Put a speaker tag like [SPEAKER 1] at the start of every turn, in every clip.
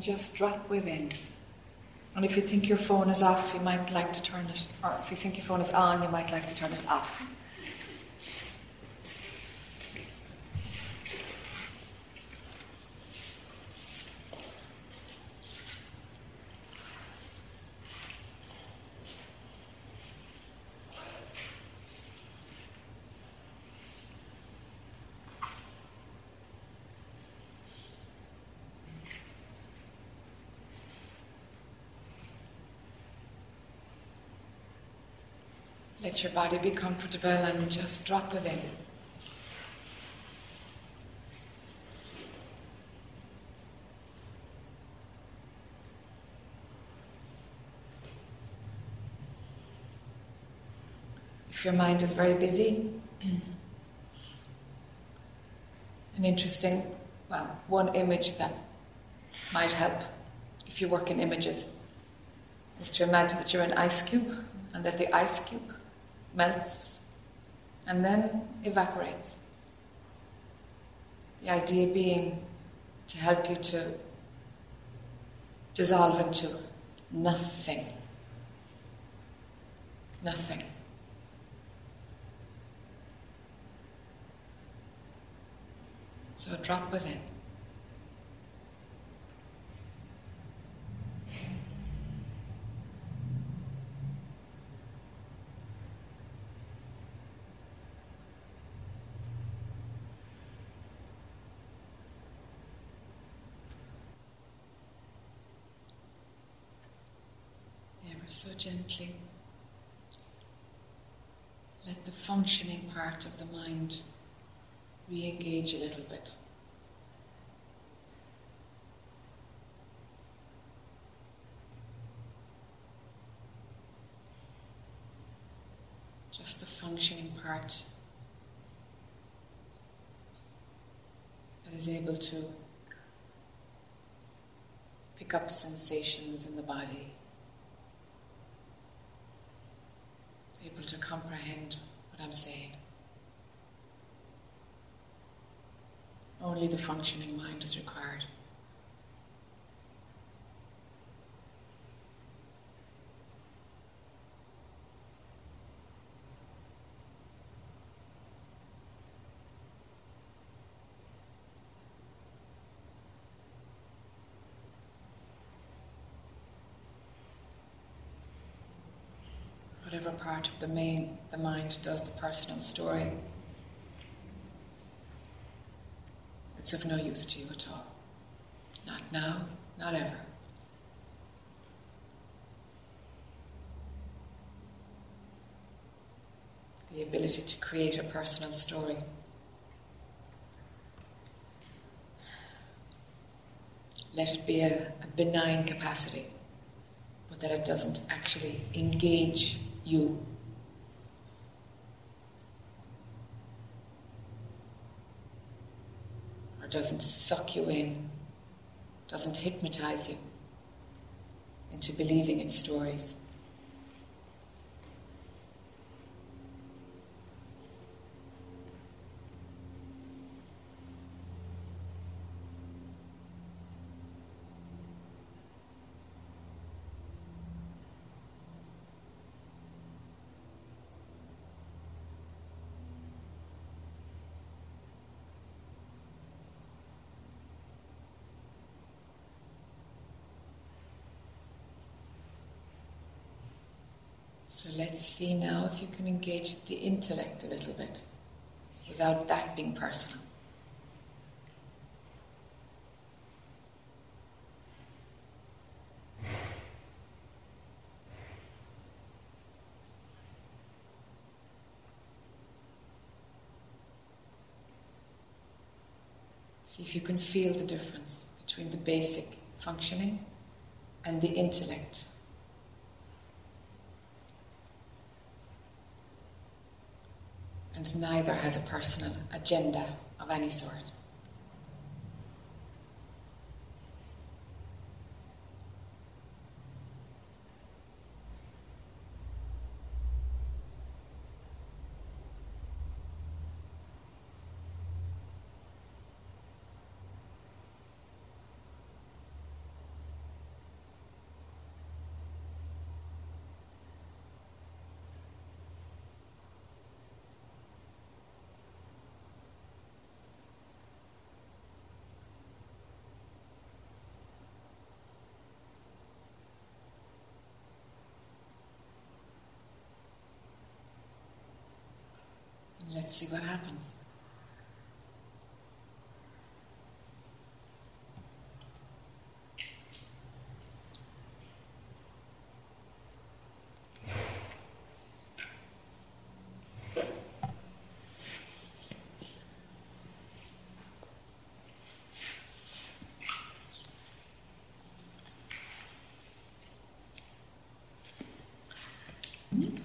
[SPEAKER 1] Just drop within. And if you think your phone is off, you might like to turn it, or if you think your phone is on, you might like to turn it off. Your body be comfortable and just drop within. If your mind is very busy, an interesting, well, one image that might help if you work in images is to imagine that you're an ice cube and that the ice cube melts, and then evaporates. The idea being to help you to dissolve into nothing. Nothing. So drop within. So gently. Let the functioning part of the mind re engage a little bit. Just the functioning part that is able to pick up sensations in the body. Able to comprehend what I'm saying. Only the functioning mind is required. whatever part of the main the mind does the personal story. It's of no use to you at all. Not now, not ever. The ability to create a personal story. Let it be a, a benign capacity, but that it doesn't actually engage you. Or doesn't suck you in, doesn't hypnotize you into believing its stories. So let's see now if you can engage the intellect a little bit without that being personal. See if you can feel the difference between the basic functioning and the intellect and neither has a personal agenda of any sort. And see what happens.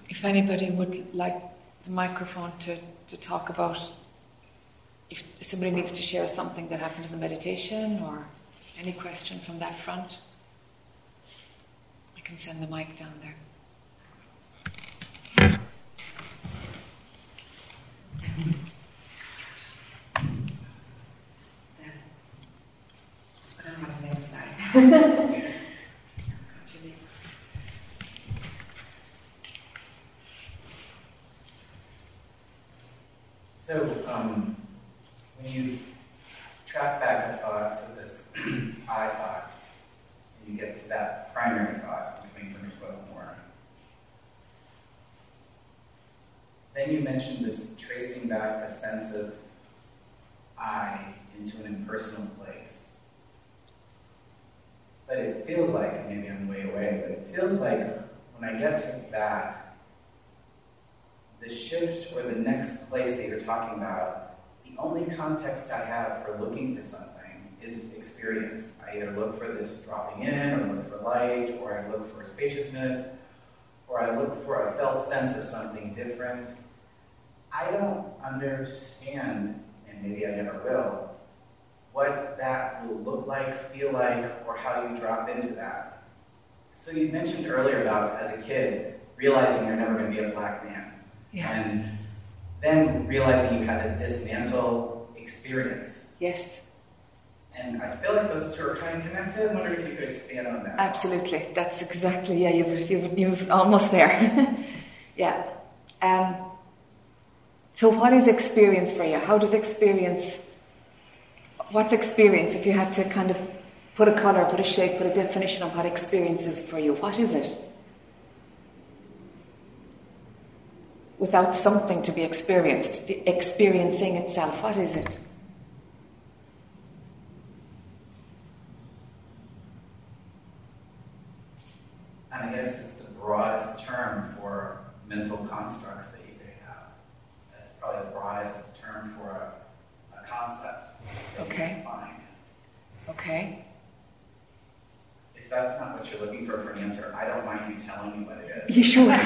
[SPEAKER 1] If anybody would like the microphone to, to talk about if somebody needs to share something that happened in the meditation or any question from that front, I can send the mic down there.
[SPEAKER 2] I don't know what to say, sorry.
[SPEAKER 3] So, um, when you track back a thought to this I thought, and you get to that primary thought coming from your book more, then you mentioned this tracing back a sense of I into an impersonal place. But it feels like, and maybe I'm way away, but it feels like when I get to that, the shift or the next place that you're talking about, the only context I have for looking for something is experience. I either look for this dropping in, or look for light, or I look for spaciousness, or I look for a felt sense of something different. I don't understand, and maybe I never will, what that will look like, feel like, or how you drop into that. So you mentioned earlier about, as a kid, realizing you're never going to be a black man. Yeah. And then realizing you had a dismantle experience.
[SPEAKER 1] Yes.
[SPEAKER 3] And I feel like those two are kind of connected. I wonder if you could expand on that.
[SPEAKER 1] Absolutely. That's exactly, yeah, you've, you've, you've almost there. yeah. Um, so, what is experience for you? How does experience, what's experience? If you had to kind of put a color, put a shape, put a definition on what experience is for you, what is it? without something to be experienced, the experiencing itself, what is it?
[SPEAKER 3] And I guess it's the broadest term for mental constructs that you could have. That's probably the broadest term for a, a concept.
[SPEAKER 1] okay. Okay
[SPEAKER 3] if that's not what you're looking for for an answer, I don't mind you telling me what it is.
[SPEAKER 1] You sure?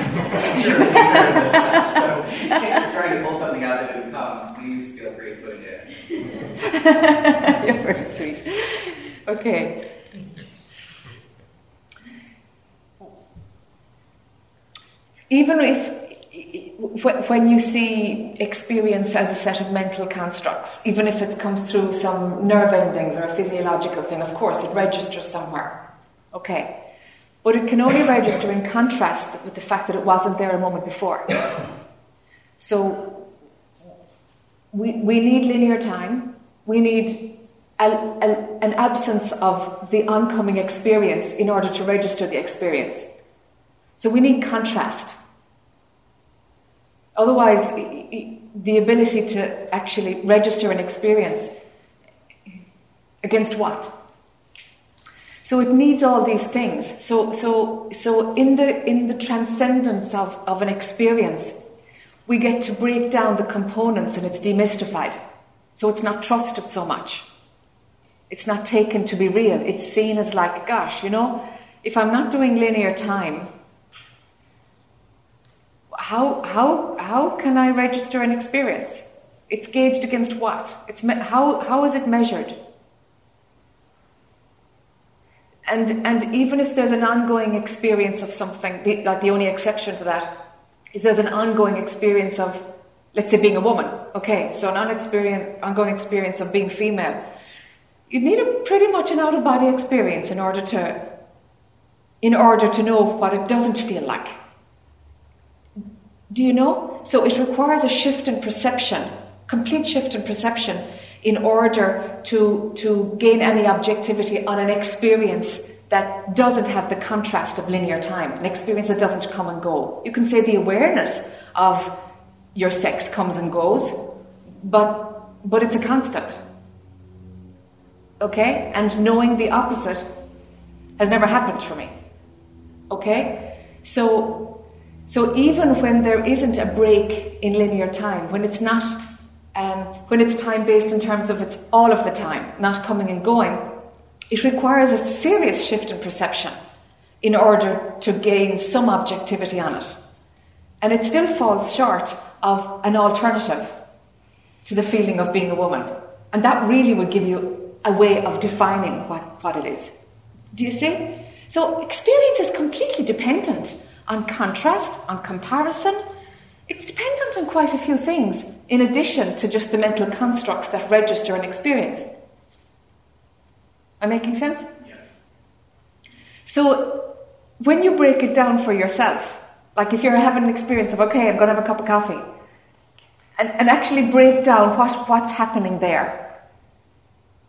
[SPEAKER 3] sure. so if you're trying to pull something out that didn't come, please feel free to put it
[SPEAKER 1] in. you're very sweet. Okay. Even if when you see experience as a set of mental constructs, even if it comes through some nerve endings or a physiological thing, of course, it registers somewhere. Okay. But it can only register in contrast with the fact that it wasn't there a moment before. So we, we need linear time. We need a, a, an absence of the oncoming experience in order to register the experience. So we need contrast. Otherwise, the ability to actually register an experience against what? So it needs all these things. So, so, so in the, in the transcendence of, of an experience, we get to break down the components and it's demystified. So it's not trusted so much. It's not taken to be real. It's seen as like, gosh, you know, if I'm not doing linear time, how, how, how can I register an experience? It's gauged against what? It's me- how, how is it measured? And, and even if there's an ongoing experience of something, the, like the only exception to that is there's an ongoing experience of, let's say, being a woman. Okay, so an ongoing experience of being female. You need a pretty much an out of body experience in order to, in order to know what it doesn't feel like. Do you know? So it requires a shift in perception, complete shift in perception in order to, to gain any objectivity on an experience that doesn't have the contrast of linear time, an experience that doesn't come and go. You can say the awareness of your sex comes and goes, but, but it's a constant. Okay? And knowing the opposite has never happened for me. Okay? So, so even when there isn't a break in linear time, when it's not, um, when it's time based in terms of it's all of the time, not coming and going, it requires a serious shift in perception in order to gain some objectivity on it. And it still falls short of an alternative to the feeling of being a woman. And that really would give you a way of defining what, what it is. Do you see? So experience is completely dependent on contrast, on comparison. It's dependent on quite a few things, in addition to just the mental constructs that register an experience. Am I making sense?
[SPEAKER 3] Yes.
[SPEAKER 1] So when you break it down for yourself, like if you're having an experience of, okay, I'm going to have a cup of coffee, and, and actually break down what, what's happening there,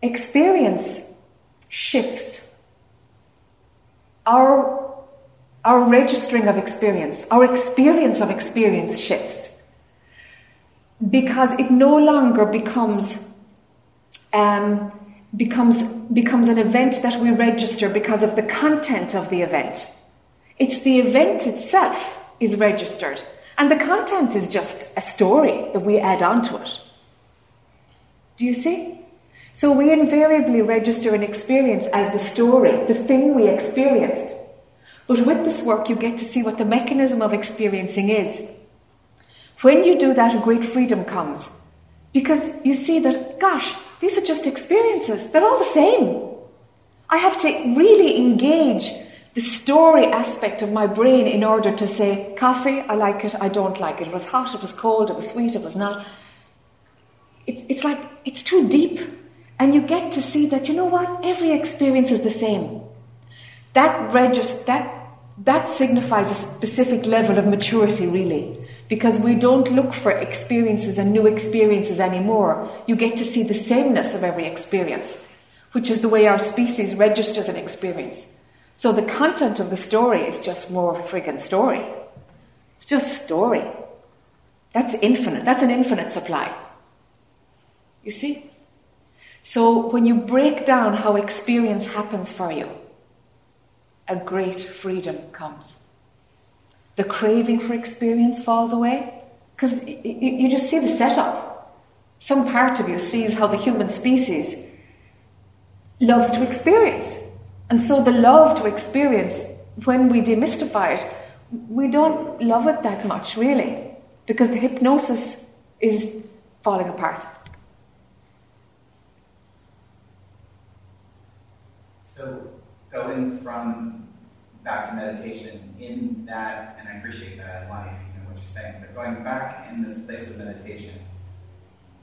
[SPEAKER 1] experience shifts. Our, our registering of experience, our experience of experience shifts because it no longer becomes um, becomes becomes an event that we register because of the content of the event. It's the event itself is registered, and the content is just a story that we add onto it. Do you see? So we invariably register an experience as the story, the thing we experienced. But with this work, you get to see what the mechanism of experiencing is. When you do that, a great freedom comes. Because you see that, gosh, these are just experiences. They're all the same. I have to really engage the story aspect of my brain in order to say, coffee, I like it, I don't like it. It was hot, it was cold, it was sweet, it was not. It's, it's like, it's too deep. And you get to see that, you know what, every experience is the same. That registers, that that signifies a specific level of maturity, really, because we don't look for experiences and new experiences anymore. You get to see the sameness of every experience, which is the way our species registers an experience. So the content of the story is just more friggin' story. It's just story. That's infinite. That's an infinite supply. You see? So when you break down how experience happens for you, a great freedom comes. The craving for experience falls away because you just see the setup. Some part of you sees how the human species loves to experience. And so the love to experience, when we demystify it, we don't love it that much, really, because the hypnosis is falling apart.
[SPEAKER 3] So, going from back to meditation in that, and I appreciate that in life, you know what you're saying, but going back in this place of meditation,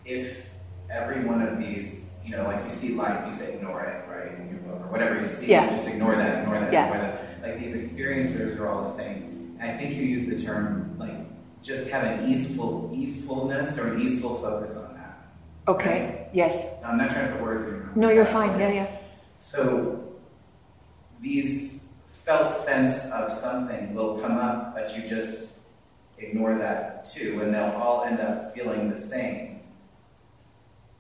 [SPEAKER 3] if every one of these you know, like you see light, you say ignore it, right, in your book, or whatever you see,
[SPEAKER 1] yeah.
[SPEAKER 3] just ignore that, ignore that,
[SPEAKER 1] yeah.
[SPEAKER 3] ignore that. Like these experiences are all the same. And I think you use the term like just have an easeful easefulness or an easeful focus on that.
[SPEAKER 1] Okay.
[SPEAKER 3] Right?
[SPEAKER 1] Yes.
[SPEAKER 3] I'm not trying to put words in your mouth.
[SPEAKER 1] No, you're fine. Yeah, yeah.
[SPEAKER 3] So these felt sense of something will come up, but you just ignore that too, and they'll all end up feeling the same.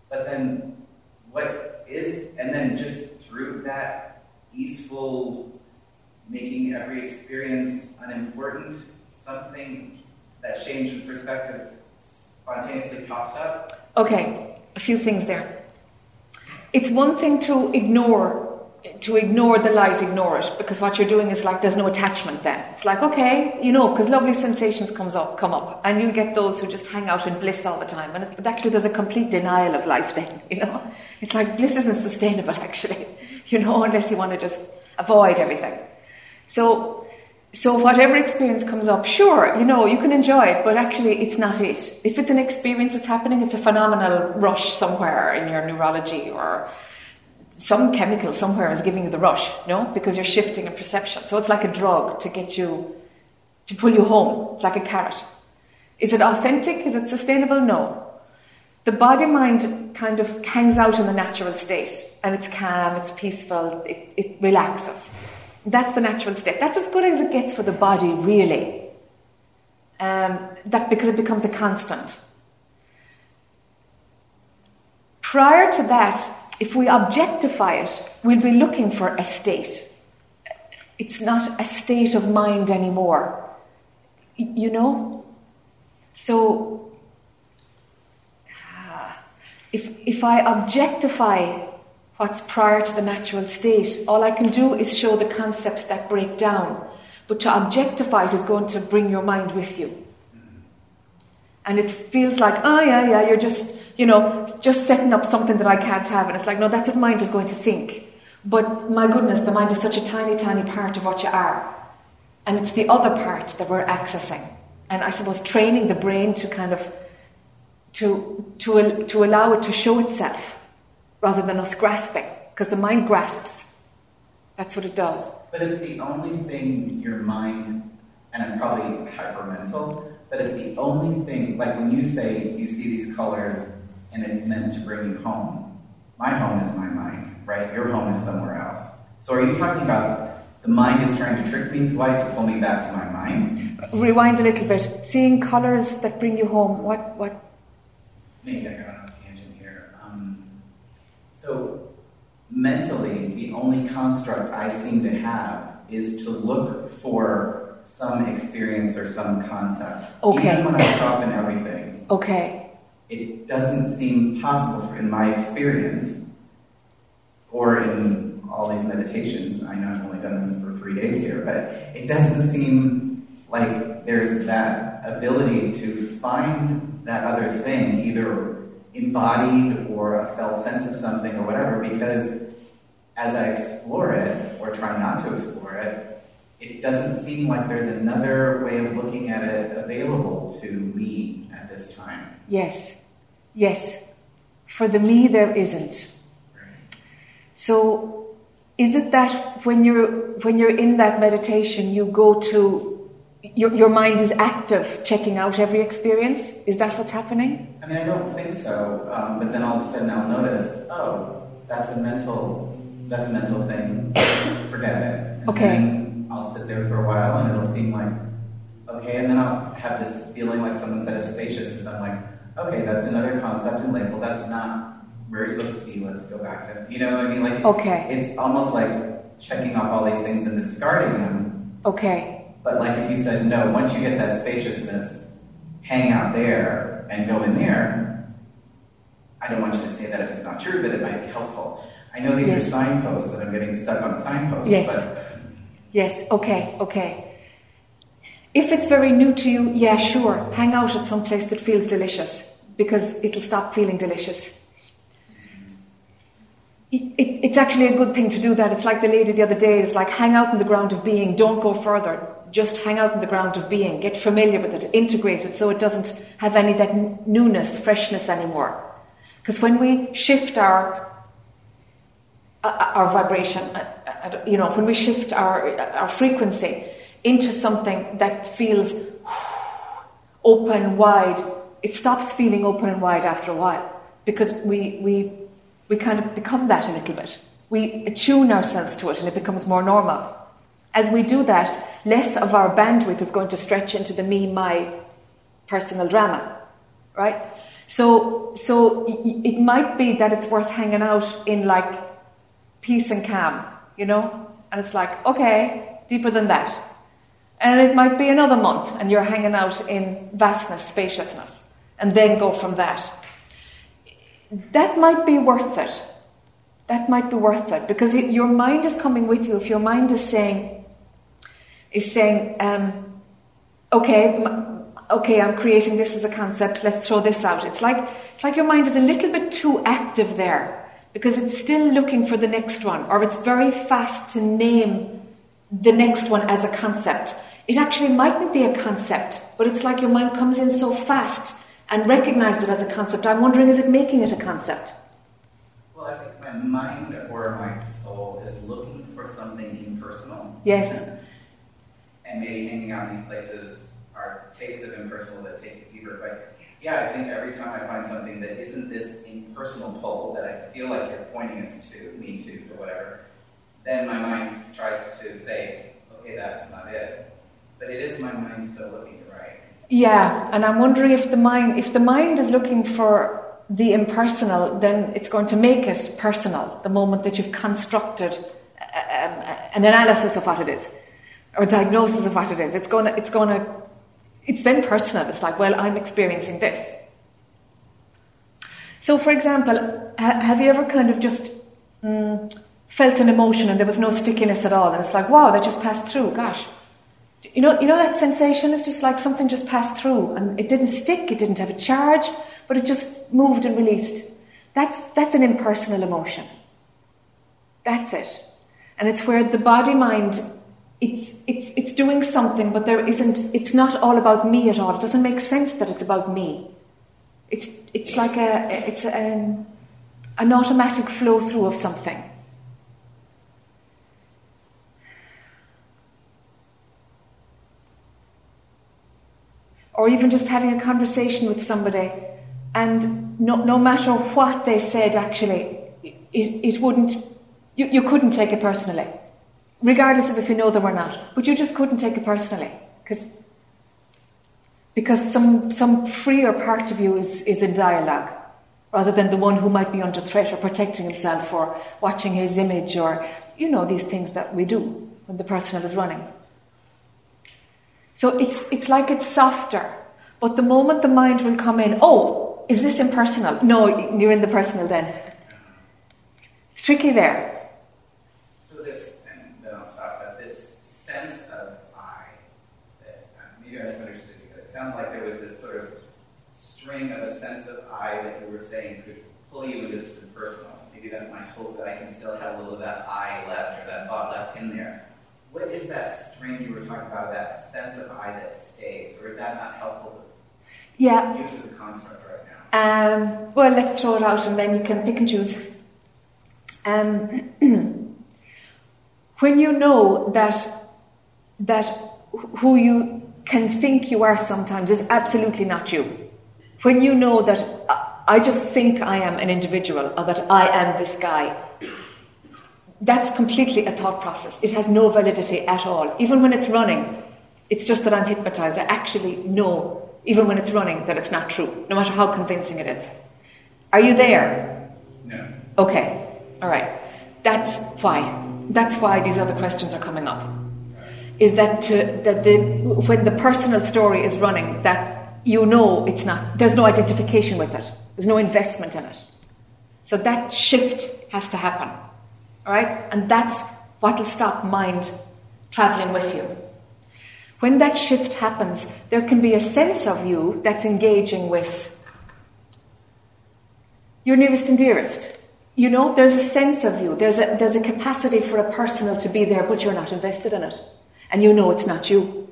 [SPEAKER 3] But then what is, and then just through that easeful, making every experience unimportant, something, that change in perspective spontaneously pops up?
[SPEAKER 1] Okay, a few things there. It's one thing to ignore to ignore the light, ignore it, because what you're doing is like there's no attachment then. It's like, okay, you know, because lovely sensations comes up, come up, and you'll get those who just hang out in bliss all the time. And actually, there's a complete denial of life then, you know. It's like bliss isn't sustainable, actually, you know, unless you want to just avoid everything. So, so whatever experience comes up, sure, you know, you can enjoy it, but actually it's not it. If it's an experience that's happening, it's a phenomenal rush somewhere in your neurology or some chemical somewhere is giving you the rush, no? Because you're shifting a perception. So it's like a drug to get you, to pull you home. It's like a carrot. Is it authentic? Is it sustainable? No. The body mind kind of hangs out in the natural state and it's calm, it's peaceful, it, it relaxes. That's the natural state. That's as good as it gets for the body, really. Um, that because it becomes a constant. Prior to that, if we objectify it, we'll be looking for a state. It's not a state of mind anymore. You know? So, ah, if, if I objectify what's prior to the natural state, all I can do is show the concepts that break down. But to objectify it is going to bring your mind with you. And it feels like, oh, yeah, yeah, you're just, you know, just setting up something that I can't have. And it's like, no, that's what mind is going to think. But my goodness, the mind is such a tiny, tiny part of what you are. And it's the other part that we're accessing. And I suppose training the brain to kind of, to, to, to allow it to show itself rather than us grasping. Because the mind grasps. That's what it does.
[SPEAKER 3] But if the only thing your mind, and I'm probably hypermental, but if the only thing, like when you say you see these colors and it's meant to bring you home, my home is my mind, right? Your home is somewhere else. So are you talking about the mind is trying to trick me, Dwight, to pull me back to my mind?
[SPEAKER 1] Rewind a little bit. Seeing colors that bring you home. What? What?
[SPEAKER 3] Maybe I got on a tangent here. Um, so mentally, the only construct I seem to have is to look for some experience or some concept.
[SPEAKER 1] Okay.
[SPEAKER 3] Even when I soften everything.
[SPEAKER 1] Okay.
[SPEAKER 3] It doesn't seem possible for, in my experience or in all these meditations. I know I've only done this for three days here, but it doesn't seem like there's that ability to find that other thing, either embodied or a felt sense of something or whatever, because as I explore it or try not to explore it, it doesn't seem like there's another way of looking at it available to me at this time.
[SPEAKER 1] Yes, yes. For the me, there isn't. So, is it that when you're when you're in that meditation, you go to your, your mind is active, checking out every experience? Is that what's happening?
[SPEAKER 3] I mean, I don't think so. Um, but then all of a sudden, I'll notice, oh, that's a mental, that's a mental thing. Forget it. And
[SPEAKER 1] okay.
[SPEAKER 3] I'll sit there for a while and it'll seem like, okay, and then I'll have this feeling like someone said of spaciousness. I'm like, okay, that's another concept and label. That's not where you're supposed to be. Let's go back to, you know what I mean? Like,
[SPEAKER 1] okay.
[SPEAKER 3] it's almost like checking off all these things and discarding them.
[SPEAKER 1] Okay.
[SPEAKER 3] But like if you said, no, once you get that spaciousness, hang out there and go in there, I don't want you to say that if it's not true, but it might be helpful. I know these yes. are signposts and I'm getting stuck on signposts,
[SPEAKER 1] yes.
[SPEAKER 3] but
[SPEAKER 1] Yes, okay, okay. If it's very new to you, yeah, sure, hang out at some place that feels delicious because it'll stop feeling delicious. It, it, it's actually a good thing to do that. It's like the lady the other day, it's like hang out in the ground of being, don't go further. Just hang out in the ground of being, get familiar with it, integrate it so it doesn't have any that newness, freshness anymore. Because when we shift our our vibration, you know, when we shift our, our frequency into something that feels open, wide, it stops feeling open and wide after a while because we, we, we kind of become that a little bit. We attune ourselves to it and it becomes more normal. As we do that, less of our bandwidth is going to stretch into the me, my personal drama, right? So, so it might be that it's worth hanging out in like peace and calm, you know? And it's like, okay, deeper than that. And it might be another month and you're hanging out in vastness, spaciousness, and then go from that. That might be worth it. That might be worth it because your mind is coming with you. If your mind is saying, is saying, um, okay, okay, I'm creating this as a concept. Let's throw this out. It's like it's like your mind is a little bit too active there because it's still looking for the next one, or it's very fast to name the next one as a concept. It actually mightn't be a concept, but it's like your mind comes in so fast and recognizes it as a concept. I'm wondering, is it making it a concept?
[SPEAKER 3] Well, I think my mind or my soul is looking for something impersonal.
[SPEAKER 1] Yes.
[SPEAKER 3] and maybe hanging out in these places are tastes of impersonal that take it deeper. But yeah, I think every time I find something that isn't this impersonal pull that I feel like you're pointing us to, me to, or whatever, then my mind tries to say, okay, that's not it. But it is my mind still looking right.
[SPEAKER 1] Yeah, and I'm wondering if the mind, if the mind is looking for the impersonal, then it's going to make it personal the moment that you've constructed um, an analysis of what it is or diagnosis of what it is. It's going to, it's going to, it's then personal. It's like, well, I'm experiencing this. So, for example, ha- have you ever kind of just mm, felt an emotion and there was no stickiness at all, and it's like, wow, that just passed through. Gosh, you know, you know that sensation is just like something just passed through, and it didn't stick, it didn't have a charge, but it just moved and released. That's that's an impersonal emotion. That's it, and it's where the body mind. It's, it's, it's doing something, but there isn't, it's not all about me at all. It doesn't make sense that it's about me. It's, it's like a, it's an, um, an automatic flow through of something. Or even just having a conversation with somebody, and no, no matter what they said, actually, it, it wouldn't, you, you couldn't take it personally, regardless of if you know them or not. But you just couldn't take it personally, because because some, some freer part of you is, is in dialogue rather than the one who might be under threat or protecting himself or watching his image or, you know, these things that we do when the personal is running. So it's, it's like it's softer, but the moment the mind will come in, oh, is this impersonal? No, you're in the personal then. It's tricky there.
[SPEAKER 3] Sounded like there was this sort of string of a sense of I that you were saying could pull you into this impersonal. Maybe that's my hope that I can still have a little of that I left or that thought left in there. What is that string you were talking about, that sense of I that stays? Or is that not helpful to
[SPEAKER 1] yeah.
[SPEAKER 3] use as a construct right
[SPEAKER 1] now? Um, well, let's throw it out and then you can pick and choose. Um, when you know that that who you can think you are sometimes is absolutely not you. When you know that uh, I just think I am an individual or that I am this guy, that's completely a thought process. It has no validity at all. Even when it's running, it's just that I'm hypnotized. I actually know, even when it's running, that it's not true, no matter how convincing it is. Are you there?
[SPEAKER 3] No.
[SPEAKER 1] Okay. All right. That's why. That's why these other questions are coming up is that to, that the when the personal story is running, that you know it's not. There's no identification with it. There's no investment in it. So that shift has to happen, all right? And that's what will stop mind traveling with you. When that shift happens, there can be a sense of you that's engaging with your nearest and dearest. You know, there's a sense of you. There's a, there's a capacity for a personal to be there, but you're not invested in it and you know it's not you.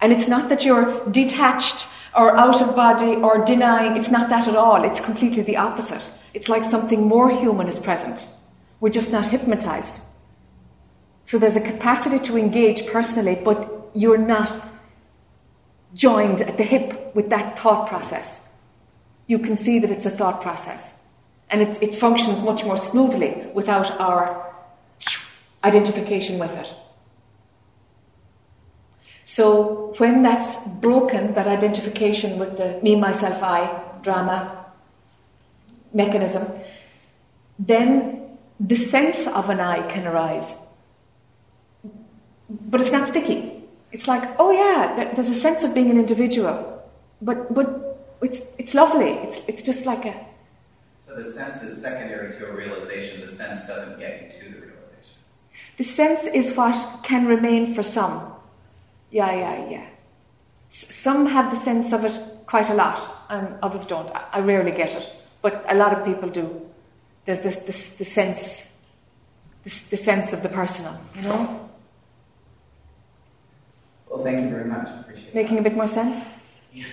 [SPEAKER 1] And it's not that you're detached or out of body or denying, it's not that at all. It's completely the opposite. It's like something more human is present. We're just not hypnotized. So there's a capacity to engage personally, but you're not joined at the hip with that thought process. You can see that it's a thought process. And it, it functions much more smoothly without our identification with it. So when that's broken, that identification with the me, myself, I drama mechanism, then the sense of an I can arise. But it's not sticky. It's like, oh yeah, there's a sense of being an individual, but but it's it's lovely. It's it's just like a.
[SPEAKER 3] So the sense is secondary to a realization. The sense doesn't get you to the realization.
[SPEAKER 1] The sense is what can remain for some. Yeah, yeah, yeah. S- some have the sense of it quite a lot, and others don't. I, I rarely get it, but a lot of people do. There's this, this the sense, this, the sense of the personal, you know.
[SPEAKER 3] Well, thank you very much. Appreciate
[SPEAKER 1] Making
[SPEAKER 3] that.
[SPEAKER 1] a bit more sense.
[SPEAKER 3] Yeah.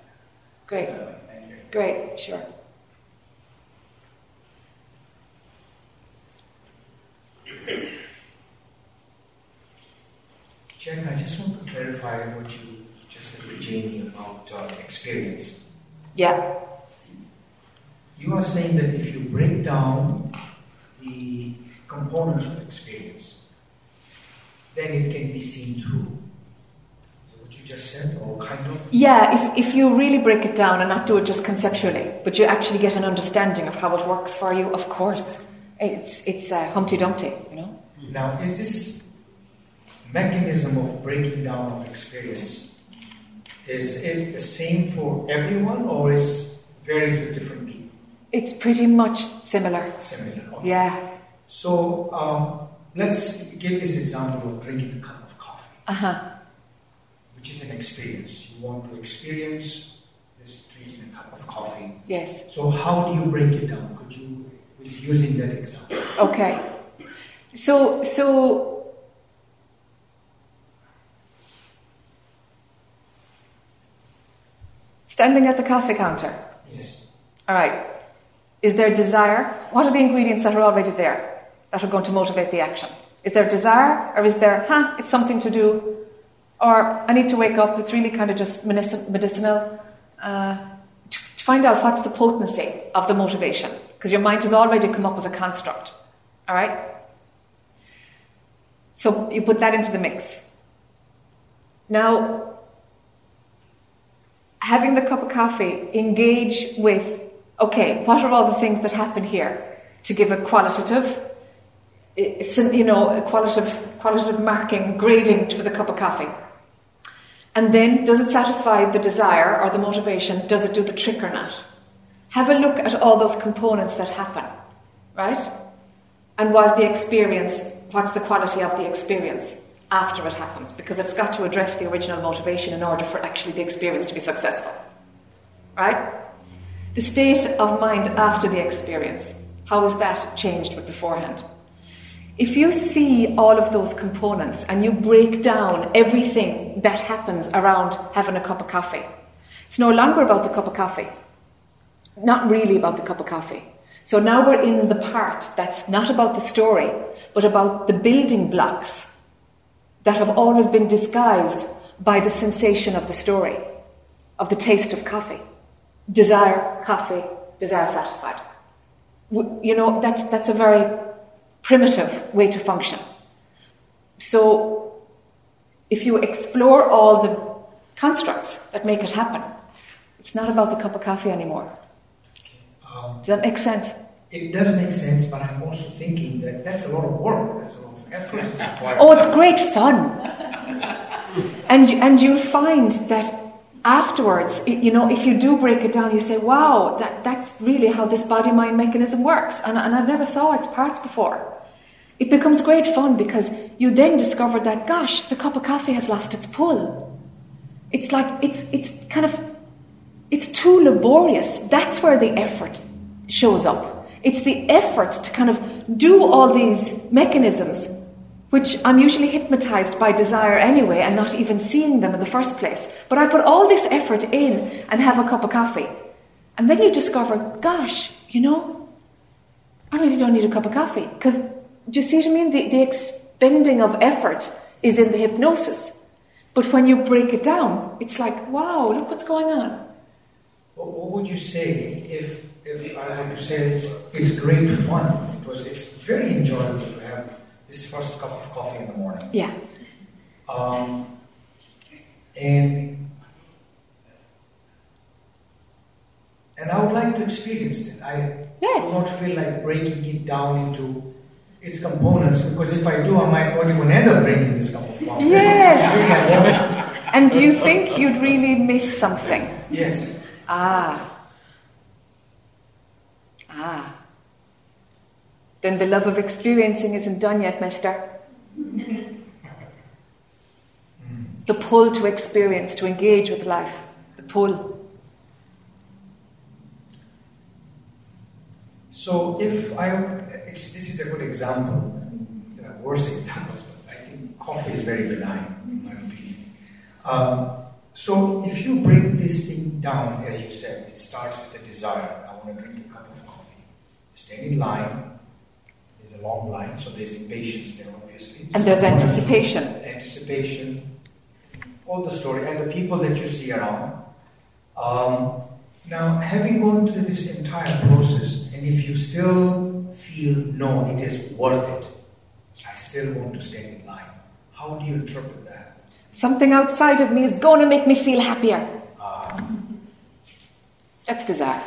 [SPEAKER 1] Great.
[SPEAKER 3] Thank you.
[SPEAKER 1] Great. Sure.
[SPEAKER 4] Jac, I just want to clarify what you just said to Jamie about uh, experience.
[SPEAKER 1] Yeah.
[SPEAKER 4] You are saying that if you break down the components of experience, then it can be seen through. Is that what you just said, or kind of?
[SPEAKER 1] Yeah, if, if you really break it down and not do it just conceptually, but you actually get an understanding of how it works for you, of course. It's, it's uh, Humpty Dumpty, you know?
[SPEAKER 4] Now, is this mechanism of breaking down of experience, is it the same for everyone or is varies with different people?
[SPEAKER 1] It's pretty much similar.
[SPEAKER 4] Similar. Okay.
[SPEAKER 1] Yeah.
[SPEAKER 4] So um, let's give this example of drinking a cup of coffee,
[SPEAKER 1] Uh huh.
[SPEAKER 4] which is an experience. You want to experience this drinking a cup of coffee.
[SPEAKER 1] Yes.
[SPEAKER 4] So how do you break it down? Could you, with using that example?
[SPEAKER 1] Okay. So, so standing at the coffee counter.
[SPEAKER 4] Yes.
[SPEAKER 1] All right. Is there desire? What are the ingredients that are already there that are going to motivate the action? Is there desire, or is there, huh, it's something to do, or I need to wake up? It's really kind of just medicinal. Uh, to, to find out what's the potency of the motivation, because your mind has already come up with a construct. All right. So you put that into the mix. Now, having the cup of coffee, engage with, okay, what are all the things that happen here to give a qualitative, eh, you know, a qualitative, qualitative marking, grading to the cup of coffee. And then, does it satisfy the desire or the motivation? Does it do the trick or not? Have a look at all those components that happen, right? And was the experience, what's the quality of the experience after it happens? Because it's got to address the original motivation in order for actually the experience to be successful, right? The state of mind after the experience, how is that changed with beforehand? If you see all of those components and you break down everything that happens around having a cup of coffee, it's no longer about the cup of coffee. Not really about the cup of coffee. So now we're in the part that's not about the story, but about the building blocks that have always been disguised by the sensation of the story, of the taste of coffee. Desire, coffee, desire satisfied. You know, that's, that's a very primitive way to function. So, if you explore all the constructs that make it happen, it's not about the cup of coffee anymore.
[SPEAKER 4] Um,
[SPEAKER 1] Does that make sense?
[SPEAKER 4] it does make sense, but I'm also thinking that that's a lot of work. That's a lot
[SPEAKER 1] Oh, it's great fun. and, and you'll find that afterwards, you know, if you do break it down, you say, wow, that, that's really how this body mind mechanism works. And, and I've never saw its parts before. It becomes great fun because you then discover that, gosh, the cup of coffee has lost its pull. It's like, it's, it's kind of, it's too laborious. That's where the effort shows up. It's the effort to kind of do all these mechanisms, which I'm usually hypnotized by desire anyway and not even seeing them in the first place. But I put all this effort in and have a cup of coffee. And then you discover, gosh, you know, I really don't need a cup of coffee. Because, do you see what I mean? The, the expending of effort is in the hypnosis. But when you break it down, it's like, wow, look what's going on.
[SPEAKER 4] What, would you say if, if I were to say it's, it's great fun? It was it's very enjoyable to have this first cup of coffee in the morning.
[SPEAKER 1] Yeah.
[SPEAKER 4] Um, and and I would like to experience that. I
[SPEAKER 1] Yes.
[SPEAKER 4] do not feel like breaking it down into its components because if I do, I might not even end up drinking this cup of coffee.
[SPEAKER 1] Yes.
[SPEAKER 4] I think I won't.
[SPEAKER 1] And do you think you'd really miss something?
[SPEAKER 4] Yes.
[SPEAKER 1] Ah. Ah. Then the love of experiencing isn't done yet, mister. The pull to experience, to engage with life. The pull.
[SPEAKER 4] So if I, this is a good example. I mean, there are worse examples, but I think coffee is very benign, in my opinion. Um, so if you break this thing down, as you said, it starts with a desire. I want to drink a cup of coffee. Stand in line. There's a long line, so there's impatience there, obviously.
[SPEAKER 1] And there's anticipation.
[SPEAKER 4] Anticipation. All the story and the people that you see around. Um, now, having gone through this entire process, and if you still feel no, it is worth it, I still want to stand in line. How do you interpret that?
[SPEAKER 1] Something outside of me is going to make me feel happier. That's desire.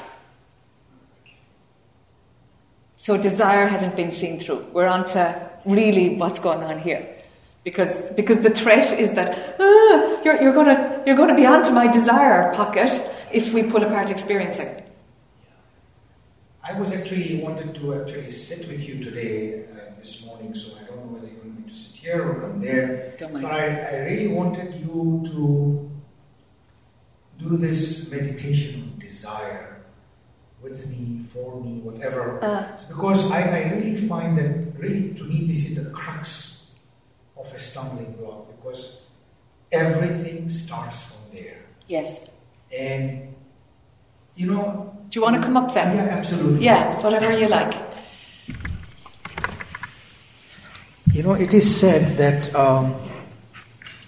[SPEAKER 1] So desire hasn't been seen through. We're on to really what's going on here. Because, because the threat is that ah, you're, you're going to you're gonna be onto my desire pocket if we pull apart experiencing.
[SPEAKER 4] I was actually wanted to actually sit with you today uh, this morning, so I don't know whether you want me to sit here or come there.
[SPEAKER 1] Don't mind.
[SPEAKER 4] But I, I really wanted you to do this meditation on desire with me, for me, whatever.
[SPEAKER 1] Uh.
[SPEAKER 4] It's because I, I really find that really to me this is the crux of a stumbling block because everything starts from there.
[SPEAKER 1] Yes.
[SPEAKER 4] And you know
[SPEAKER 1] Do you want to come up then?
[SPEAKER 4] Yeah, absolutely.
[SPEAKER 1] Yeah, whatever you like.
[SPEAKER 4] You know, it is said that. Um,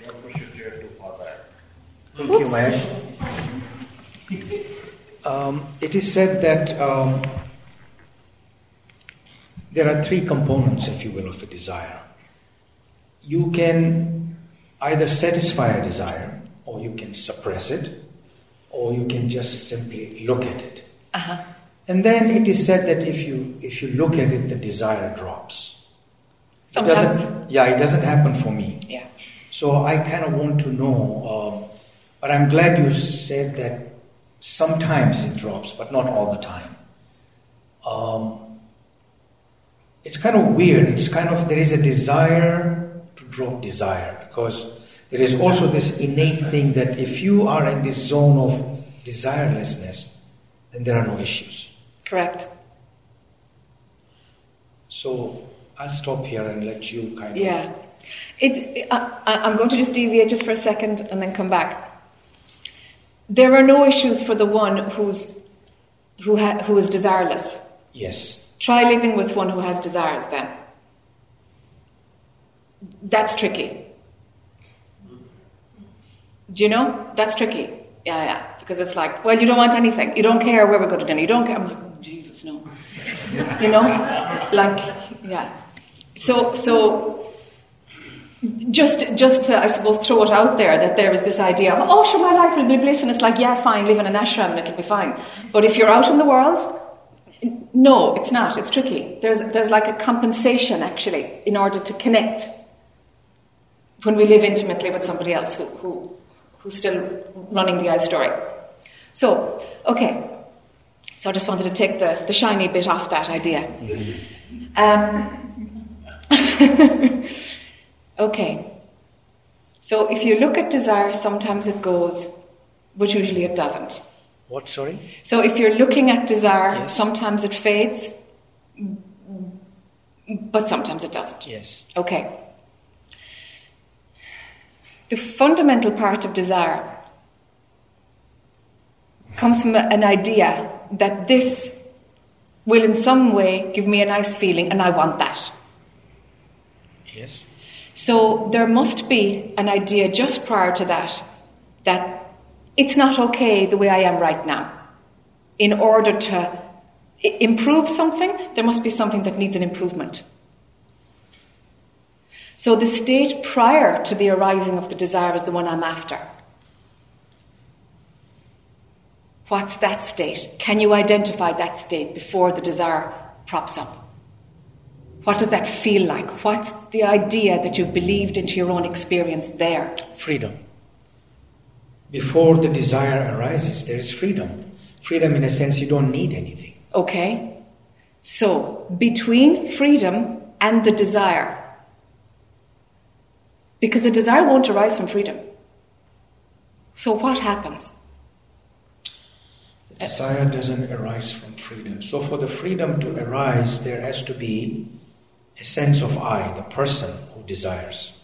[SPEAKER 5] Don't push your chair too far back.
[SPEAKER 4] Thank you,
[SPEAKER 1] Oops.
[SPEAKER 4] Mahesh. Um, it is said that um, there are three components, if you will, of a desire. You can either satisfy a desire, or you can suppress it, or you can just simply look at it.
[SPEAKER 1] Uh-huh.
[SPEAKER 4] And then it is said that if you if you look at it, the desire drops.
[SPEAKER 1] Sometimes.
[SPEAKER 4] doesn't- yeah, it doesn't happen for me.
[SPEAKER 1] Yeah.
[SPEAKER 4] So I kind of want to know, um, but I'm glad you said that sometimes it drops, but not all the time. Um, it's kind of weird. It's kind of, there is a desire to drop desire because there is also this innate thing that if you are in this zone of desirelessness, then there are no issues.
[SPEAKER 1] Correct.
[SPEAKER 4] So I'll stop here and let you kind of.
[SPEAKER 1] Yeah. It, I- I'm going to just deviate just for a second and then come back. There are no issues for the one who's, who, ha, who is desireless.
[SPEAKER 4] Yes.
[SPEAKER 1] Try living with one who has desires then. That's tricky. Do you know? That's tricky. Yeah, yeah. Because it's like, well, you don't want anything. You don't care where we go to dinner. You don't care. I'm like, oh, Jesus, no. you know? Like, yeah. So, so just, just to, I suppose, throw it out there that there is this idea of, oh, sure, my life will be bliss. And it's like, yeah, fine, live in an ashram and it'll be fine. But if you're out in the world, no, it's not. It's tricky. There's, there's like a compensation, actually, in order to connect when we live intimately with somebody else who, who, who's still running the I story. So, okay. So I just wanted to take the, the shiny bit off that idea. Um, okay. So if you look at desire, sometimes it goes, but usually it doesn't.
[SPEAKER 4] What, sorry?
[SPEAKER 1] So if you're looking at desire,
[SPEAKER 4] Yes.
[SPEAKER 1] sometimes it fades, but sometimes it doesn't.
[SPEAKER 4] Yes.
[SPEAKER 1] Okay. The fundamental part of desire comes from an idea that this will in some way give me a nice feeling and I want that.
[SPEAKER 4] Yes.
[SPEAKER 1] So there must be an idea just prior to that that it's not okay the way I am right now. In order to improve something, there must be something that needs an improvement. So the state prior to the arising of the desire is the one I'm after. What's that state? Can you identify that state before the desire props up? What does that feel like? What's the idea that you've believed into your own experience there?
[SPEAKER 4] Freedom. Before the desire arises, there is freedom. Freedom, in a sense, you don't need anything.
[SPEAKER 1] Okay? So, between freedom and the desire, because the desire won't arise from freedom. So, what happens?
[SPEAKER 4] The desire doesn't arise from freedom. So, for the freedom to arise, there has to be a sense of I, the person who desires.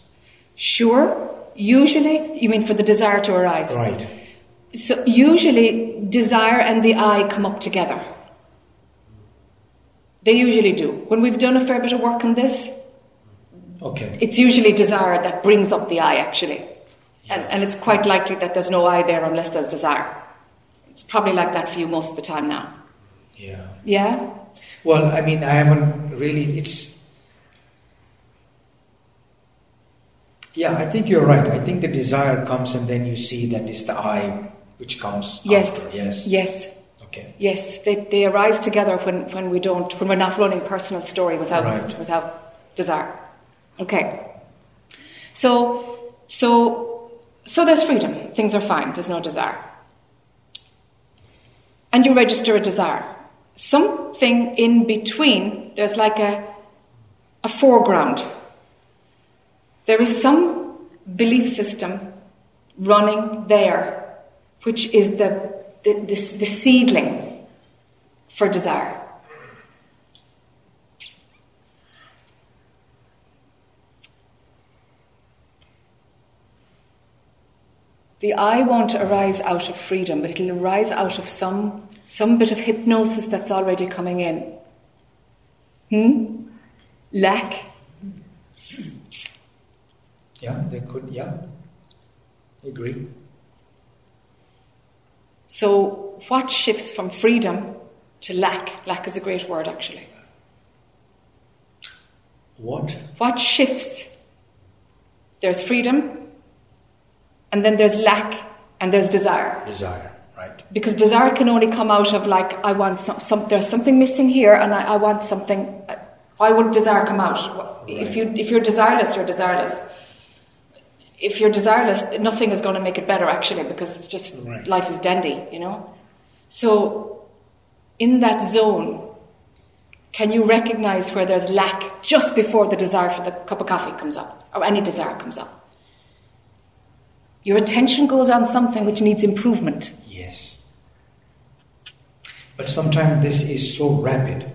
[SPEAKER 1] Sure, usually, you mean for the desire to arise.
[SPEAKER 4] Right.
[SPEAKER 1] So, usually, desire and the I come up together. They usually do. When we've done a fair bit of work on this,
[SPEAKER 4] Okay.
[SPEAKER 1] it's usually desire that brings up the I, actually. And, and it's quite likely that there's no I there unless there's desire. It's probably like that for you most of the time now.
[SPEAKER 4] Yeah.
[SPEAKER 1] Yeah?
[SPEAKER 4] Well, I mean, I haven't really. It's. Yeah, I think you're right. I think the desire comes and then you see that it's the I which comes
[SPEAKER 1] Yes.
[SPEAKER 4] after. Yes.
[SPEAKER 1] Yes.
[SPEAKER 4] Okay.
[SPEAKER 1] Yes, they, they arise together when, when we don't when we're not running personal story without
[SPEAKER 4] Right.
[SPEAKER 1] without desire. Okay. So so so there's freedom. Things are fine. There's no desire. And you register a desire. Something in between, there's like a a foreground. There is some belief system running there, which is the, the, the, the seedling for desire. The I won't arise out of freedom, but it'll arise out of some, some bit of hypnosis that's already coming in. Hmm? Lack,
[SPEAKER 4] Yeah, they could, yeah. Agree.
[SPEAKER 1] So, what shifts from freedom to lack? Lack is a great word, actually.
[SPEAKER 4] What?
[SPEAKER 1] What shifts? There's freedom, and then there's lack, and there's desire.
[SPEAKER 4] Desire, right.
[SPEAKER 1] Because desire can only come out of like, I want some, some there's something missing here, and I, I want something. Why would desire come out? If you if you're desireless, you're desireless. If you're desireless, nothing is going to make it better actually, because it's just
[SPEAKER 4] Right.
[SPEAKER 1] life is dandy, you know. So, in that zone, can you recognize where there's lack just before the desire for the cup of coffee comes up, or any desire comes up? Your attention goes on something which needs improvement.
[SPEAKER 4] Yes. But sometimes this is so rapid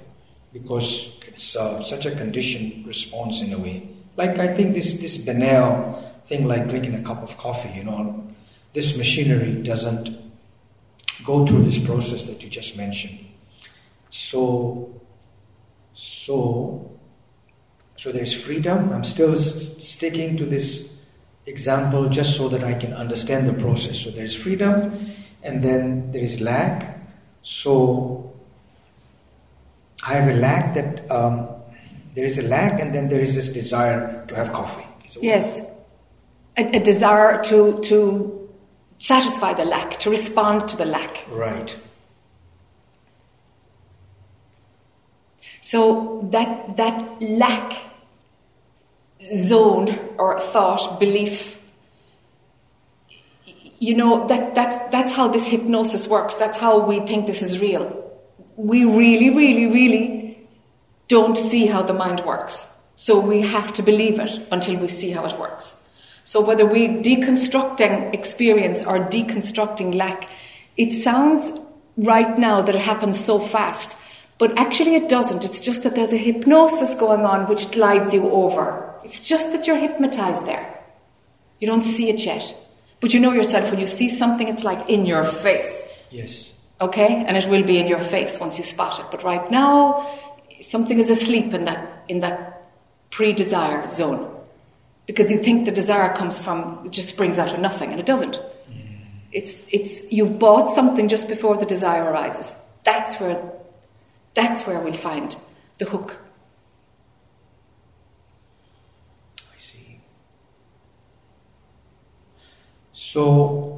[SPEAKER 4] because it's uh, such a conditioned response in a way. Like I think this this banal thing, like drinking a cup of coffee. You know, this machinery doesn't go through this process that you just mentioned. So, so, so there's freedom. I'm still s- sticking to this example just so that I can understand the process. So there's freedom, and then there is lack. So I have a lack that um, there is a lack, and then there is this desire to have coffee. So
[SPEAKER 1] Yes. A, a desire to, to satisfy the lack, to respond to the lack.
[SPEAKER 4] Right.
[SPEAKER 1] So that, that lack zone or thought, belief, you know, that, that's, that's how this hypnosis works. That's how we think this is real. We really, really, really don't see how the mind works. So we have to believe it until we see how it works. So whether we deconstructing experience or deconstructing lack, it sounds right now that it happens so fast, but actually it doesn't. It's just that there's a hypnosis going on which glides you over. It's just that you're hypnotized there. You don't see it yet. But you know yourself when you see something, it's like in your face.
[SPEAKER 4] Yes.
[SPEAKER 1] Okay? And it will be in your face once you spot it. But right now, something is asleep in that, in that pre desire zone. Because you think the desire comes from, it just springs out of nothing, and it doesn't. It's, it's, you've bought something just before the desire arises. That's where, that's where we'll find the hook.
[SPEAKER 4] I see. So,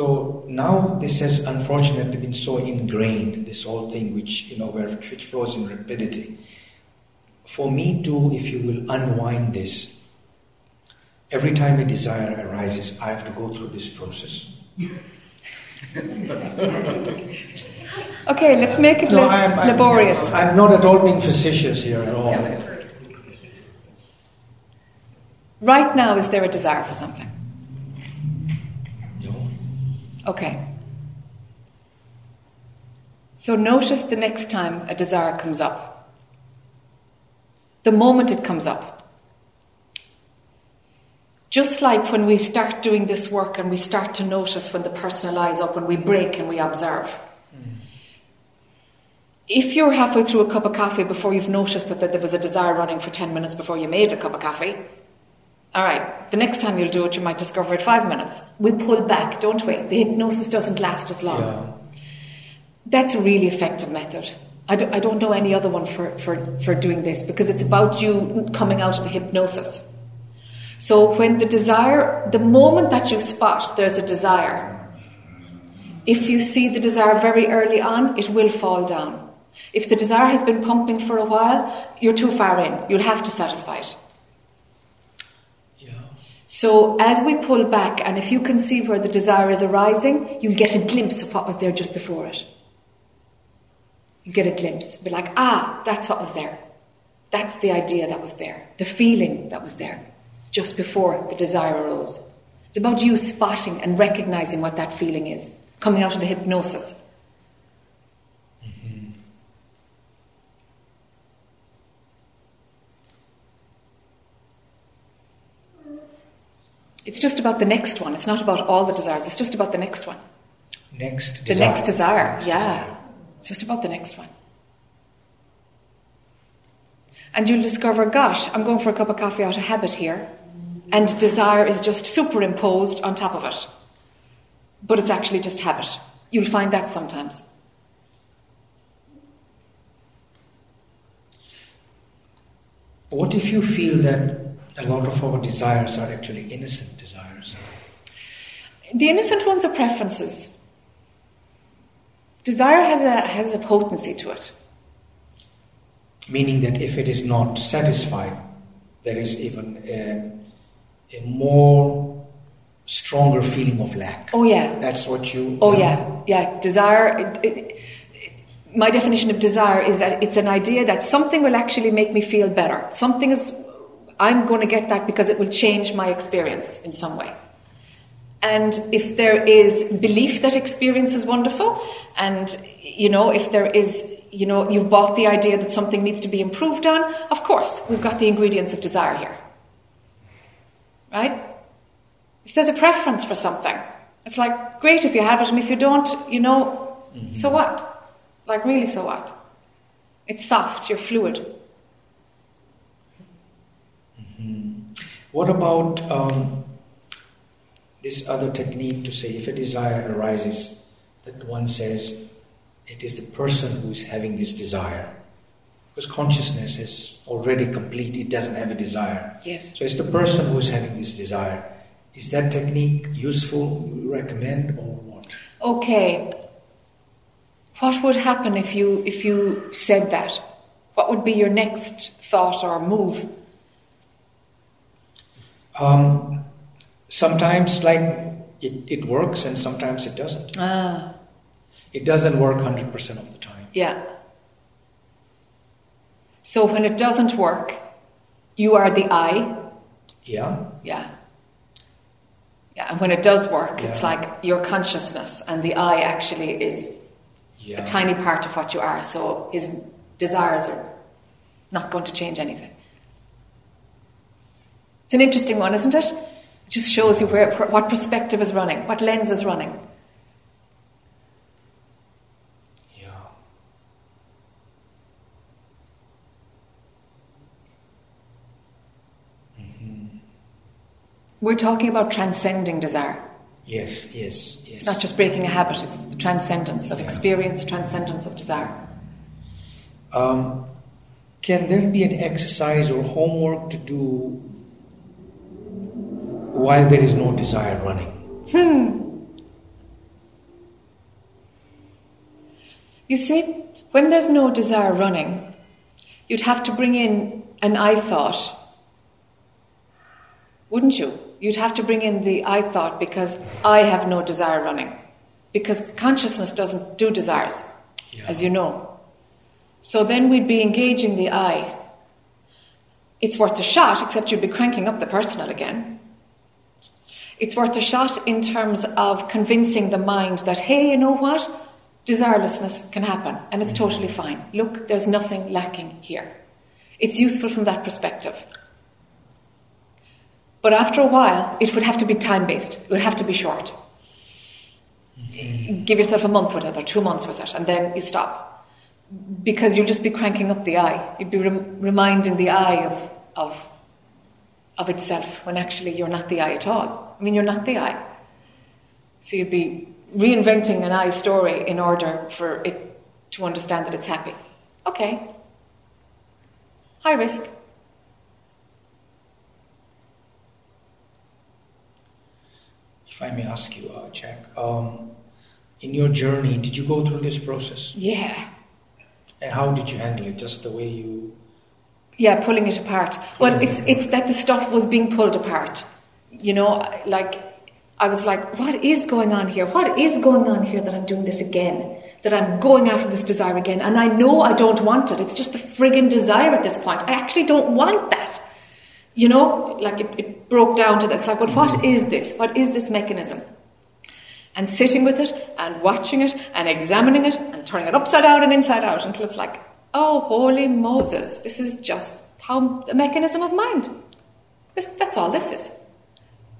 [SPEAKER 4] So now this has unfortunately been so ingrained, this whole thing, which you know, where which flows in rapidity. For me to, if you will, unwind this, every time a desire arises, I have to go through this process.
[SPEAKER 1] Okay, let's make it
[SPEAKER 4] No,
[SPEAKER 1] less
[SPEAKER 4] I'm- I'm-
[SPEAKER 1] laborious.
[SPEAKER 4] I'm not at all being facetious here at all.
[SPEAKER 1] Right now, is there a desire for something? Okay. So notice the next time a desire comes up. The moment it comes up. Just like when we start doing this work and we start to notice when the personal I is up and we break and we observe. Mm. If you're halfway through a cup of coffee before you've noticed that, that there was a desire running for 10 minutes before you made a cup of coffee, All right, the next time you'll do it, you might discover it five minutes. We pull back, don't we? The hypnosis doesn't last as long.
[SPEAKER 4] Yeah.
[SPEAKER 1] That's a really effective method. I don't, I don't know any other one for, for, for doing this because it's about you coming out of the hypnosis. So when the desire, the moment that you spot there's a desire, if you see the desire very early on, it will fall down. If the desire has been pumping for a while, you're too far in. You'll have to satisfy it. So as we pull back, and if you can see where the desire is arising, you'll get a glimpse of what was there just before it. You get a glimpse. Be like, ah, that's what was there. That's the idea that was there. The feeling that was there just before the desire arose. It's about you spotting and recognizing what that feeling is, coming out of the hypnosis. It's just about the next one. It's not about all the desires. It's just about the next one.
[SPEAKER 4] Next desire.
[SPEAKER 1] The
[SPEAKER 4] desire.
[SPEAKER 1] next desire, yeah. It's just about the next one. And you'll discover, gosh, I'm going for a cup of coffee out of habit here, and desire is just superimposed on top of it. But it's actually just habit. You'll find that sometimes.
[SPEAKER 4] What if you feel that a lot of our desires are actually innocent desires?
[SPEAKER 1] The innocent ones are preferences. Desire has a, has a potency to it.
[SPEAKER 4] Meaning that if it is not satisfied, there is even a, a more stronger feeling of lack.
[SPEAKER 1] Oh, yeah.
[SPEAKER 4] That's what you.
[SPEAKER 1] Oh, yeah, yeah. Desire. It, it, it- my definition of desire is that it's an idea that something will actually make me feel better. Something is. I'm going to get that because it will change my experience in some way. And if there is belief that experience is wonderful, and you know, if there is, you know, you've bought the idea that something needs to be improved on, of course, we've got the ingredients of desire here. Right? If there's a preference for something, it's like, great if you have it, and if you don't, you know, so mm-hmm. what? Like, really, so what? It's soft, you're fluid.
[SPEAKER 4] What about um, this other technique to say if a desire arises, that one says it is the person who is having this desire? Because consciousness is already complete, it doesn't have a desire.
[SPEAKER 1] Yes.
[SPEAKER 4] So it's the person who is having this desire. Is that technique useful? You recommend or what?
[SPEAKER 1] Okay. What would happen if you if you said that? What would be your next thought or move?
[SPEAKER 4] Um, sometimes, like it, it works, and sometimes it doesn't.
[SPEAKER 1] Ah,
[SPEAKER 4] It doesn't work hundred percent of the time.
[SPEAKER 1] yeah. So when it doesn't work, you are the I.
[SPEAKER 4] Yeah.
[SPEAKER 1] Yeah. Yeah, and when it does work, it's like your consciousness and the I actually is
[SPEAKER 4] Yeah.
[SPEAKER 1] a tiny part of what you are. So his desires are not going to change anything. It's an interesting one, isn't it? It just shows you where, what perspective is running, what lens is running.
[SPEAKER 4] Yeah.
[SPEAKER 1] We're talking about transcending desire.
[SPEAKER 4] Yes. Yes. Yes.
[SPEAKER 1] It's not just breaking a habit, it's the transcendence of experience, transcendence of desire.
[SPEAKER 4] Um, can there be an exercise or homework to do while there is no desire running? Hmm.
[SPEAKER 1] You see, when there's no desire running, you'd have to bring in an I thought, wouldn't you? You'd have to bring in the I thought because I have no desire running. Because consciousness doesn't do desires,
[SPEAKER 4] Yeah.
[SPEAKER 1] as you know. So then we'd be engaging the I. It's worth a shot, except you'd be cranking up the personal again. It's worth a shot in terms of convincing the mind that, hey, you know what? Desirelessness can happen and it's totally fine. Look, there's nothing lacking here. It's useful from that perspective. But after a while, it would have to be time based, it would have to be short. Mm-hmm. Give yourself a month with it or two months with it, and then you stop. Because you'll just be cranking up the I. You'd be rem- reminding the I of, of, of itself when actually you're not the I at all. I mean, you're not the I. So you'd be reinventing an I story in order for it to understand that it's happy. Okay. High risk.
[SPEAKER 4] If I may ask you, uh, Jac, um, in your journey, did you go through this process?
[SPEAKER 1] Yeah.
[SPEAKER 4] And how did you handle it? Just the way you.
[SPEAKER 1] Yeah, pulling it apart. Well, it's it's that the stuff was being pulled apart. You know, like I was like, what is going on here? What is going on here that I'm doing this again? That I'm going after this desire again? And I know I don't want it. It's just the friggin' desire at this point. I actually don't want that. You know, like it, it broke down to that. It's like, well, what mm-hmm. is this? What is this mechanism? And sitting with it and watching it and examining it and turning it upside down and inside out until it's like, oh, holy Moses, this is just how the mechanism of mind. This, that's all this is.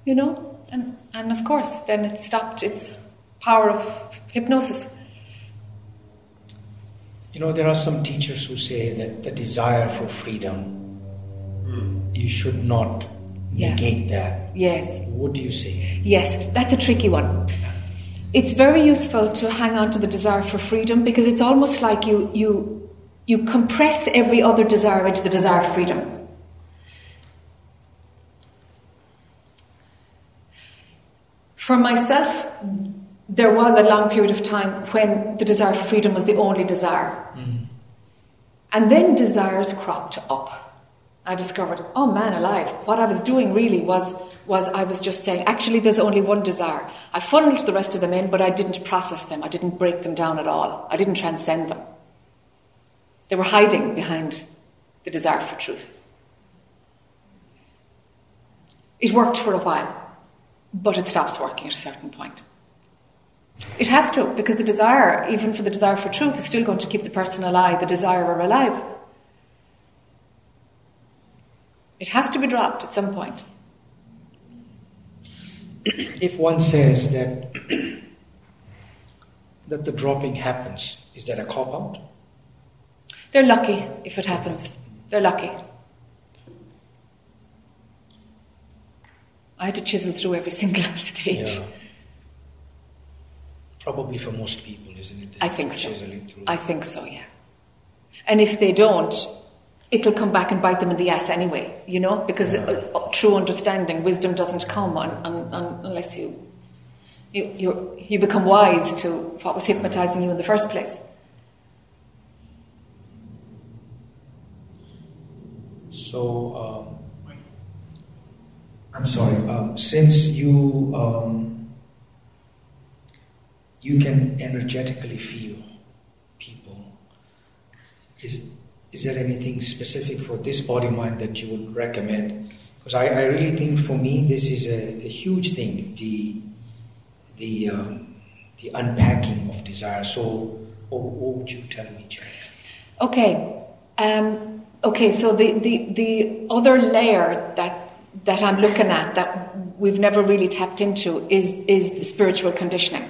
[SPEAKER 1] You know? And, and of course, then it stopped its power of hypnosis.
[SPEAKER 4] You know, there are some teachers who say that the desire for freedom, you should not
[SPEAKER 1] Yeah.
[SPEAKER 4] negate that.
[SPEAKER 1] Yes.
[SPEAKER 4] What do you say?
[SPEAKER 1] Yes, that's a tricky one. It's very useful to hang on to the desire for freedom because it's almost like you you you compress every other desire into the desire for freedom. For myself, there was a long period of time when the desire for freedom was the only desire. Mm-hmm. And then desires cropped up. I discovered, oh man alive, what I was doing really was, was I was just saying, actually, there's only one desire. I funneled the rest of them in, but I didn't process them. I didn't break them down at all. I didn't transcend them. They were hiding behind the desire for truth. It worked for a while, but it stops working at a certain point. It has to, because the desire, even for the desire for truth, is still going to keep the person alive, the desirer alive. It has to be dropped at some point.
[SPEAKER 4] If one says that that the dropping happens, is that a cop out?
[SPEAKER 1] They're lucky if it happens. They're lucky. I had to chisel through every single stage.
[SPEAKER 4] Yeah. Probably for most people, isn't it?
[SPEAKER 1] I think so. I think so, yeah. And if they don't, it'll come back and bite them in the ass anyway, you know, because
[SPEAKER 4] Yeah.
[SPEAKER 1] uh, true understanding, wisdom doesn't come on, on, on, unless you, you, you, you become wise to what was hypnotizing you in the first place.
[SPEAKER 4] So, um, I'm sorry. Um, since you um, you can energetically feel people, is is there anything specific for this body mind that you would recommend? Because I, I really think for me this is a, a huge thing. The the um, the unpacking of desire. So, what, what would you tell me, Jac?
[SPEAKER 1] Okay. Um, okay, so the, the, the other layer that, that I'm looking at that we've never really tapped into is, is the spiritual conditioning.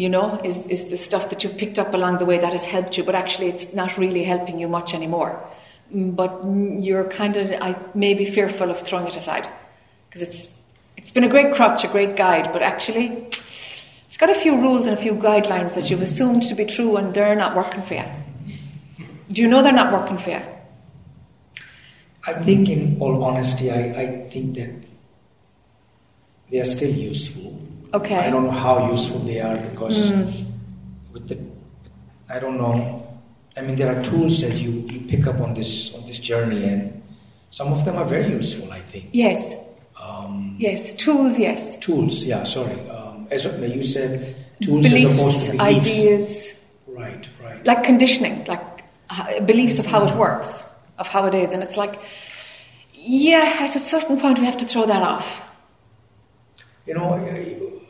[SPEAKER 1] You know, is, is the stuff that you've picked up along the way that has helped you, but actually it's not really helping you much anymore. Mm, But mm, you're kind of, I may be fearful of throwing it aside because it's, it's been a great crutch, a great guide, but actually it's got a few rules and a few guidelines that you've assumed to be true and they're not working for you. Do you know they're not working for you?
[SPEAKER 4] I think, in all honesty, I, I think that they are still useful.
[SPEAKER 1] Okay.
[SPEAKER 4] I don't know how useful they are because with the, I don't know. I mean, there are tools that you, you pick up on this on this journey, and some of them are very useful. I think
[SPEAKER 1] Yes,
[SPEAKER 4] um,
[SPEAKER 1] yes. Tools, yes.
[SPEAKER 4] tools. Yeah, sorry. Um, as you said, tools as
[SPEAKER 1] beliefs,
[SPEAKER 4] opposed to beliefs.
[SPEAKER 1] ideas,
[SPEAKER 4] Right, right.
[SPEAKER 1] like conditioning, like uh, beliefs of how it works, of how it is. And it's like, yeah, at a certain point we have to throw that off.
[SPEAKER 4] You know,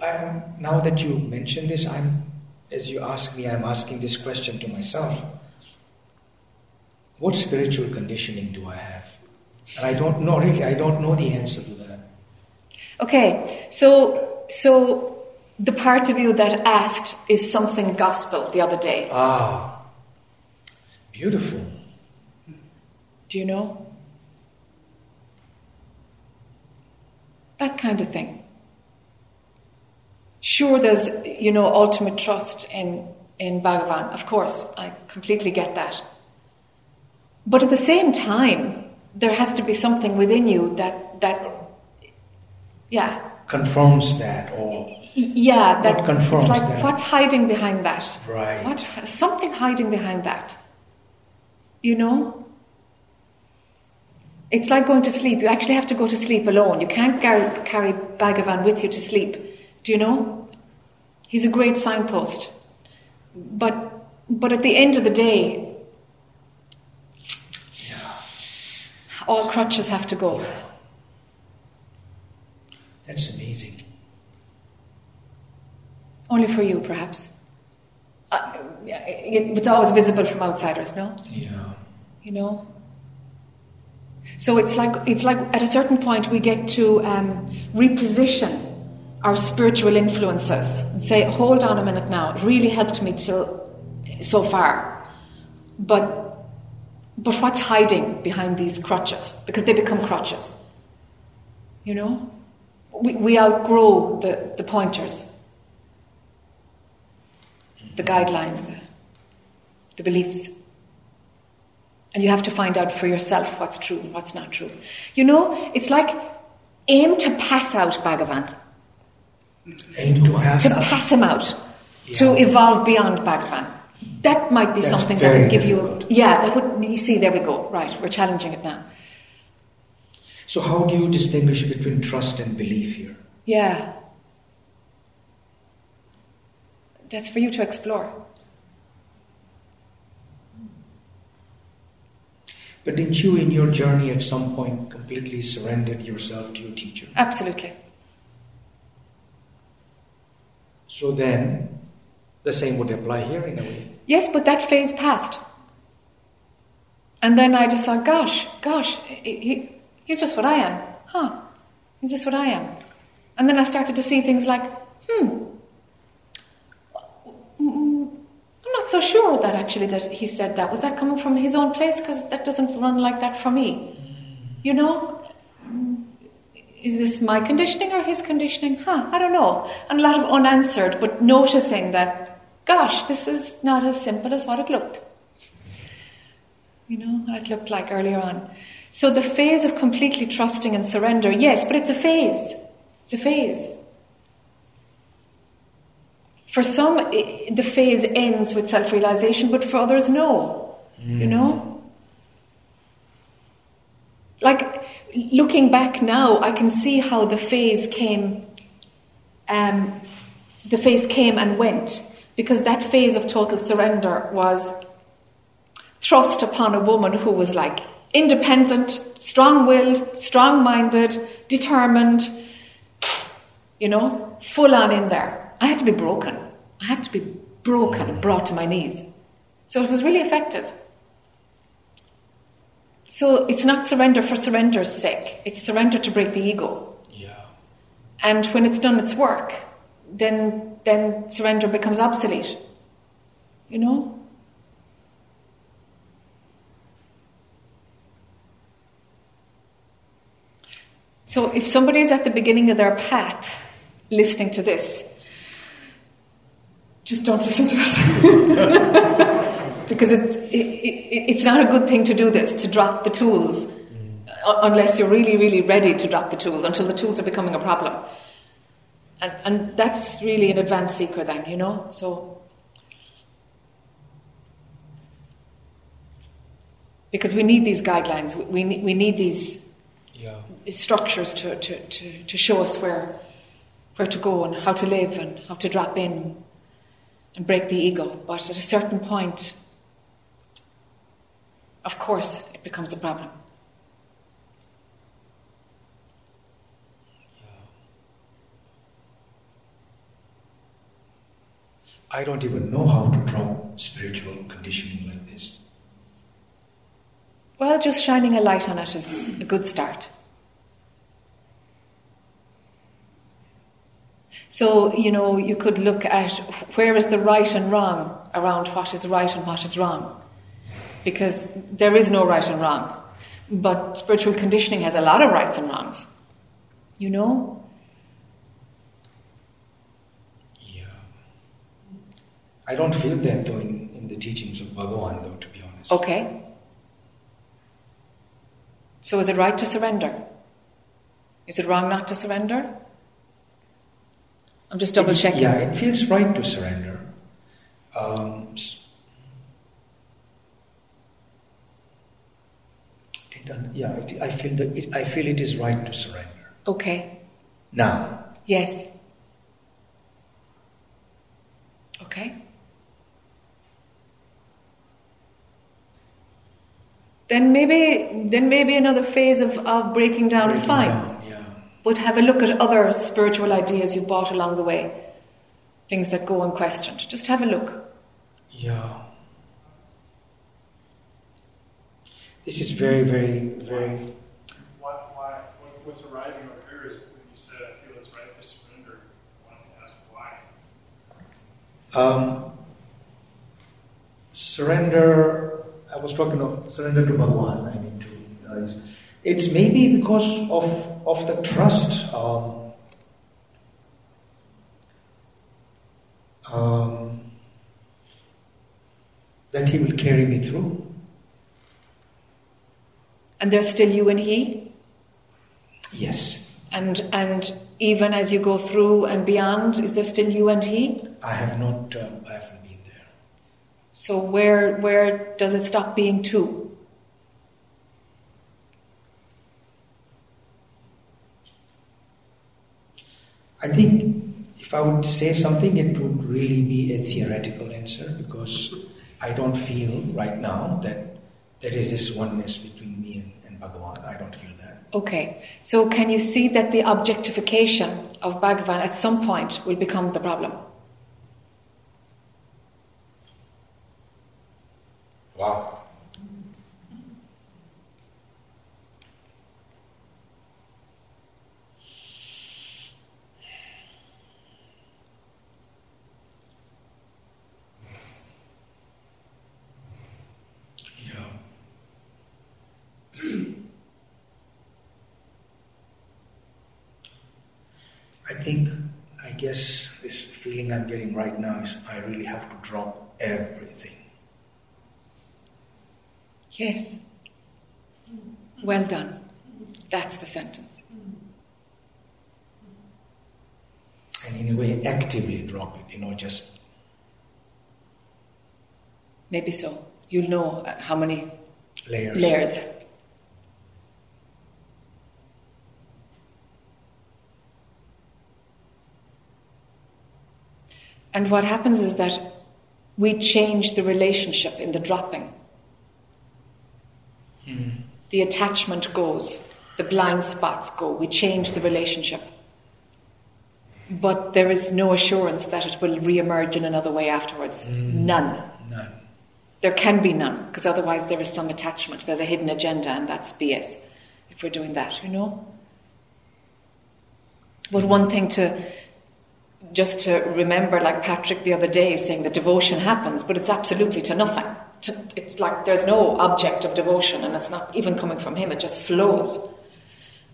[SPEAKER 4] I'm, now that you mention this, I'm, as you ask me, I'm asking this question to myself. What spiritual conditioning do I have? And I don't know, really, I don't know the answer to that.
[SPEAKER 1] Okay, so, so the part of you that asked is something gospel the other day.
[SPEAKER 4] Ah, beautiful.
[SPEAKER 1] Do you know? That kind of thing. Sure, there's, you know, ultimate trust in, in Bhagavan. Of course, I completely get that. But at the same time, there has to be something within you that, that yeah,
[SPEAKER 4] Confirms that or
[SPEAKER 1] yeah, that
[SPEAKER 4] confirms
[SPEAKER 1] it's like
[SPEAKER 4] that?
[SPEAKER 1] what's hiding behind that?
[SPEAKER 4] Right.
[SPEAKER 1] What's something hiding behind that? You know? It's like going to sleep. You actually have to go to sleep alone. You can't carry, carry Bhagavan with you to sleep. Do you know? He's a great signpost. But but at the end of the day, all crutches have to go.
[SPEAKER 4] that's amazing.
[SPEAKER 1] Only for you, perhaps. Uh, it- it's always visible from outsiders, no?
[SPEAKER 4] Yeah.
[SPEAKER 1] You know. So it's like it's like at a certain point we get to um, reposition our spiritual influences and say, "Hold on a minute now. It really helped me till so far, but but what's hiding behind these crutches? Because they become crutches. You know, we we outgrow the the pointers, the guidelines, the the beliefs. And you have to find out for yourself what's true and what's not true. You know, it's like aim to pass out Bhagavan,
[SPEAKER 4] To pass
[SPEAKER 1] to pass him out, to evolve beyond Bhagavan. That might be
[SPEAKER 4] That's
[SPEAKER 1] something that would give you.
[SPEAKER 4] difficult.
[SPEAKER 1] Yeah, that would. You see, there we go. Right, we're challenging it now.
[SPEAKER 4] So how do you distinguish between trust and belief here?
[SPEAKER 1] Yeah. That's for you to explore.
[SPEAKER 4] But didn't you, in your journey, at some point, completely surrendered yourself to your teacher?
[SPEAKER 1] Absolutely.
[SPEAKER 4] So then, the same would apply here in a way.
[SPEAKER 1] Yes, but that phase passed. And then I just thought, gosh, gosh, he, he, he's just what I am. Huh, he's just what I am. And then I started to see things like, hmm, mm, I'm not so sure that actually that he said that. Was that coming from his own place? Because that doesn't run like that for me. You know? Mm, Is this my conditioning or his conditioning? Huh, I don't know. And a lot of unanswered, but noticing that, gosh, this is not as simple as what it looked. You know, what it looked like earlier on. So the phase of completely trusting and surrender, yes, but it's a phase. It's a phase. For some, the phase ends with self realization, but for others, no. You know? Like, looking back now, I can see how the phase came, um, the phase came and went, because that phase of total surrender was thrust upon a woman who was like independent, strong willed, strong minded, determined, you know, full on in there. I had to be broken. I had to be broken and brought to my knees. So it was really effective. So it's not surrender for surrender's sake, it's surrender to break the ego.
[SPEAKER 4] Yeah.
[SPEAKER 1] And when it's done its work, then, then surrender becomes obsolete. You know? So if somebody is at the beginning of their path listening to this, just don't listen to it. because it's, it, it, it's not a good thing to do this, to drop the tools, u- unless you're really, really ready to drop the tools, until the tools are becoming a problem. And, and that's really an advanced seeker, then, you know? So. Because we need these guidelines, we, we, need, we need these
[SPEAKER 4] Yeah.
[SPEAKER 1] structures to, to, to, to show us where, where to go and how to live and how to drop in and break the ego. But at a certain point, of course, it becomes a problem.
[SPEAKER 4] I don't even know how to drop spiritual conditioning like this.
[SPEAKER 1] Well, just shining a light on it is a good start. So, you know, you could look at where is the right and wrong around what is right and what is wrong. Because there is no right and wrong. But spiritual conditioning has a lot of rights and wrongs. You know?
[SPEAKER 4] Yeah. I don't feel that though in, in the teachings of Bhagavan though, to be honest.
[SPEAKER 1] Okay. So is it right to surrender? Is it wrong not to surrender? I'm just double checking.
[SPEAKER 4] Yeah, it feels right to surrender. Um, s- yeah, it, I feel that it, I feel it is right to surrender.
[SPEAKER 1] Okay.
[SPEAKER 4] Now,
[SPEAKER 1] Yes. Okay. Then maybe then maybe another phase of, of breaking down is
[SPEAKER 4] breaking
[SPEAKER 1] fine.
[SPEAKER 4] down, yeah.
[SPEAKER 1] But have a look at other spiritual ideas you bought along the way. Things that go unquestioned. Just have a look.
[SPEAKER 4] Yeah. This is very, very, very.
[SPEAKER 6] Why, why, what, what's arising over here is when you said, I feel it's right to surrender, I wanted to ask why.
[SPEAKER 4] Um, surrender. I was talking of surrender to Bhagwan. I mean, to uh, it's, it's maybe because of of the trust. Um, um, that he will carry me through.
[SPEAKER 1] And there's still you and he.
[SPEAKER 4] Yes,
[SPEAKER 1] And and even as you go through and beyond, is there still you and he?
[SPEAKER 4] I have not. Um, I haven't been there.
[SPEAKER 1] So where where does it stop being two?
[SPEAKER 4] I think if I would say something, it would really be a theoretical answer because I don't feel right now that there is this oneness between me and, and Bhagavan. I don't feel that.
[SPEAKER 1] Okay. So can you see that the objectification of Bhagavan at some point will become the problem?
[SPEAKER 4] Wow. Yeah. I think, I guess this feeling I'm getting right now is I really have to drop everything.
[SPEAKER 1] Yes. Well done. That's the sentence.
[SPEAKER 4] and in a way actively drop it, you know, just
[SPEAKER 1] Maybe so. You'll know uh, how many
[SPEAKER 4] layers.
[SPEAKER 1] layers. And what happens is that we change the relationship in the dropping. Hmm. The attachment goes, the blind spots go, we change the relationship. But there is no assurance that it will re emerge in another way afterwards. Hmm. None.
[SPEAKER 4] None.
[SPEAKER 1] There can be none, because otherwise there is some attachment. There's a hidden agenda, and that's BS if we're doing that, you know? But one thing to just to remember, like Patrick the other day saying that devotion happens, but it's absolutely to nothing. It's like there's no object of devotion, and it's not even coming from him, it just flows.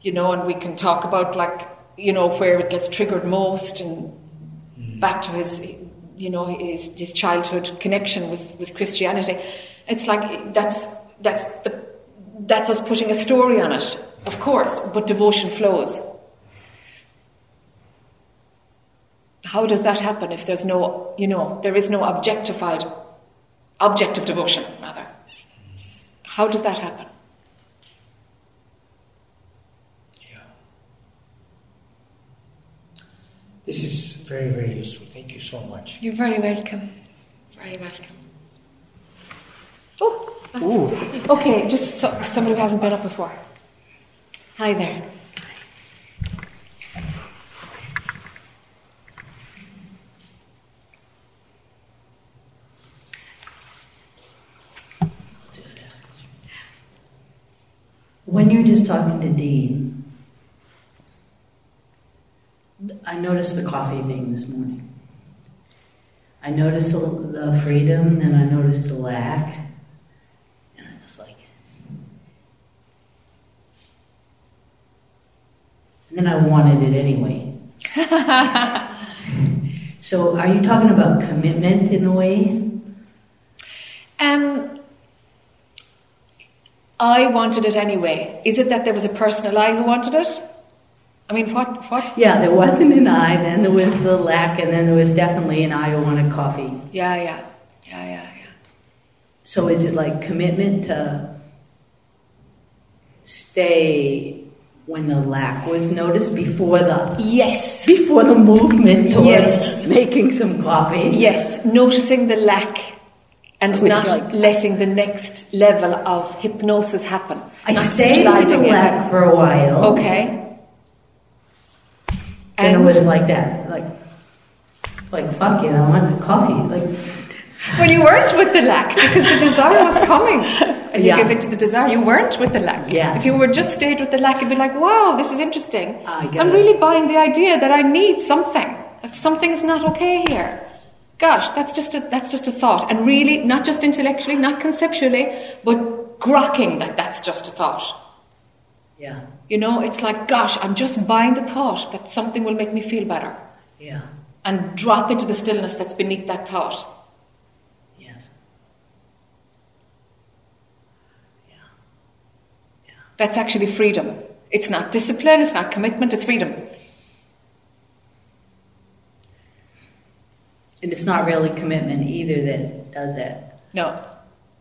[SPEAKER 1] You know, and we can talk about, like, you know, where it gets triggered most and hmm. back to his you know his, his childhood connection with, with Christianity. It's like that's that's the that's us putting a story on it, of course, but devotion flows. How does that happen if there's no you know there is no objectified object of devotion rather? How does that happen?
[SPEAKER 4] Yeah. This is very, very useful. Thank you so much.
[SPEAKER 1] You're very welcome. Very welcome. Oh, that's- okay. Just so, somebody who hasn't been up before. Hi there.
[SPEAKER 2] When you're just talking to Dean, I noticed the coffee thing this morning. I noticed the, freedom, and I noticed the lack, and I was like,
[SPEAKER 7] and then I wanted it anyway. so, are you talking about commitment in a way?
[SPEAKER 1] Um, I wanted it anyway. Is it that there was a personal I who wanted it? I mean, what? What?
[SPEAKER 7] Yeah, there wasn't an I, then there was the lack, and then there was definitely an I who wanted coffee.
[SPEAKER 1] Yeah, yeah, yeah, yeah, yeah.
[SPEAKER 7] So, is it like commitment to stay when the lack was noticed before the
[SPEAKER 1] Yes,
[SPEAKER 7] before the movement towards
[SPEAKER 1] Yes.
[SPEAKER 7] making some coffee?
[SPEAKER 1] yes. Noticing the lack and not
[SPEAKER 7] like-
[SPEAKER 1] letting the next level of hypnosis happen.
[SPEAKER 7] I
[SPEAKER 1] not
[SPEAKER 7] stayed with the
[SPEAKER 1] sliding in.
[SPEAKER 7] lack for a while.
[SPEAKER 1] Okay.
[SPEAKER 7] And it was like that, like, like fuck it, I want the coffee. Like,
[SPEAKER 1] well, you weren't with the lack because the desire was coming, and you
[SPEAKER 7] Yeah.
[SPEAKER 1] give it to the desire. You weren't with the lack.
[SPEAKER 7] Yes.
[SPEAKER 1] If you were just stayed with the lack, you'd be like, "Wow, this is interesting. I'm
[SPEAKER 7] it.
[SPEAKER 1] really buying the idea that I need something. That something is not okay here." Gosh, that's just a, that's just a thought, and really not just intellectually, not conceptually, but grokking that that's just a thought.
[SPEAKER 7] yeah,
[SPEAKER 1] You know, it's like, gosh, I'm just buying the thought that something will make me feel better,
[SPEAKER 7] yeah,
[SPEAKER 1] and drop into the stillness that's beneath that thought.
[SPEAKER 7] yes. Yeah, yeah.
[SPEAKER 1] That's actually freedom. It's not discipline, it's not commitment, it's freedom.
[SPEAKER 7] And it's not really commitment either that does it.
[SPEAKER 1] No,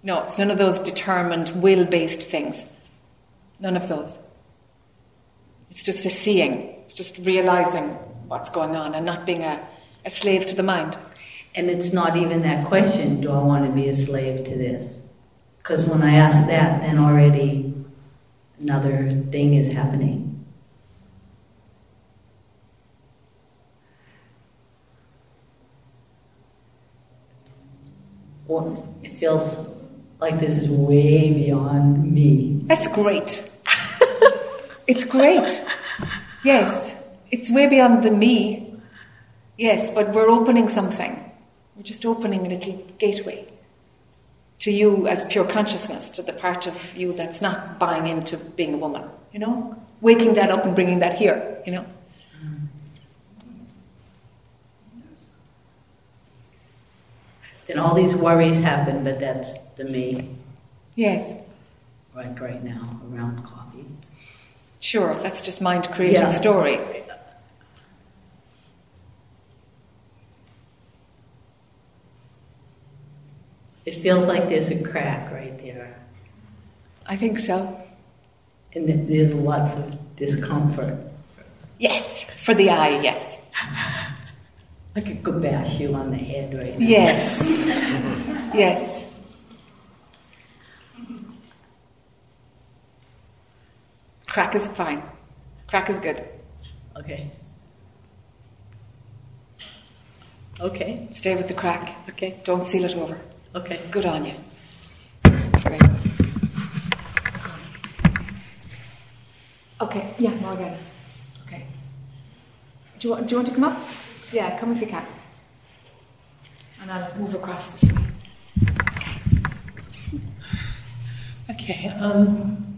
[SPEAKER 1] no, it's none of those determined, will based things. None of those. It's just a seeing, it's just realizing what's going on and not being a, a slave to the mind.
[SPEAKER 7] And it's not even that question, do I want to be a slave to this? Because when I ask that, then already another thing is happening. Well, it feels like this is way beyond me.
[SPEAKER 1] That's great. it's great. Yes, it's way beyond the me. Yes, but we're opening something. We're just opening a little gateway to you as pure consciousness, to the part of you that's not buying into being a woman, you know? Waking that up and bringing that here, you know?
[SPEAKER 7] Then all these worries happen, but that's the me,
[SPEAKER 1] Yes,
[SPEAKER 7] like right now, around coffee.
[SPEAKER 1] sure, that's just mind creating
[SPEAKER 7] Yeah.
[SPEAKER 1] story.
[SPEAKER 7] It feels like there's a crack right there.
[SPEAKER 1] I think so.
[SPEAKER 7] And that there's lots of discomfort.
[SPEAKER 1] Yes, for the I, yes.
[SPEAKER 7] I could go bash you on the head right now.
[SPEAKER 1] Yes. yes. Crack is fine. Crack is good.
[SPEAKER 7] Okay. Okay.
[SPEAKER 1] Stay with the crack.
[SPEAKER 7] Okay.
[SPEAKER 1] Don't seal it over.
[SPEAKER 7] Okay.
[SPEAKER 1] Good on you. Great. Okay, yeah, no, again. Okay. Do you, want, do you want to come up? Yeah, come if you can. And I'll move across this way.
[SPEAKER 8] Okay. Um,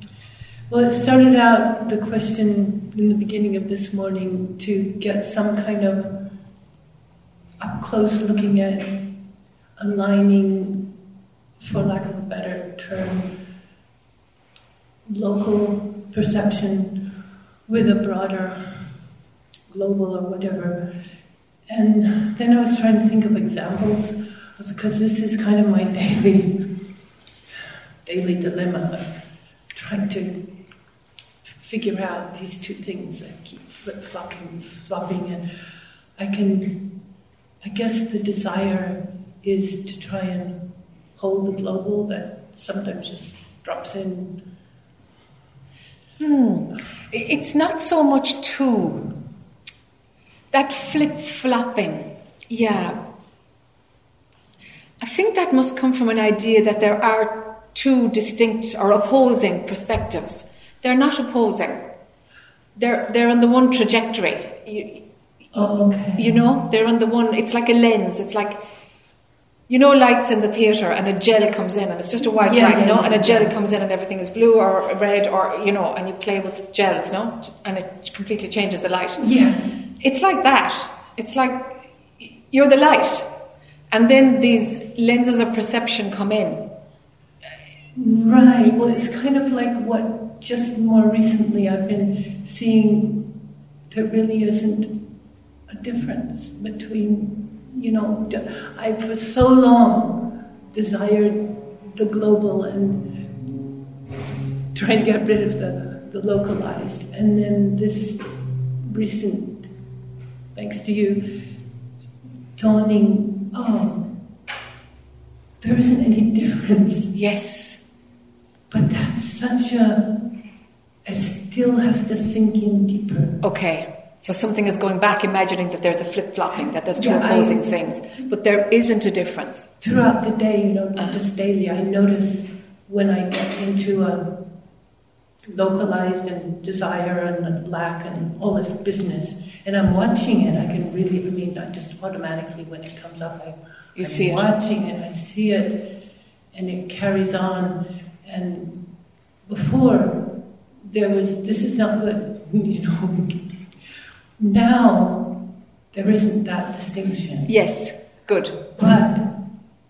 [SPEAKER 8] well, it started out the question in the beginning of this morning to get some kind of up close looking at aligning, for lack of a better term, local perception with a broader global or whatever. And then I was trying to think of examples because this is kind of my daily daily dilemma of trying to figure out these two things that keep flip flopping, flopping, and I can, I guess the desire is to try and hold the global that sometimes just drops in.
[SPEAKER 1] Hmm. It's not so much two. That flip flopping, yeah. I think that must come from an idea that there are two distinct or opposing perspectives. They're not opposing. They're, they're on the one trajectory. You,
[SPEAKER 8] Oh, okay.
[SPEAKER 1] you know, they're on the one, it's like a lens. It's like You know, lights in the theatre, and a gel comes in, and it's just a white
[SPEAKER 8] Yeah,
[SPEAKER 1] light,
[SPEAKER 8] yeah,
[SPEAKER 1] no?
[SPEAKER 8] yeah,
[SPEAKER 1] and a gel comes in, and everything is blue or red, or you know, and you play with gels, no? And it completely changes the light.
[SPEAKER 8] Yeah.
[SPEAKER 1] It's like that. It's like you're the light, and then these lenses of perception come in.
[SPEAKER 8] Right. Well, it's kind of like what just more recently I've been seeing. There really isn't a difference between, you know, I for so long desired the global and trying to get rid of the, the localized, and then this recent, thanks to you, dawning, oh, there isn't any difference.
[SPEAKER 1] Yes,
[SPEAKER 8] But that's such a. It still has to sink in deeper.
[SPEAKER 1] okay. So something is going back, imagining that there's a flip flopping, that there's two
[SPEAKER 8] Yeah, I-
[SPEAKER 1] opposing things, but there isn't a difference.
[SPEAKER 8] Throughout the day, you know,
[SPEAKER 1] Uh.
[SPEAKER 8] just daily, I notice when I get into a localized and desire and lack and all this business, and I'm watching it, I can really, I mean, I just automatically, when it comes up, I,
[SPEAKER 1] You
[SPEAKER 8] I'm
[SPEAKER 1] see it.
[SPEAKER 8] watching it, I see it, and it carries on. And before, there was, this is not good, you know. Now, there isn't that distinction.
[SPEAKER 1] Yes, good.
[SPEAKER 8] But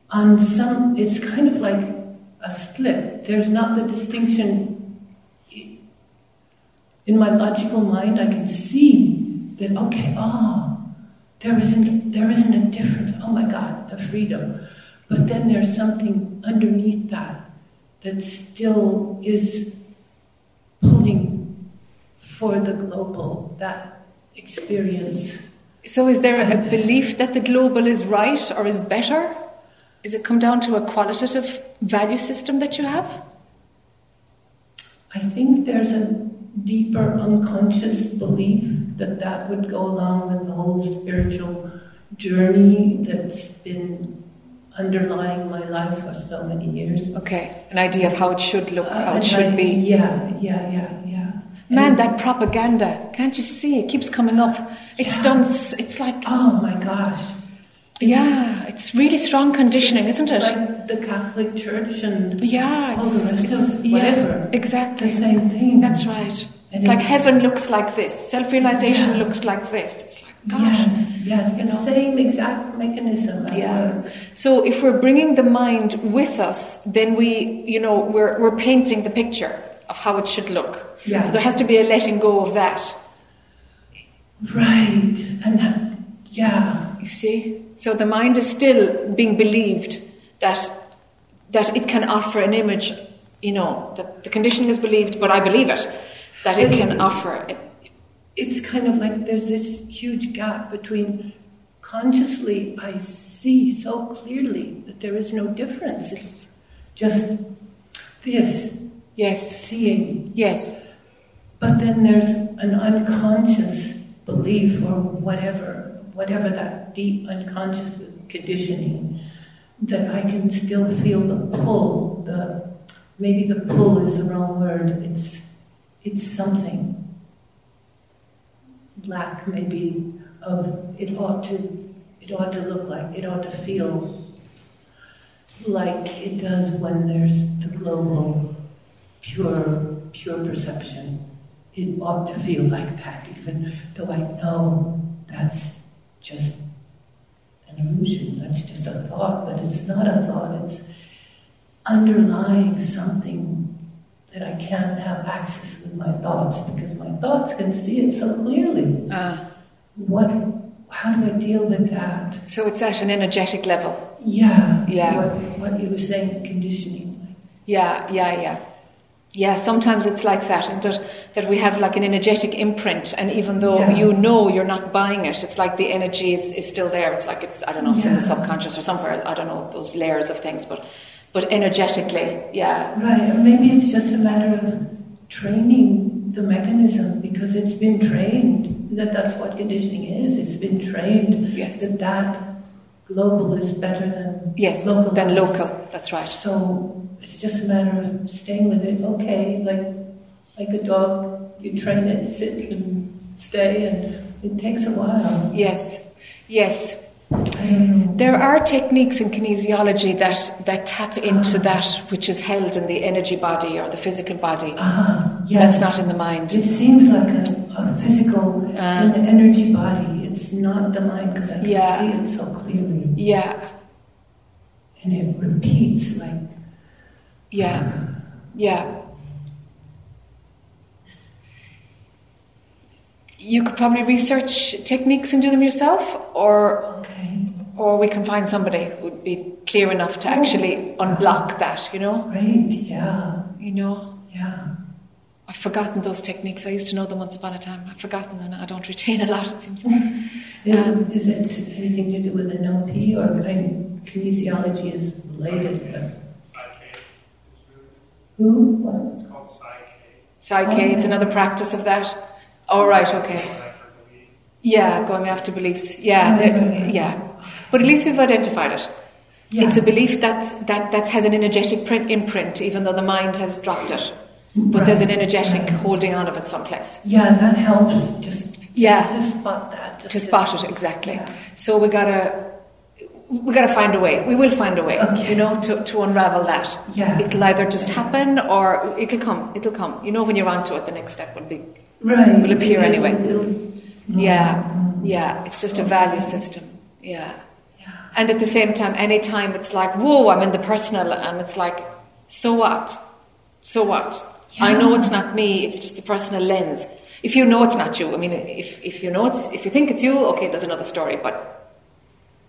[SPEAKER 8] on some, it's kind of like a split. There's not the distinction. In my logical mind, I can see that, okay, ah, there isn't, there isn't a difference. Oh my God, the freedom. But then there's something underneath that that still is pulling for the global, that experience.
[SPEAKER 1] So, is there a belief that the global is right or is better? Is it come down to a qualitative value system that you have?
[SPEAKER 8] I think there's a deeper unconscious belief that that would go along with the whole spiritual journey that's been underlying my life for so many years.
[SPEAKER 1] Okay, an idea of how it should look, how
[SPEAKER 8] Uh,
[SPEAKER 1] it should
[SPEAKER 8] I-
[SPEAKER 1] be.
[SPEAKER 8] Yeah, yeah, yeah, yeah.
[SPEAKER 1] Man,
[SPEAKER 8] And-
[SPEAKER 1] that propaganda, can't you see? It keeps coming up. It's
[SPEAKER 8] Yeah.
[SPEAKER 1] done, it's like,
[SPEAKER 8] Oh my gosh.
[SPEAKER 1] yeah, it's really strong conditioning, isn't it?
[SPEAKER 8] Like the Catholic Church and
[SPEAKER 1] Yeah,
[SPEAKER 8] all the rest
[SPEAKER 1] it's-
[SPEAKER 8] of
[SPEAKER 1] yeah,
[SPEAKER 8] whatever.
[SPEAKER 1] exactly.
[SPEAKER 8] The same thing.
[SPEAKER 1] That's right.
[SPEAKER 8] And
[SPEAKER 1] It's like heaven looks like this, self realization
[SPEAKER 8] Yeah.
[SPEAKER 1] looks like this. It's like, gosh.
[SPEAKER 8] Yes, yes,
[SPEAKER 1] You
[SPEAKER 8] the
[SPEAKER 1] know.
[SPEAKER 8] same exact mechanism.
[SPEAKER 1] Yeah.
[SPEAKER 8] work.
[SPEAKER 1] So if we're bringing the mind with us, then we, you know, we're, we're painting the picture of how it should look.
[SPEAKER 8] Yeah.
[SPEAKER 1] So there has to be a letting go of that.
[SPEAKER 8] Right, and that, yeah,
[SPEAKER 1] You see? So the mind is still being believed that that it can offer an image, you know, that the conditioning is believed, but I believe it, that it can offer it.
[SPEAKER 8] it's kind of like there's this huge gap between consciously I see so clearly that there is no difference. It's just this
[SPEAKER 1] Yes,
[SPEAKER 8] seeing.
[SPEAKER 1] yes,
[SPEAKER 8] But then there's an unconscious belief or whatever, whatever that deep unconscious conditioning that I can still feel the pull, the maybe the pull is the wrong word. It's it's something. Lack maybe of it ought to it ought to look like it ought to feel like it does when there's the global pure pure perception. It ought to feel like that, even though I know that's just illusion, that's just a thought, but it's not a thought, it's underlying something that I can't have access with my thoughts because my thoughts can see it so clearly.
[SPEAKER 1] Ah,
[SPEAKER 8] What how do I deal with that?
[SPEAKER 1] so it's at an energetic level.
[SPEAKER 8] Yeah.
[SPEAKER 1] Yeah.
[SPEAKER 8] What, what you were saying, conditioning.
[SPEAKER 1] Yeah, yeah, yeah. Yeah, sometimes it's like that, isn't it? That we have like an energetic imprint, and even though
[SPEAKER 8] Yeah.
[SPEAKER 1] you know you're not buying it, it's like the energy is, is still there. It's like it's, I don't know, it's in the subconscious or somewhere, I don't know, those layers of things, but, but energetically, yeah.
[SPEAKER 8] Right, maybe it's just a matter of training the mechanism because it's been trained that that's what conditioning is. It's been trained
[SPEAKER 1] Yes.
[SPEAKER 8] that that global is better than
[SPEAKER 1] Yes,
[SPEAKER 8] local.
[SPEAKER 1] then local, that's right.
[SPEAKER 8] So it's just a matter of staying with it. Okay, like like a dog, you train it, sit and stay, and it takes a while.
[SPEAKER 1] Yes, yes.
[SPEAKER 8] I don't know.
[SPEAKER 1] There are techniques in kinesiology that, that tap into that which is held in the energy body or the physical body.
[SPEAKER 8] Ah, yes.
[SPEAKER 1] That's not in the mind.
[SPEAKER 8] It seems like a, a physical
[SPEAKER 1] Uh.
[SPEAKER 8] an energy body. It's not the mind because I can
[SPEAKER 1] Yeah.
[SPEAKER 8] see it so clearly,
[SPEAKER 1] Yeah,
[SPEAKER 8] and it repeats like.
[SPEAKER 1] yeah, yeah. You could probably research techniques and do them yourself, or
[SPEAKER 8] Okay,
[SPEAKER 1] or we can find somebody who would be clear enough to oh. actually unblock that. You know,
[SPEAKER 8] right? Yeah,
[SPEAKER 1] you know.
[SPEAKER 8] yeah.
[SPEAKER 1] I've forgotten those techniques. I used to know them once upon a time. I've forgotten them. I don't retain a lot. It seems.
[SPEAKER 8] Um, is it anything to do with NLP or kind kinesiology is related? But
[SPEAKER 6] PSYCH-K
[SPEAKER 8] who? What?
[SPEAKER 6] it's called PSYCH-K.
[SPEAKER 1] PSYCH-K. It's another practice of that. All right. Okay.
[SPEAKER 6] Going after belief.
[SPEAKER 1] Yeah, going after beliefs. Yeah, yeah. But at least we've identified it.
[SPEAKER 8] Yeah.
[SPEAKER 1] It's a belief that that that has an energetic print, imprint, even though the mind has dropped it. But there's an energetic
[SPEAKER 8] right.
[SPEAKER 1] holding on of it someplace.
[SPEAKER 8] Yeah, that helps. Just
[SPEAKER 1] Yeah.
[SPEAKER 8] to spot that. just
[SPEAKER 1] To spot it exactly.
[SPEAKER 8] Yeah.
[SPEAKER 1] So we gotta we gotta find a way. We will find a way.
[SPEAKER 8] Okay.
[SPEAKER 1] You know, to, to unravel that.
[SPEAKER 8] Yeah.
[SPEAKER 1] It'll either just happen or it'll come. It'll come. You know, when you're onto it, the next step will be.
[SPEAKER 8] Right.
[SPEAKER 1] will appear
[SPEAKER 8] It'll-
[SPEAKER 1] anyway.
[SPEAKER 8] it'll-
[SPEAKER 1] Yeah, yeah. It's just a value system. Yeah.
[SPEAKER 8] Yeah.
[SPEAKER 1] And at the same time, anytime it's like, whoa, I'm in the personal, and it's like, so what? So what? I know it's not me, it's just the personal lens. If you know it's not you, I mean, if, if you know it's, if you think it's you, okay, there's another story, but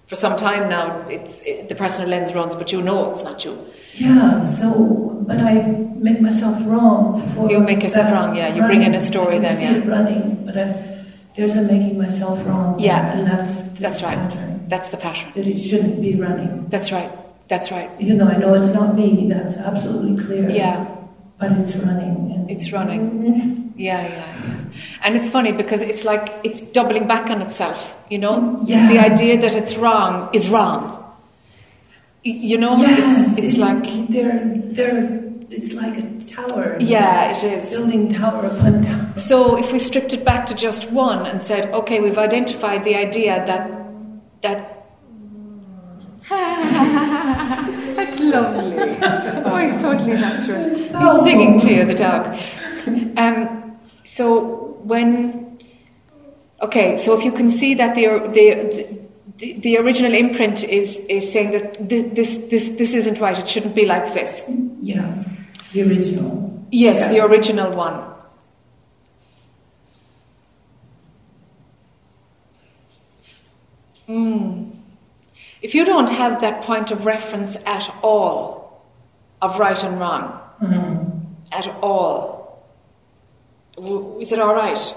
[SPEAKER 1] for some time now, it's, it, the personal lens runs, but you know it's not you.
[SPEAKER 8] Yeah, so, but I make myself wrong. For
[SPEAKER 1] You make yourself wrong, yeah, you bring in a story then, yeah.
[SPEAKER 8] running, but I, there's a making myself wrong.
[SPEAKER 1] Yeah,
[SPEAKER 8] and that's
[SPEAKER 1] That's right.
[SPEAKER 8] Pattern,
[SPEAKER 1] That's the pattern.
[SPEAKER 8] that it shouldn't be running,
[SPEAKER 1] That's right. That's right.
[SPEAKER 8] even though I know it's not me. That's absolutely clear.
[SPEAKER 1] Yeah.
[SPEAKER 8] But it's running. And
[SPEAKER 1] It's running. Yeah, yeah, yeah. And it's funny because it's like it's doubling back on itself, you know?
[SPEAKER 8] Yeah.
[SPEAKER 1] The idea that it's wrong is wrong. You know?
[SPEAKER 8] Yes,
[SPEAKER 1] It's, it's
[SPEAKER 8] it-
[SPEAKER 1] like,
[SPEAKER 8] they're they're. It's like a tower.
[SPEAKER 1] yeah, it is.
[SPEAKER 8] building tower upon tower.
[SPEAKER 1] So if we stripped it back to just one and said, okay, we've identified the idea that, that. Lovely. Oh, he's totally natural. He's singing to you, the dog. Um, so when, okay, so if you can see that the the the, the original imprint is is saying that thi- this this this isn't right. It shouldn't be like this.
[SPEAKER 8] Yeah, the original.
[SPEAKER 1] Yes,
[SPEAKER 8] Yeah.
[SPEAKER 1] the original one. Mm. If you don't have that point of reference at all of right and wrong,
[SPEAKER 8] Mhm.
[SPEAKER 1] at all, w- is it all right?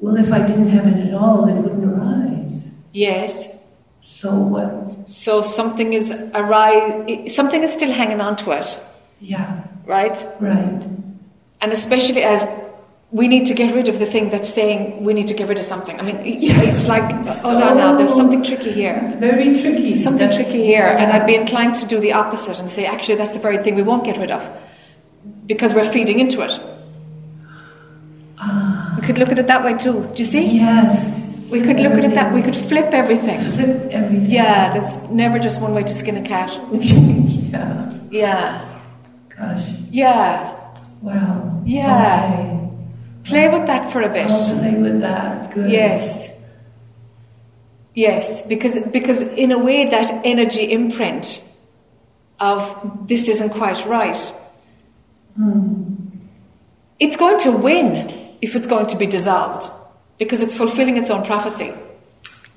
[SPEAKER 8] Well, if I didn't have it at all, it wouldn't arise.
[SPEAKER 1] Yes.
[SPEAKER 8] So what?
[SPEAKER 1] So something is arise. Something is still hanging on to it,
[SPEAKER 8] Yeah,
[SPEAKER 1] right?
[SPEAKER 8] right.
[SPEAKER 1] And especially as we need to get rid of the thing that's saying we need to get rid of something. I mean, it's like, oh, hold on now, there's something tricky here.
[SPEAKER 8] Very tricky.
[SPEAKER 1] Something
[SPEAKER 8] That's-
[SPEAKER 1] tricky here. And. I'd be inclined to do the opposite and say, actually, that's the very thing we won't get rid of because we're feeding into it. We could look at it that way too. Do you see?
[SPEAKER 8] Yes.
[SPEAKER 1] We could look at it that we could flip everything.
[SPEAKER 8] flip everything.
[SPEAKER 1] Yeah, there's never just one way to skin a cat.
[SPEAKER 8] yeah.
[SPEAKER 1] Yeah.
[SPEAKER 8] Gosh.
[SPEAKER 1] Yeah.
[SPEAKER 8] Wow.
[SPEAKER 1] Yeah.
[SPEAKER 8] Okay.
[SPEAKER 1] Play with that for a bit.
[SPEAKER 8] I'll play with that. Good.
[SPEAKER 1] Yes. Yes, because because in a way that energy imprint of this isn't quite right,
[SPEAKER 8] Hmm.
[SPEAKER 1] it's going to win if it's going to be dissolved because it's fulfilling its own prophecy.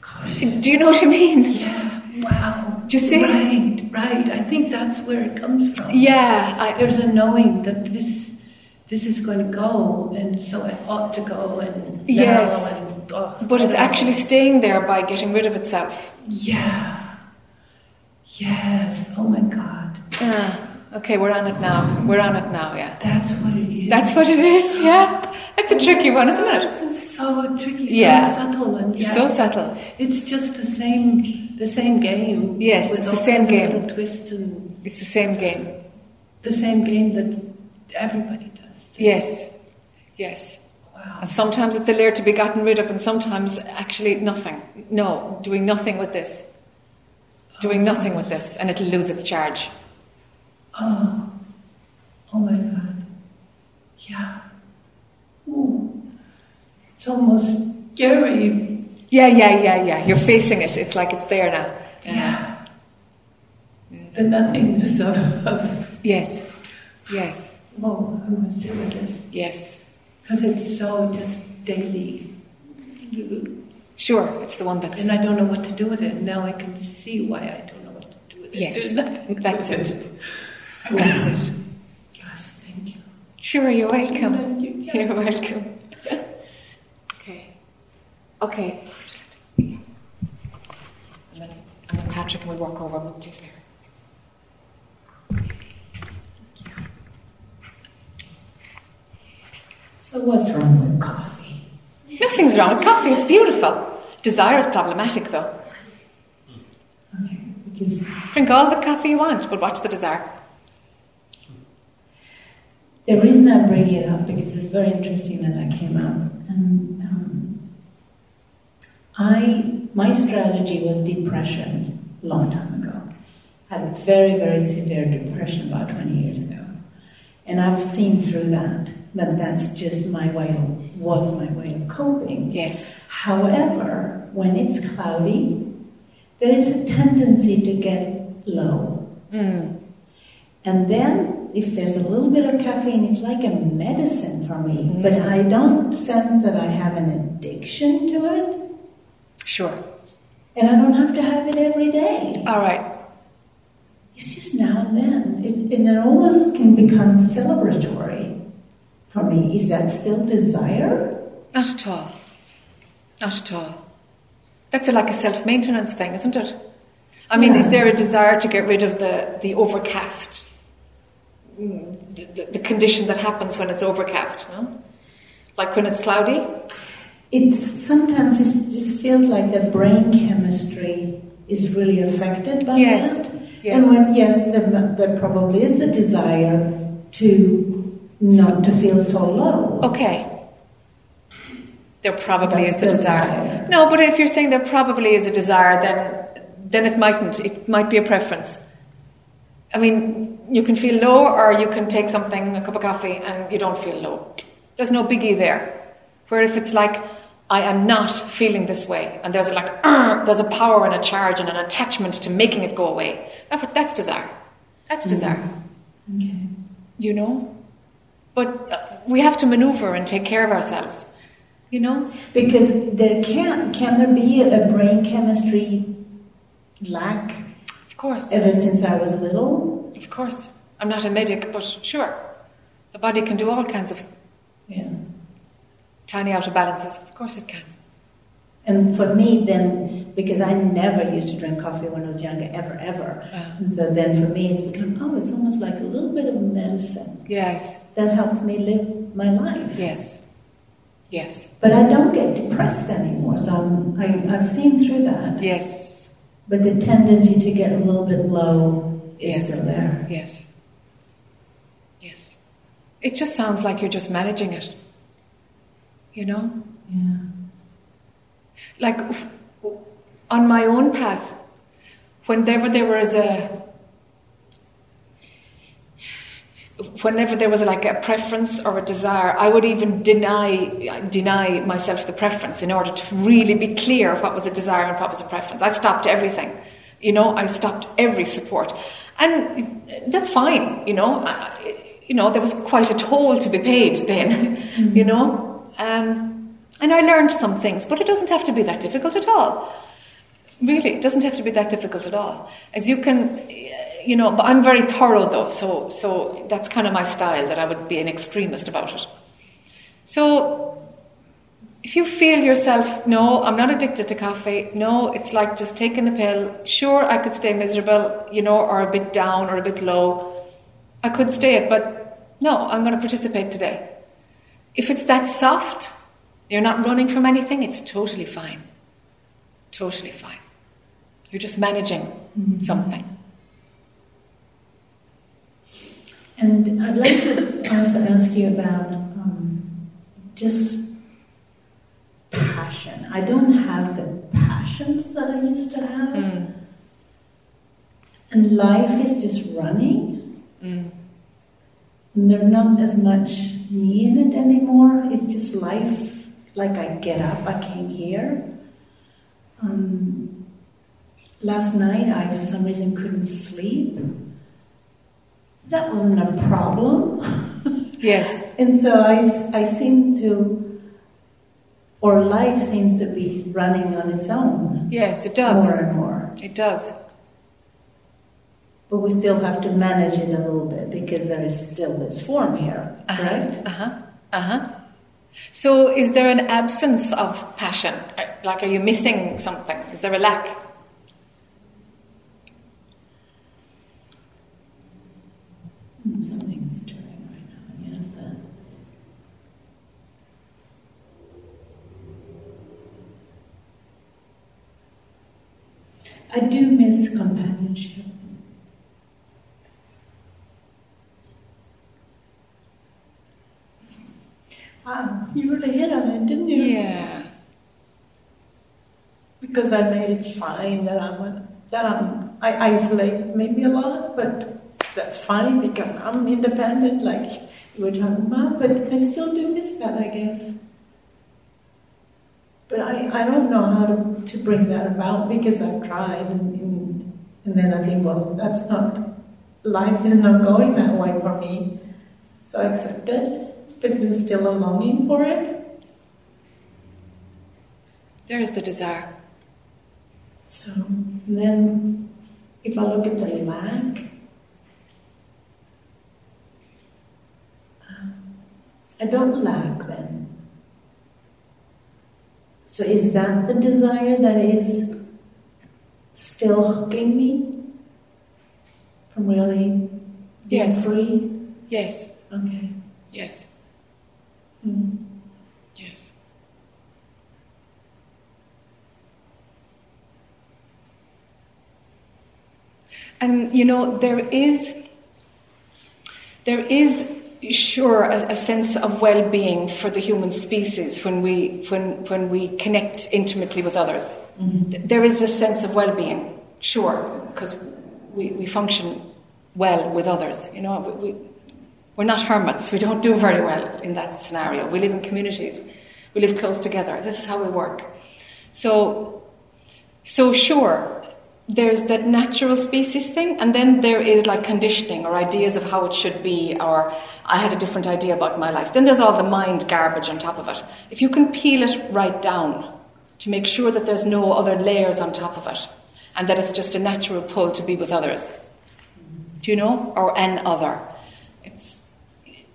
[SPEAKER 8] Gosh.
[SPEAKER 1] Do you know what I mean?
[SPEAKER 8] Yeah. Wow.
[SPEAKER 1] Do you see?
[SPEAKER 8] Right. Right. I think that's where it comes from.
[SPEAKER 1] Yeah, I,
[SPEAKER 8] There's a knowing that this this is going to go, and so it ought to go, and
[SPEAKER 1] Yes.
[SPEAKER 8] and oh,
[SPEAKER 1] but it's actually staying there by getting rid of itself.
[SPEAKER 8] yeah. Yes. Oh my God.
[SPEAKER 1] Ah, okay, we're on it now. We're on it now. Yeah,
[SPEAKER 8] That's what it is.
[SPEAKER 1] that's what it is. Yeah, it's a tricky one, isn't it?
[SPEAKER 8] It's so tricky, so
[SPEAKER 1] Yeah.
[SPEAKER 8] subtle, and yeah.
[SPEAKER 1] So subtle.
[SPEAKER 8] It's just the same, the same game.
[SPEAKER 1] Yes, it's the same game.
[SPEAKER 8] Twists and
[SPEAKER 1] It's the same game.
[SPEAKER 8] the same game that everybody.
[SPEAKER 1] Yes, yes.
[SPEAKER 8] Wow.
[SPEAKER 1] And sometimes it's a layer to be gotten rid of, and sometimes actually nothing. No, doing nothing with this. Doing oh. nothing with this, and it'll lose its charge.
[SPEAKER 8] Oh, oh my God. Yeah. Ooh. It's almost scary.
[SPEAKER 1] Yeah, yeah, yeah, yeah. You're facing it. It's like it's there now.
[SPEAKER 8] Yeah. The nothingness of
[SPEAKER 1] Yes. Yes.
[SPEAKER 8] Oh, I'm going to sit with this.
[SPEAKER 1] Yes.
[SPEAKER 8] Because it's so just daily.
[SPEAKER 1] Sure. It's the one that's.
[SPEAKER 8] And I don't know what to do with it. Now I can see why I don't know what to do with it.
[SPEAKER 1] Yes,
[SPEAKER 8] There's nothing
[SPEAKER 1] that's
[SPEAKER 8] do
[SPEAKER 1] it. That's it.
[SPEAKER 8] Gosh, thank you.
[SPEAKER 1] Sure, you're welcome.
[SPEAKER 8] You.
[SPEAKER 1] You're welcome. okay. Okay. And then, and then Patrick will work over Mukti's there.
[SPEAKER 2] So what's wrong with coffee?
[SPEAKER 1] Nothing's wrong with coffee. It's beautiful. Desire is problematic, though.
[SPEAKER 2] Okay, because
[SPEAKER 1] Drink all the coffee you want, but watch the desire.
[SPEAKER 2] the reason I bring it up because it's very interesting that that came up, and um, I my strategy was depression a long time ago. I had a very very severe depression about twenty years ago, and I've seen through that that that's just my way of was my way of coping.
[SPEAKER 1] Yes.
[SPEAKER 2] However, when it's cloudy, there is a tendency to get low.
[SPEAKER 1] Mm.
[SPEAKER 2] And then, if there's a little bit of caffeine, it's like a medicine for me. But I don't sense that I have an addiction to it,
[SPEAKER 1] Sure.
[SPEAKER 2] and I don't have to have it every day.
[SPEAKER 1] All right.
[SPEAKER 2] It's just now and then. It, and it almost can become celebratory for me. Is that still desire?
[SPEAKER 1] Not at all. Not at all. That's a, like a self maintenance thing, isn't it? I mean,
[SPEAKER 2] Yeah.
[SPEAKER 1] is there a desire to get rid of the, the overcast, the, the, the condition that happens when it's overcast? No? Like when it's cloudy?
[SPEAKER 2] It's sometimes it just feels like the brain chemistry is really affected by
[SPEAKER 1] Yes,
[SPEAKER 2] that.
[SPEAKER 1] yes.
[SPEAKER 2] And when yes, there, there probably is the desire to not to feel so low.
[SPEAKER 1] Okay. There probably
[SPEAKER 2] that's
[SPEAKER 1] is the desire.
[SPEAKER 2] desire.
[SPEAKER 1] No, but if you're saying there probably is a desire, then then it mightn't. It might be a preference. I mean, you can feel low, or you can take something, a cup of coffee, and you don't feel low. There's no biggie there. Where if it's like, I am not feeling this way, and there's like, there's a power and a charge and an attachment to making it go away. That- That's desire. That's mm-hmm. desire.
[SPEAKER 2] Okay.
[SPEAKER 1] You know, but uh, we have to maneuver and take care of ourselves. You know.
[SPEAKER 2] Because there can can there be a brain chemistry lack
[SPEAKER 1] Of course,
[SPEAKER 2] ever since I was little?
[SPEAKER 1] of course. I'm not a medic, but sure, the body can do all kinds of
[SPEAKER 2] Yeah.
[SPEAKER 1] tiny out of balances. Of course, it can.
[SPEAKER 2] And for me, then, because I never used to drink coffee when I was younger, ever, ever. And so then for me, it's become, oh, it's almost like a little bit of medicine
[SPEAKER 1] yes,
[SPEAKER 2] that helps me live my life.
[SPEAKER 1] yes, yes,
[SPEAKER 2] But I don't get depressed anymore, so I'm, I, I've seen through that.
[SPEAKER 1] yes,
[SPEAKER 2] But the tendency to get a little bit low is
[SPEAKER 1] Yes.
[SPEAKER 2] still there.
[SPEAKER 1] yes, yes. It just sounds like you're just managing it. You know,
[SPEAKER 2] Yeah.
[SPEAKER 1] Like on my own path, whenever there was a whenever there was like a preference or a desire, I would even deny deny myself the preference in order to really be clear what was a desire and what was a preference. I stopped everything, you know. I stopped every support, and that's fine, you know. I, you know, there was quite a toll to be paid then, you know. Um, and I learned some things, but it doesn't have to be that difficult at all. Really, it doesn't have to be that difficult at all. As you can, you know, but I'm very thorough though, so so that's kind of my style. That I would be an extremist about it. So, if you feel yourself, no, I'm not addicted to coffee. No, it's like just taking a pill. Sure, I could stay miserable, you know, or a bit down or a bit low. I could stay it, but no, I'm going to participate today. If it's that soft, you're not running from anything. It's totally fine. Totally fine. You're just managing something.
[SPEAKER 2] And I'd like to also ask you about um, just passion. I don't have the passions that I used to have.
[SPEAKER 1] Mm.
[SPEAKER 2] And life is just running.
[SPEAKER 1] Mm.
[SPEAKER 2] And there's not as much me in it anymore. It's just life. Like I get up, I came here. Um, last night, I for some reason couldn't sleep. That wasn't a problem.
[SPEAKER 1] Yes.
[SPEAKER 2] And so I, I seem to, or life seems to be running on its own
[SPEAKER 1] Yes, it does.
[SPEAKER 2] more and more.
[SPEAKER 1] It does.
[SPEAKER 2] But we still have to manage it a little bit because there is still this form here, correct?
[SPEAKER 1] Uh huh. Uh huh. So, is there an absence of passion? Uh, Like, are you missing something? Is there a lack?
[SPEAKER 2] Something is stirring right now. Yes, that. I do miss companionship. You really hit on it, didn't you?
[SPEAKER 1] Yeah.
[SPEAKER 2] Because I made it fine that I'm a, that I'm I isolate maybe a lot, but that's fine because I'm independent, like you were talking about. But I still do miss that, I guess. But I, I don't know how to, to bring that about because I've tried, and, and and then I think, well, that's not life is not going that way for me, so I accept it. But there's still a longing for it.
[SPEAKER 1] There is the desire.
[SPEAKER 2] So then, if I look at the lack, um, I don't lack then. So is that the desire that is still hooking me from really being
[SPEAKER 1] Yes.
[SPEAKER 2] free?
[SPEAKER 1] Yes.
[SPEAKER 2] Okay.
[SPEAKER 1] Yes.
[SPEAKER 2] Hmm.
[SPEAKER 1] Yes. And you know, there is there is sure a, a sense of well-being for the human species when we when when we connect intimately with others. Th- There is a sense of well-being, sure, because we, we function well with others. You know, we, we're not hermits. We don't do very well in that scenario. We live in communities. We live close together. This is how we work. So, so sure, there's that natural species thing, and then there is like conditioning or ideas of how it should be, or I had a different idea about my life. Then there's all the mind garbage on top of it. If you can peel it right down to make sure that there's no other layers on top of it, and that it's just a natural pull to be with others, do you know, or an other, it's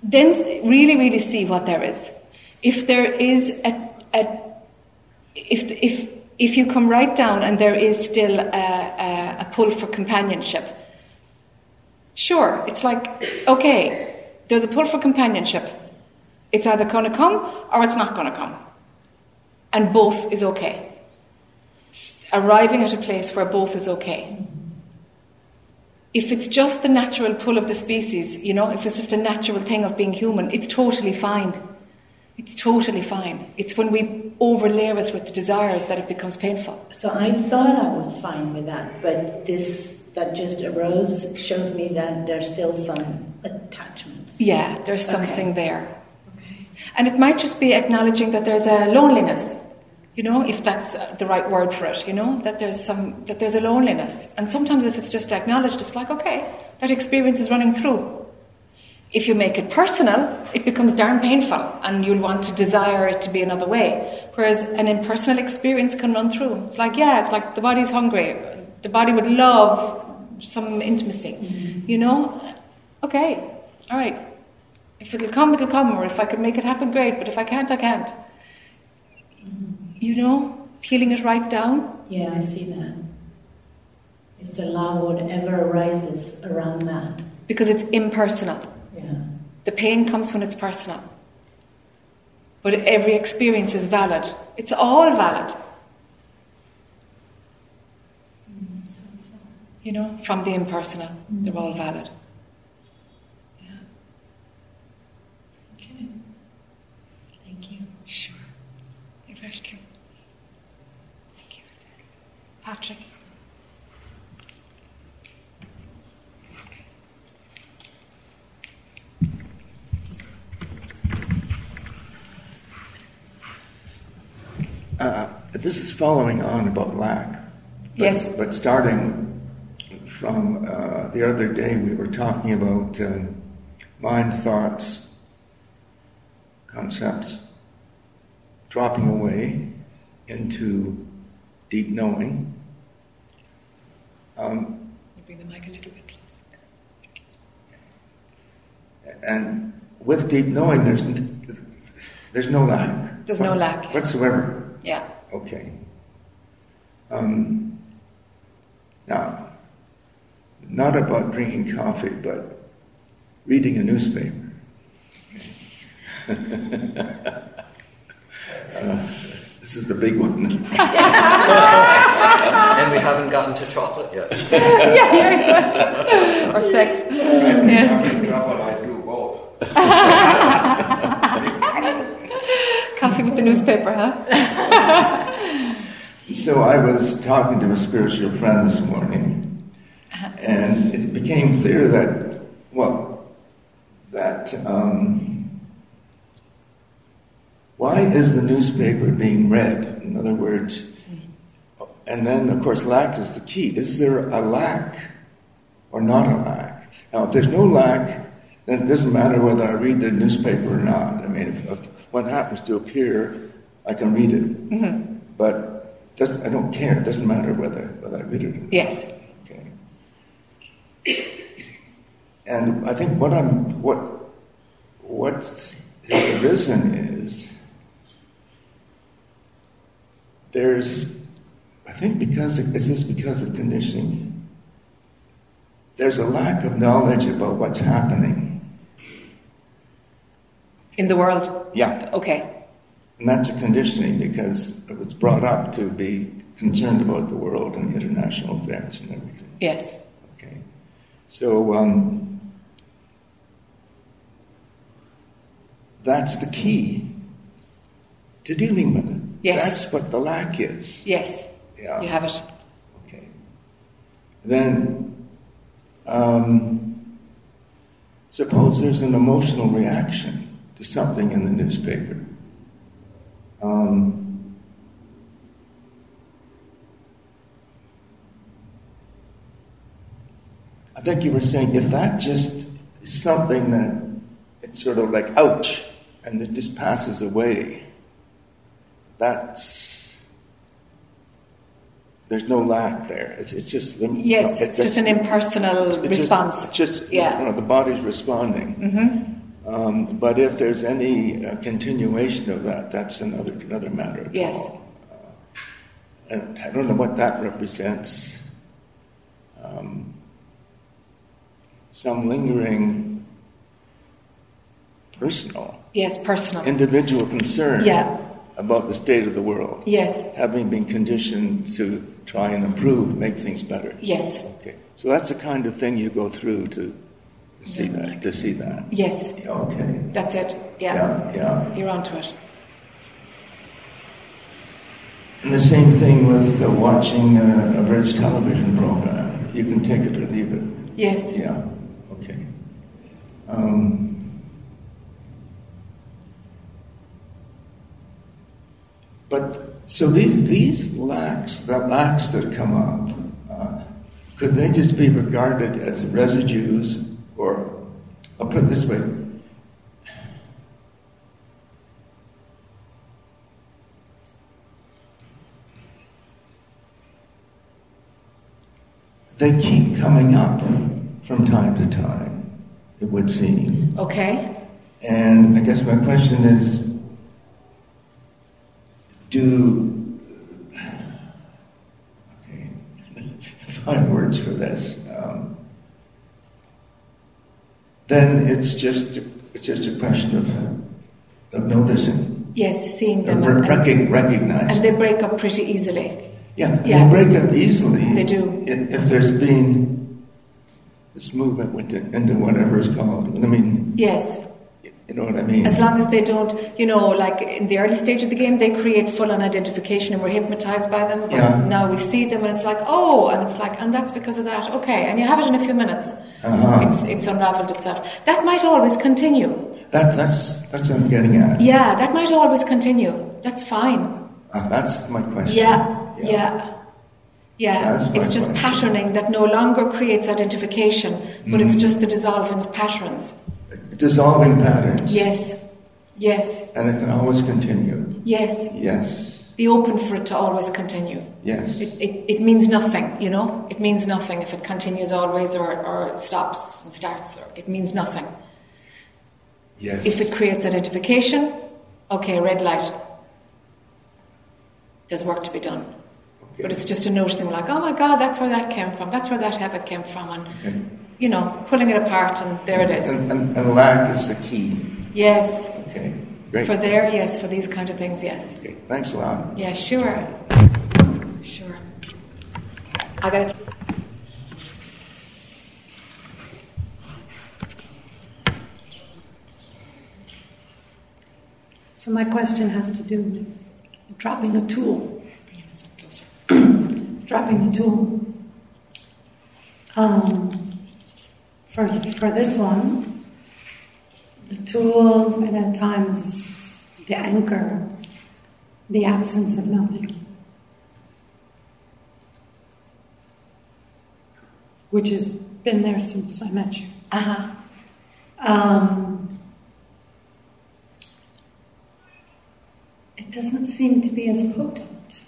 [SPEAKER 1] then really, really see what there is. If there is a, a if if if you come right down and there is still a, a, a pull for companionship, sure, it's like okay, there's a pull for companionship. It's either going to come or it's not going to come, and both is okay. Arriving at a place where both is okay. If it's just the natural pull of the species, you know, if it's just a natural thing of being human, it's totally fine. It's totally fine. It's when we overlay it with the desires that it becomes painful.
[SPEAKER 2] So I thought I was fine with that, but this that just arose shows me that there's still some attachments.
[SPEAKER 1] Yeah, there's
[SPEAKER 2] Okay.
[SPEAKER 1] something there.
[SPEAKER 2] Okay.
[SPEAKER 1] And it might just be acknowledging that there's a loneliness, you know, if that's the right word for it, you know, that there's some that there's a loneliness. And sometimes if it's just acknowledged, it's like, okay, that experience is running through. If you make it personal, it becomes darn painful and you'll want to desire it to be another way. Whereas an impersonal experience can run through. It's like, yeah, it's like the body's hungry. The body would love some intimacy, mm-hmm. you know? Okay, all right. If it'll come, it'll come. Or if I can make it happen, great. But if I can't, I can't. Mm-hmm. You know, peeling it right down.
[SPEAKER 2] Yeah, I see that. Is to allow whatever arises around that.
[SPEAKER 1] Because it's impersonal.
[SPEAKER 2] Yeah.
[SPEAKER 1] The pain comes when it's personal. But every experience is valid. It's all valid. You know, from the impersonal, they're all valid. Yeah.
[SPEAKER 2] Okay. Thank you. Patrick.
[SPEAKER 9] Uh, this is following on about lack. But,
[SPEAKER 1] yes.
[SPEAKER 9] But starting from uh, the other day, we were talking about uh, mind thoughts, concepts, dropping away into deep knowing. Um,
[SPEAKER 1] You bring the mic a little bit closer.
[SPEAKER 9] and with deep knowing, there's n- there's no lack.
[SPEAKER 1] There's no lack.
[SPEAKER 9] whatsoever.
[SPEAKER 1] Yeah.
[SPEAKER 9] Okay. Um, now, not about drinking coffee, but reading a newspaper. Uh, this is the big one.
[SPEAKER 10] and we haven't gotten to chocolate yet.
[SPEAKER 1] yeah, Or sex. Yes.
[SPEAKER 5] I'm in trouble, I do both.
[SPEAKER 1] Coffee with the newspaper, huh?
[SPEAKER 9] So I was talking to a spiritual friend this morning, and it became clear that, well, that um, why is the newspaper being read? In other words, and then of course lack is the key. Is there a lack or not a lack? Now, if there's no lack, then it doesn't matter whether I read the newspaper or not. I mean, if, if one happens to appear, I can read it, mm-hmm. but doesn't, I don't care. It doesn't matter whether whether I read it or not.
[SPEAKER 1] Yes.
[SPEAKER 9] Okay. And I think what I'm what what has arisen is there's I think because of, this because of conditioning. There's a lack of knowledge about what's happening.
[SPEAKER 1] In the world.
[SPEAKER 9] Yeah.
[SPEAKER 1] Okay.
[SPEAKER 9] And that's a conditioning because I was brought up to be concerned about the world and international affairs and everything.
[SPEAKER 1] Yes.
[SPEAKER 9] Okay. So um, that's the key to dealing with it.
[SPEAKER 1] Yes.
[SPEAKER 9] That's what the lack is.
[SPEAKER 1] Yes.
[SPEAKER 9] Yeah.
[SPEAKER 1] You have it.
[SPEAKER 9] Okay. Then, um, suppose there's an emotional reaction to something in the newspaper. Um, I think you were saying if that just is something that it's sort of like ouch, and it just passes away. That's there's no lack there. It- It's just
[SPEAKER 1] Yes, it's just an impersonal response.
[SPEAKER 9] Just, just
[SPEAKER 1] Yeah.
[SPEAKER 9] you know, the body's responding.
[SPEAKER 1] Mm-hmm.
[SPEAKER 9] Um, but if there's any uh, continuation of that, that's another another matter. At
[SPEAKER 1] Yes.
[SPEAKER 9] all. Uh, and I don't know what that represents. Um, some lingering personal,
[SPEAKER 1] Yes, personal.
[SPEAKER 9] individual concern
[SPEAKER 1] Yeah.
[SPEAKER 9] About the state of the world,
[SPEAKER 1] Yes.
[SPEAKER 9] having been conditioned to try and improve, make things better.
[SPEAKER 1] Yes.
[SPEAKER 9] Okay, so that's the kind of thing you go through to, to see that. To see that.
[SPEAKER 1] Yes.
[SPEAKER 9] Okay.
[SPEAKER 1] That's it. Yeah.
[SPEAKER 9] Yeah, yeah.
[SPEAKER 1] You're onto it.
[SPEAKER 9] And the same thing with uh, watching a, a British television program. You can take it or leave it.
[SPEAKER 1] Yes.
[SPEAKER 9] Yeah. Okay. Um, but so these these lacks, the lacks that come up, uh, could they just be regarded as residues, or I'll put it this way: they keep coming up from time to time, it would seem.
[SPEAKER 1] Okay.
[SPEAKER 9] And I guess my question is do. Okay, find words for this. Um, then it's just it's just a question of, of noticing,
[SPEAKER 1] Yes, seeing them. And, and,
[SPEAKER 9] recog- recognizing.
[SPEAKER 1] and they break up pretty easily.
[SPEAKER 9] Yeah,
[SPEAKER 1] Yeah.
[SPEAKER 9] they break up easily.
[SPEAKER 1] They do.
[SPEAKER 9] If, there's been this movement into, into whatever it's called. I mean,
[SPEAKER 1] Yes.
[SPEAKER 9] You know what I mean?
[SPEAKER 1] As long as they don't, you know, like in the early stage of the game, they create full on identification and we're hypnotized by them.
[SPEAKER 9] Yeah.
[SPEAKER 1] now we see them and it's like, oh, and it's like, and that's because of that. Okay, and you have it in a few minutes.
[SPEAKER 9] Uh-huh.
[SPEAKER 1] It's it's unraveled itself. That might always continue.
[SPEAKER 9] That, that's, that's what I'm getting at.
[SPEAKER 1] Yeah, that might always continue. That's fine.
[SPEAKER 9] Uh, that's my question.
[SPEAKER 1] Yeah, yeah. Yeah,
[SPEAKER 9] my
[SPEAKER 1] it's just
[SPEAKER 9] question.
[SPEAKER 1] patterning that no longer creates identification, but it's
[SPEAKER 9] Mhm.
[SPEAKER 1] just the dissolving of patterns.
[SPEAKER 9] Dissolving patterns.
[SPEAKER 1] Yes, yes,
[SPEAKER 9] And it can always continue.
[SPEAKER 1] yes.
[SPEAKER 9] Yes.
[SPEAKER 1] Be open for it to always continue.
[SPEAKER 9] Yes.
[SPEAKER 1] It, it, it means nothing, you know? It means nothing if it continues always or, or stops and starts. Or, it means nothing.
[SPEAKER 9] Yes.
[SPEAKER 1] If it creates identification, okay, red light. There's work to be done.
[SPEAKER 9] Okay.
[SPEAKER 1] But it's just a noticing, like, oh my God, that's where that came from. That's where that habit came from. And,
[SPEAKER 9] Okay.
[SPEAKER 1] You know, pulling it apart, and there it is.
[SPEAKER 9] And, and, and lack is the key.
[SPEAKER 1] Yes.
[SPEAKER 9] Okay. Great.
[SPEAKER 1] For there, yes. For these kind of things, yes.
[SPEAKER 9] Okay. Thanks a lot.
[SPEAKER 1] Yeah, sure. Sure. I got to.
[SPEAKER 11] So my question has to do with dropping a tool.
[SPEAKER 1] Bring this up closer.
[SPEAKER 11] dropping a tool. Um, for, for this one, the tool, and at times the anchor, the absence of nothing, which has been there since I met you.
[SPEAKER 1] Uh huh.
[SPEAKER 11] Um, it doesn't seem to be as potent.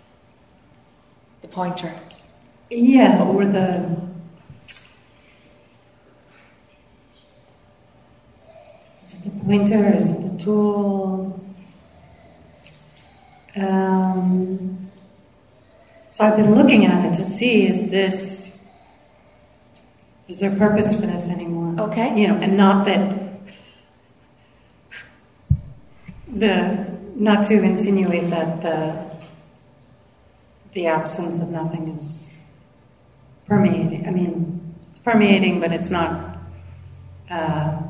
[SPEAKER 1] The pointer.
[SPEAKER 11] Yeah, or the it? Is it the tool? Um, so I've been looking at it to see is this is there purpose for this anymore?
[SPEAKER 1] Okay.
[SPEAKER 11] You know, and not that the not to insinuate that the the absence of nothing is permeating. I mean, it's permeating, but it's not. Uh,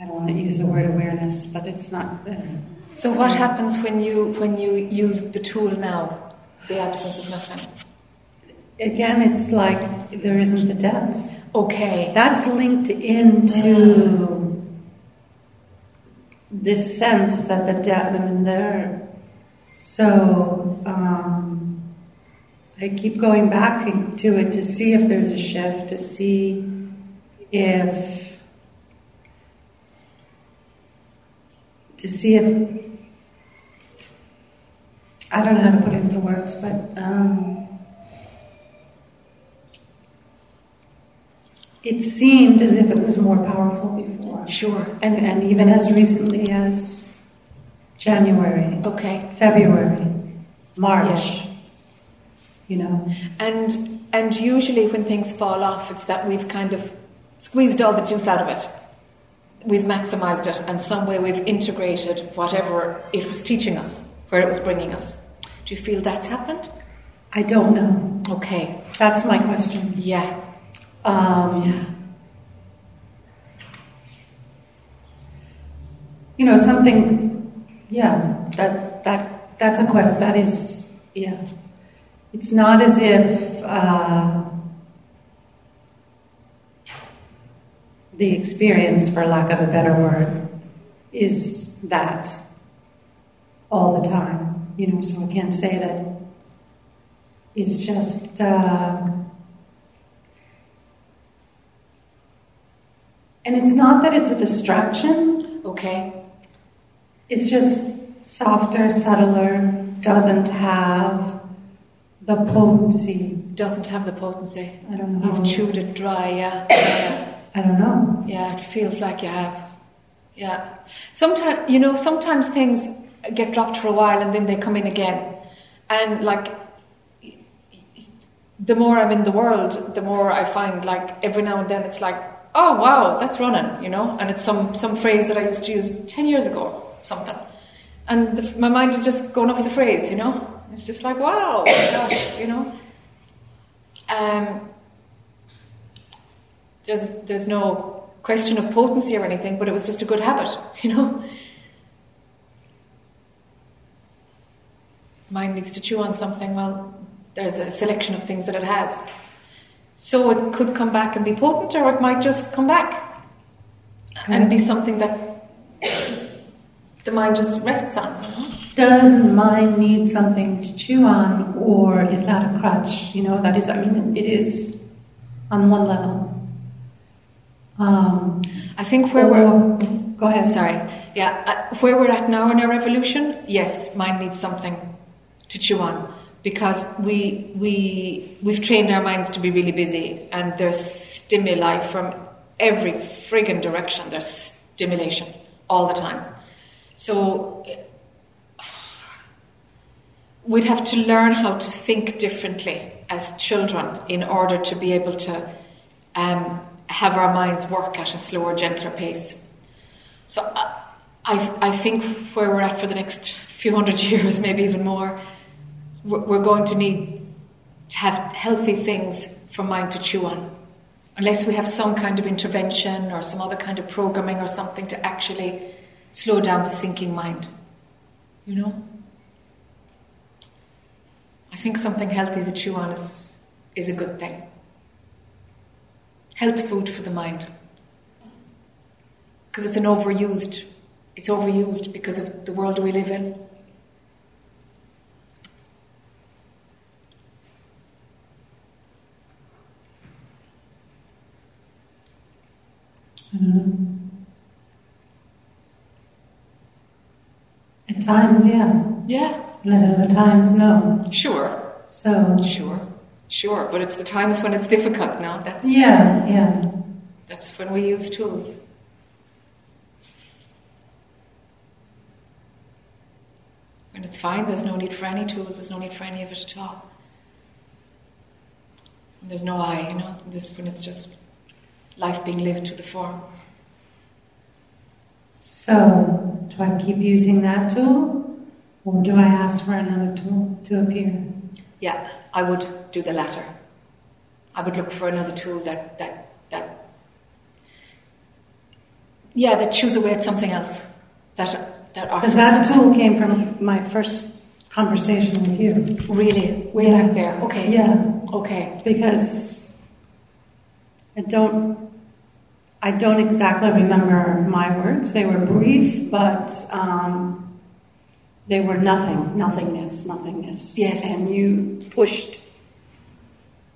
[SPEAKER 11] I don't want to use the word awareness, but it's not. Uh,
[SPEAKER 1] So what happens when you when you use the tool now? The absence of nothing.
[SPEAKER 11] again, it's like there isn't the depth.
[SPEAKER 1] Okay.
[SPEAKER 11] That's linked into this sense that the depth, I mean, there. So um, I keep going back to it to see if there's a shift, to see if. To see if. I don't know how to put it into words, but. Um, it seemed as if it was more powerful before.
[SPEAKER 1] Sure.
[SPEAKER 11] And, and even as recently as January,
[SPEAKER 1] Okay.
[SPEAKER 11] February, March.
[SPEAKER 1] Yes.
[SPEAKER 11] You know,
[SPEAKER 1] And and usually when things fall off, it's that we've kind of squeezed all the juice out of it. We've maximized it, and some way we've integrated whatever it was teaching us, where it was bringing us. Do you feel that's happened?
[SPEAKER 11] I don't know.
[SPEAKER 1] Okay.
[SPEAKER 11] That's my question.
[SPEAKER 1] Yeah.
[SPEAKER 11] Um,
[SPEAKER 1] Yeah.
[SPEAKER 11] You know, something. Yeah, that that that's a question. That is, yeah. It's not as if uh, the experience, for lack of a better word, is that all the time. You know, so I can't say that it's just. Uh, and it's not that it's a distraction.
[SPEAKER 1] Okay.
[SPEAKER 11] It's just softer, subtler, doesn't have the potency.
[SPEAKER 1] Doesn't have the potency.
[SPEAKER 11] I don't know.
[SPEAKER 1] You've chewed it dry, yeah.
[SPEAKER 11] I don't know.
[SPEAKER 1] Yeah, it feels like you have. Yeah. Sometimes, you know, sometimes things get dropped for a while and then they come in again. And like, the more I'm in the world, the more I find like every now and then it's like, oh wow, that's running, you know? And it's some, some phrase that I used to use 10 years ago, something. And the, my mind is just going over the phrase, you know? It's just like, wow, gosh, you know? Um, there's, there's no question of potency or anything, but it was just a good habit, you know? If mind needs to chew on something, well, there's a selection of things that it has. So it could come back and be potent, or it might just come back and be something that the mind just rests on. You know?
[SPEAKER 11] Does mind need something to chew on, or is that a crutch? You know, that is, I mean, it is on one level. Um,
[SPEAKER 1] I think where we're
[SPEAKER 11] go ahead.
[SPEAKER 1] sorry. Yeah, uh, where we're at now in our evolution, yes, mind needs something to chew on because we we we've trained our minds to be really busy, and there's stimuli from every friggin' direction. There's stimulation all the time. So we'd have to learn how to think differently as children in order to be able to um, have our minds work at a slower, gentler pace. So I, I, I think where we're at for the next few hundred years, maybe even more, we're we're going to need to have healthy things for mind to chew on. Unless we have some kind of intervention or some other kind of programming or something to actually slow down the thinking mind. You know? I think something healthy to chew on is, is a good thing. Health food for the mind because it's an overused it's overused because of the world we live in
[SPEAKER 11] I don't know. At times, yeah.
[SPEAKER 1] yeah
[SPEAKER 11] And at other times, no.
[SPEAKER 1] sure
[SPEAKER 11] So,
[SPEAKER 1] sure sure but it's the times when it's difficult now that's
[SPEAKER 11] yeah, yeah.
[SPEAKER 1] that's when we use tools when it's fine there's no need for any tools there's no need for any of it at all And there's no I you know this when it's just life being lived to the form
[SPEAKER 11] So, do I keep using that tool? Or do I ask for another tool to appear?
[SPEAKER 1] Yeah, I would do the latter. I would look for another tool that that that yeah that chews away at something else that that offers
[SPEAKER 11] Because that
[SPEAKER 1] something.
[SPEAKER 11] tool came from my first conversation with you.
[SPEAKER 1] really way
[SPEAKER 11] Yeah.
[SPEAKER 1] back there. Okay,
[SPEAKER 11] Yeah,
[SPEAKER 1] okay,
[SPEAKER 11] because I don't, I don't exactly remember my words. They were brief, but um, they were nothing, nothingness, nothingness.
[SPEAKER 1] Yes.
[SPEAKER 11] And you pushed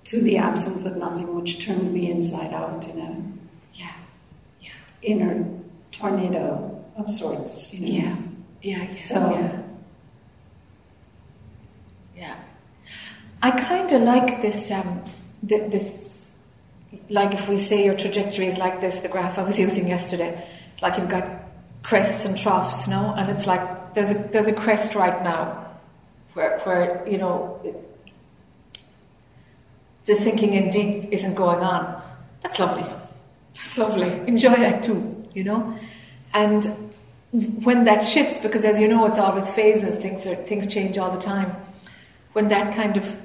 [SPEAKER 11] to the absence of nothing, which turned me inside out in a
[SPEAKER 1] yeah, yeah,
[SPEAKER 11] inner tornado of sorts. You know.
[SPEAKER 1] yeah, yeah.
[SPEAKER 11] So.
[SPEAKER 1] yeah, yeah. I kind of like this. Um, th- this, like if we say your trajectory is like this, the graph I was using yesterday, like you've got crests and troughs, no, and it's like there's a there's a crest right now, where where you know it, the sinking in deep isn't going on. That's lovely. That's lovely. Enjoy that too, you know, and when that shifts, because as you know, it's always phases. Things are things change all the time. When that kind of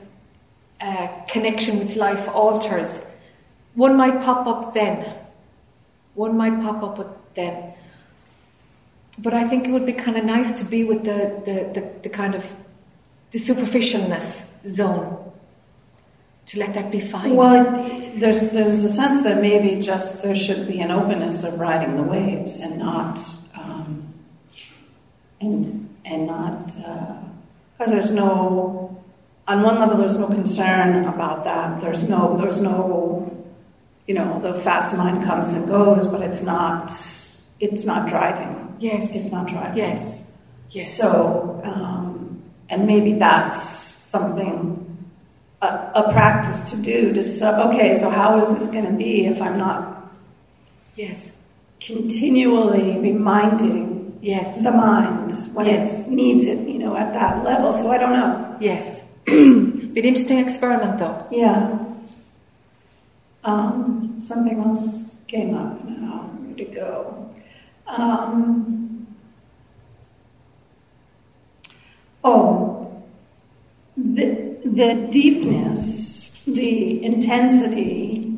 [SPEAKER 1] uh, connection with life alters, one might pop up then. One might pop up with then. But I think it would be kind of nice to be with the, the, the, the kind of the superficialness zone. To let that be fine.
[SPEAKER 11] Well, there's there's a sense that maybe just there should be an openness of riding the waves and not um, and and not because there's no on one level there's no concern about that. There's no there's no you know the fast mind comes and goes, but it's not it's not driving.
[SPEAKER 1] yes.
[SPEAKER 11] It's not driving.
[SPEAKER 1] Yes. Yes.
[SPEAKER 11] So, um, and maybe that's something, a, a practice to do. To so, okay, so how is this going to be if I'm not
[SPEAKER 1] yes.
[SPEAKER 11] continually reminding
[SPEAKER 1] Yes.
[SPEAKER 11] the mind when
[SPEAKER 1] Yes.
[SPEAKER 11] it needs it, you know, at that level? So I don't know.
[SPEAKER 1] Yes. be an interesting experiment, though.
[SPEAKER 11] Yeah. Um, something else came up now. Where to go? Um, oh, the, the deepness, the intensity,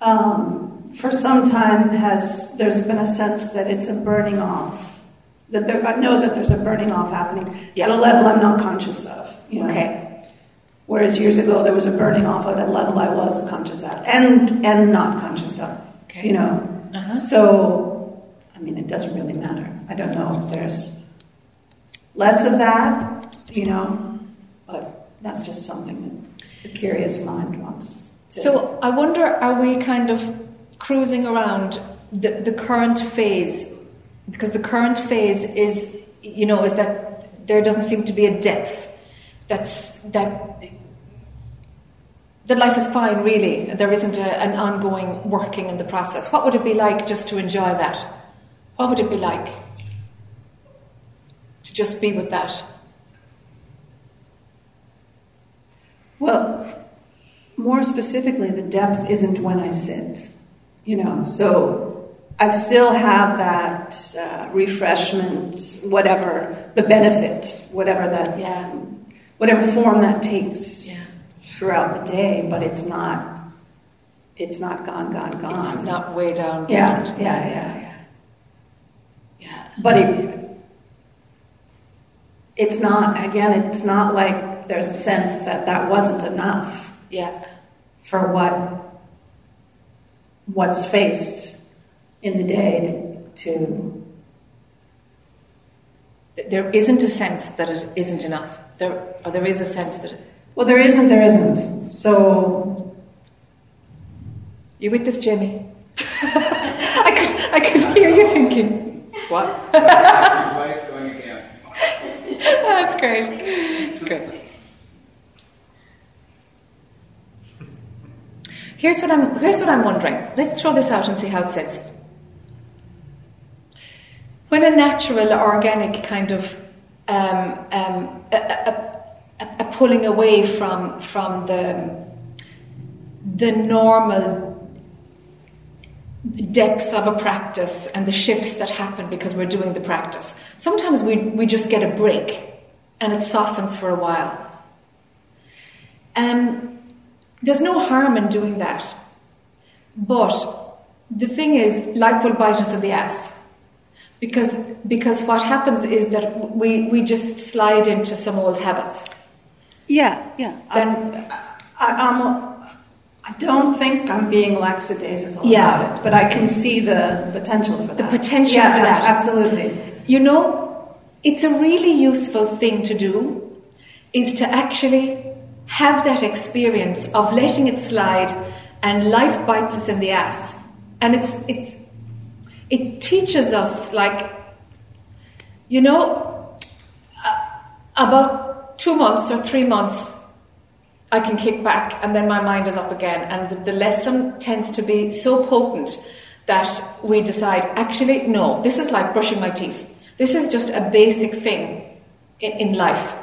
[SPEAKER 11] um, for some time has, there's been a sense that it's a burning off. That there, I know that there's a burning off happening
[SPEAKER 1] Yeah.
[SPEAKER 11] at a level I'm not conscious of. You know?
[SPEAKER 1] Okay.
[SPEAKER 11] Whereas years ago there was a burning off at a level I was conscious of and and not conscious of.
[SPEAKER 1] Okay.
[SPEAKER 11] You know.
[SPEAKER 1] Uh-huh.
[SPEAKER 11] So I mean, it doesn't really matter. I don't know if there's less of that, you know, but that's just something that the curious mind wants to.
[SPEAKER 1] So I wonder, are we kind of cruising around the, the current phase? Because the current phase is, you know, is that there doesn't seem to be a depth. That's that that life is fine, really. There isn't a, an ongoing working in the process. What would it be like just to enjoy that? What would it be like to just be with that?
[SPEAKER 11] Well, more specifically, the depth isn't when I sit, you know, so I still have that uh, refreshment, whatever the benefit, whatever that,
[SPEAKER 1] Yeah.
[SPEAKER 11] whatever form that takes
[SPEAKER 1] Yeah.
[SPEAKER 11] throughout the day, but it's not, it's not gone, gone, gone.
[SPEAKER 1] It's not way down.
[SPEAKER 11] Yeah,
[SPEAKER 1] beyond.
[SPEAKER 11] yeah, yeah, yeah.
[SPEAKER 1] yeah.
[SPEAKER 11] But it, it's not, again, it's not like there's a sense that that wasn't enough
[SPEAKER 1] Yeah.
[SPEAKER 11] for what, what's faced in the day to, to
[SPEAKER 1] There isn't a sense that it isn't enough. There, or there is a sense that it,
[SPEAKER 11] well, there isn't, there isn't. So,
[SPEAKER 1] you with this, Jamie? I could, I could hear you thinking, what?
[SPEAKER 3] Twice going again.
[SPEAKER 1] That's great. That's great. Here's what I'm. Here's what I'm wondering. Let's throw this out and see how it sits. When a natural, organic kind of um, um, a, a, a, a pulling away from from the the normal depth of a practice and the shifts that happen because we're doing the practice. Sometimes we, we just get a break and it softens for a while. Um, there's no harm in doing that. But the thing is, life will bite us in the ass. Because, because what happens is that we, we just slide into some old habits.
[SPEAKER 11] yeah, yeah.
[SPEAKER 1] Then-
[SPEAKER 11] I, I don't think I'm being lackadaisical
[SPEAKER 1] Yeah.
[SPEAKER 11] about it, but I can see the potential for that.
[SPEAKER 1] The potential
[SPEAKER 11] yeah,
[SPEAKER 1] for that.
[SPEAKER 11] Absolutely.
[SPEAKER 1] You know, it's a really useful thing to do is to actually have that experience of letting it slide and life bites us in the ass. And it's it's it teaches us like you know uh, about 2 months or 3 months I can kick back and then my mind is up again. And the, the lesson tends to be so potent that we decide, actually, no, this is like brushing my teeth. This is just a basic thing in, in life.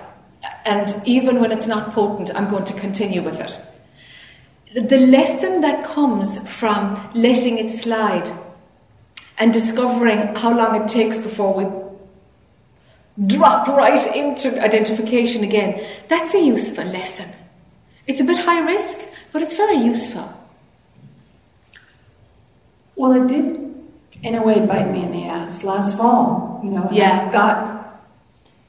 [SPEAKER 1] And even when it's not potent, I'm going to continue with it. The lesson that comes from letting it slide and discovering how long it takes before we drop right into identification again, that's a useful lesson. It's a bit high risk, but it's very useful.
[SPEAKER 11] Well, it did, in a way, bite me in the ass last fall. You know,
[SPEAKER 1] Yeah.
[SPEAKER 11] I got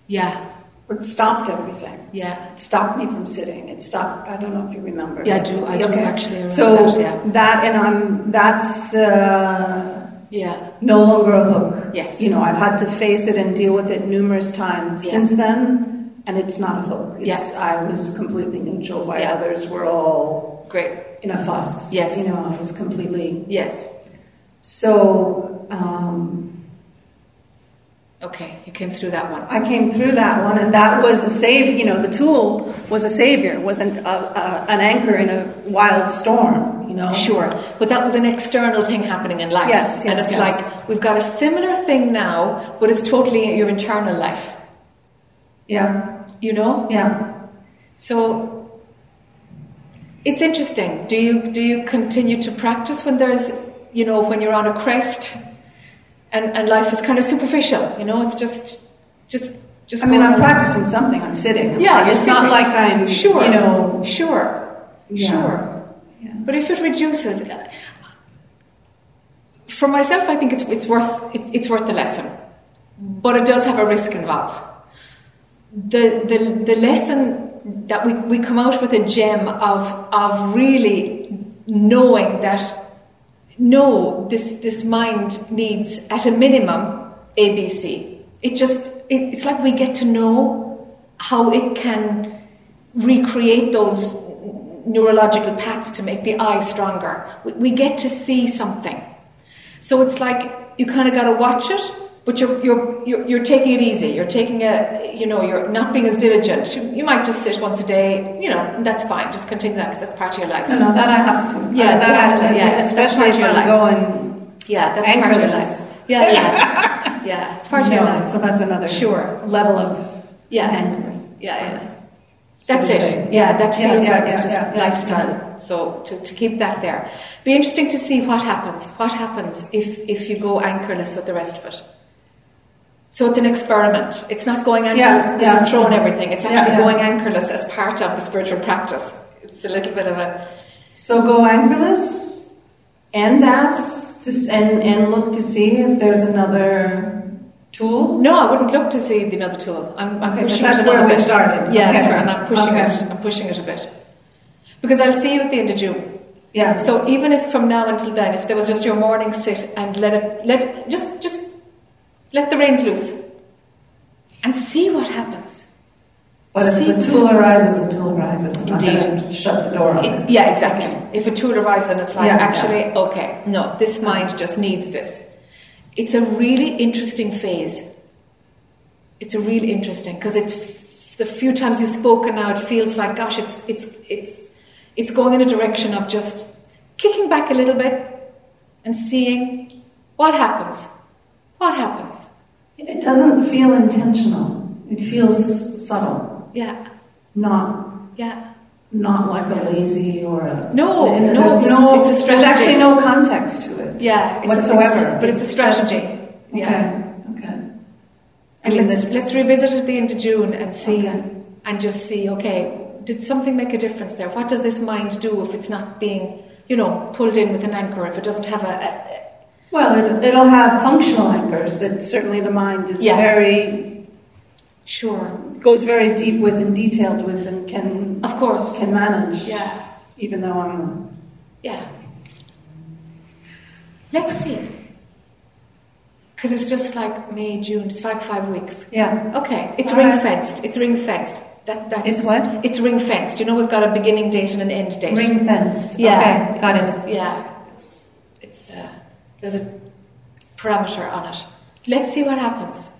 [SPEAKER 1] Yeah,
[SPEAKER 11] it stopped everything.
[SPEAKER 1] yeah.
[SPEAKER 11] It stopped me from sitting. It stopped. I don't know if you remember.
[SPEAKER 1] Yeah, I do. I do
[SPEAKER 11] Okay.
[SPEAKER 1] actually remember
[SPEAKER 11] so
[SPEAKER 1] that, yeah.
[SPEAKER 11] that, and I'm that's uh,
[SPEAKER 1] Yeah,
[SPEAKER 11] no longer a hook.
[SPEAKER 1] Yes.
[SPEAKER 11] You know, I've had to face it and deal with it numerous times
[SPEAKER 1] Yeah.
[SPEAKER 11] since then, and it's not a hook.
[SPEAKER 1] Yeah.
[SPEAKER 11] I was completely neutral. While
[SPEAKER 1] Yeah.
[SPEAKER 11] others were all
[SPEAKER 1] great.
[SPEAKER 11] in a fuss.
[SPEAKER 1] Yes.
[SPEAKER 11] You know, I was completely.
[SPEAKER 1] Yes.
[SPEAKER 11] So. Um,
[SPEAKER 1] Okay, you came through that one.
[SPEAKER 11] I came through that one, and that was a save. You know, the tool was a savior, was an, a, a, an anchor in a wild storm. You know,
[SPEAKER 1] Sure, but that was an external thing happening in life.
[SPEAKER 11] Yes,
[SPEAKER 1] and
[SPEAKER 11] yes,
[SPEAKER 1] it's
[SPEAKER 11] yes.
[SPEAKER 1] like we've got a similar thing now, but it's totally your internal life.
[SPEAKER 11] Yeah,
[SPEAKER 1] You know,
[SPEAKER 11] yeah.
[SPEAKER 1] so it's interesting. Do you do you continue to practice when there's you know when you're on a crest, and and life is kind of superficial? You know, it's just just just.
[SPEAKER 11] I mean, I'm practicing something. I'm sitting.
[SPEAKER 1] Yeah, you're
[SPEAKER 11] it's not like I'm.
[SPEAKER 1] Sure,
[SPEAKER 11] You know.
[SPEAKER 1] sure,
[SPEAKER 11] Yeah.
[SPEAKER 1] sure.
[SPEAKER 11] Yeah.
[SPEAKER 1] But if it reduces, uh, for myself, I think it's it's worth it, it's worth the lesson, mm. but it does have a risk involved. The the the lesson that we, we come out with a gem of of really knowing that no, this, this mind needs at a minimum ABC. It just, it, it's like we get to know how it can recreate those neurological paths to make the I stronger. We, we get to see something. So it's like you kind of got to watch it, but you're, you're, you're, you're taking it easy. You're taking a, you know, you're not being as diligent. You, you might just sit once a day, you know, and that's fine. Just continue that because that's part of your life.
[SPEAKER 11] No, no, that I have to do.
[SPEAKER 1] Yeah,
[SPEAKER 11] that
[SPEAKER 1] you
[SPEAKER 11] I
[SPEAKER 1] have to, yeah,
[SPEAKER 11] especially if I'm going.
[SPEAKER 1] Yeah, that's part of your life. Yeah, yeah, yeah. It's part of your life.
[SPEAKER 11] so that's another
[SPEAKER 1] Sure.
[SPEAKER 11] level of
[SPEAKER 1] Yeah.
[SPEAKER 11] anchoring.
[SPEAKER 1] Yeah, yeah. That's it.
[SPEAKER 11] say.
[SPEAKER 1] Yeah, that feels
[SPEAKER 11] yeah,
[SPEAKER 1] like
[SPEAKER 11] yeah,
[SPEAKER 1] it's just lifestyle. So to, to keep that there. Be interesting to see what happens. What happens if, if you go anchorless with the rest of it. So it's an experiment. It's not going anchorless
[SPEAKER 11] Yeah,
[SPEAKER 1] because
[SPEAKER 11] yeah.
[SPEAKER 1] you're throwing everything. It's actually
[SPEAKER 11] yeah.
[SPEAKER 1] going anchorless as part of the spiritual practice. It's a little bit of a
[SPEAKER 11] So go anchorless and ask to, and, and look to see if there's another tool.
[SPEAKER 1] no. I wouldn't look to see the another tool. I'm, I'm
[SPEAKER 11] Okay,
[SPEAKER 1] pushing
[SPEAKER 11] that's
[SPEAKER 1] it
[SPEAKER 11] where we
[SPEAKER 1] bit.
[SPEAKER 11] started.
[SPEAKER 1] Yeah, that's where, and I'm pushing
[SPEAKER 11] Okay.
[SPEAKER 1] it. I'm pushing it a bit because I'll see you at the end of June.
[SPEAKER 11] Yeah.
[SPEAKER 1] So even if from now until then, if there was just your morning sit and let it, let just, just let the reins loose and see what happens.
[SPEAKER 11] But if
[SPEAKER 1] See
[SPEAKER 11] the tool arises, the tool arises. I'm
[SPEAKER 1] Indeed.
[SPEAKER 11] shut the door on
[SPEAKER 1] It-
[SPEAKER 11] it.
[SPEAKER 1] yeah, exactly. If a tool arises and it's like,
[SPEAKER 11] Yeah,
[SPEAKER 1] actually, okay, no, this mind just needs this. It's a really interesting phase. It's a really interesting because it, the few times you've spoken now, it feels like, gosh, it's it's it's it's going in a direction of just kicking back a little bit and seeing what happens. What happens?
[SPEAKER 11] It doesn't feel intentional. It feels subtle.
[SPEAKER 1] Yeah,
[SPEAKER 11] Not
[SPEAKER 1] yeah.
[SPEAKER 11] not like a lazy or a
[SPEAKER 1] No,
[SPEAKER 11] and
[SPEAKER 1] no, it's-
[SPEAKER 11] no,
[SPEAKER 1] it's a
[SPEAKER 11] there's actually no context to it.
[SPEAKER 1] Yeah, it's
[SPEAKER 11] whatsoever.
[SPEAKER 1] it's- but it's a strategy.
[SPEAKER 11] just-
[SPEAKER 1] yeah.
[SPEAKER 11] Okay. Okay. I
[SPEAKER 1] And
[SPEAKER 11] mean,
[SPEAKER 1] let's, let's revisit it at the end of June and see,
[SPEAKER 11] Okay.
[SPEAKER 1] and just see, okay, did something make a difference there? What does this mind do if it's not being, you know, pulled in with an anchor, if it doesn't have a, a
[SPEAKER 11] Well, it, it'll have functional anchors that certainly the mind is
[SPEAKER 1] Yeah.
[SPEAKER 11] very
[SPEAKER 1] sure,
[SPEAKER 11] goes very deep with and detailed with and can
[SPEAKER 1] of course,
[SPEAKER 11] can manage.
[SPEAKER 1] yeah,
[SPEAKER 11] Even though I'm
[SPEAKER 1] yeah. Let's see. Because it's just like May, June, it's like five weeks.
[SPEAKER 11] yeah.
[SPEAKER 1] Okay, it's
[SPEAKER 11] All right.
[SPEAKER 1] ring fenced, it's ring fenced. That, that's,
[SPEAKER 11] It's what?
[SPEAKER 1] It's ring fenced. You know, we've got a beginning date and an end date.
[SPEAKER 11] Ring fenced.
[SPEAKER 1] Yeah,
[SPEAKER 11] Okay, got it.
[SPEAKER 1] Yeah, there's a parameter on it. Let's see what happens.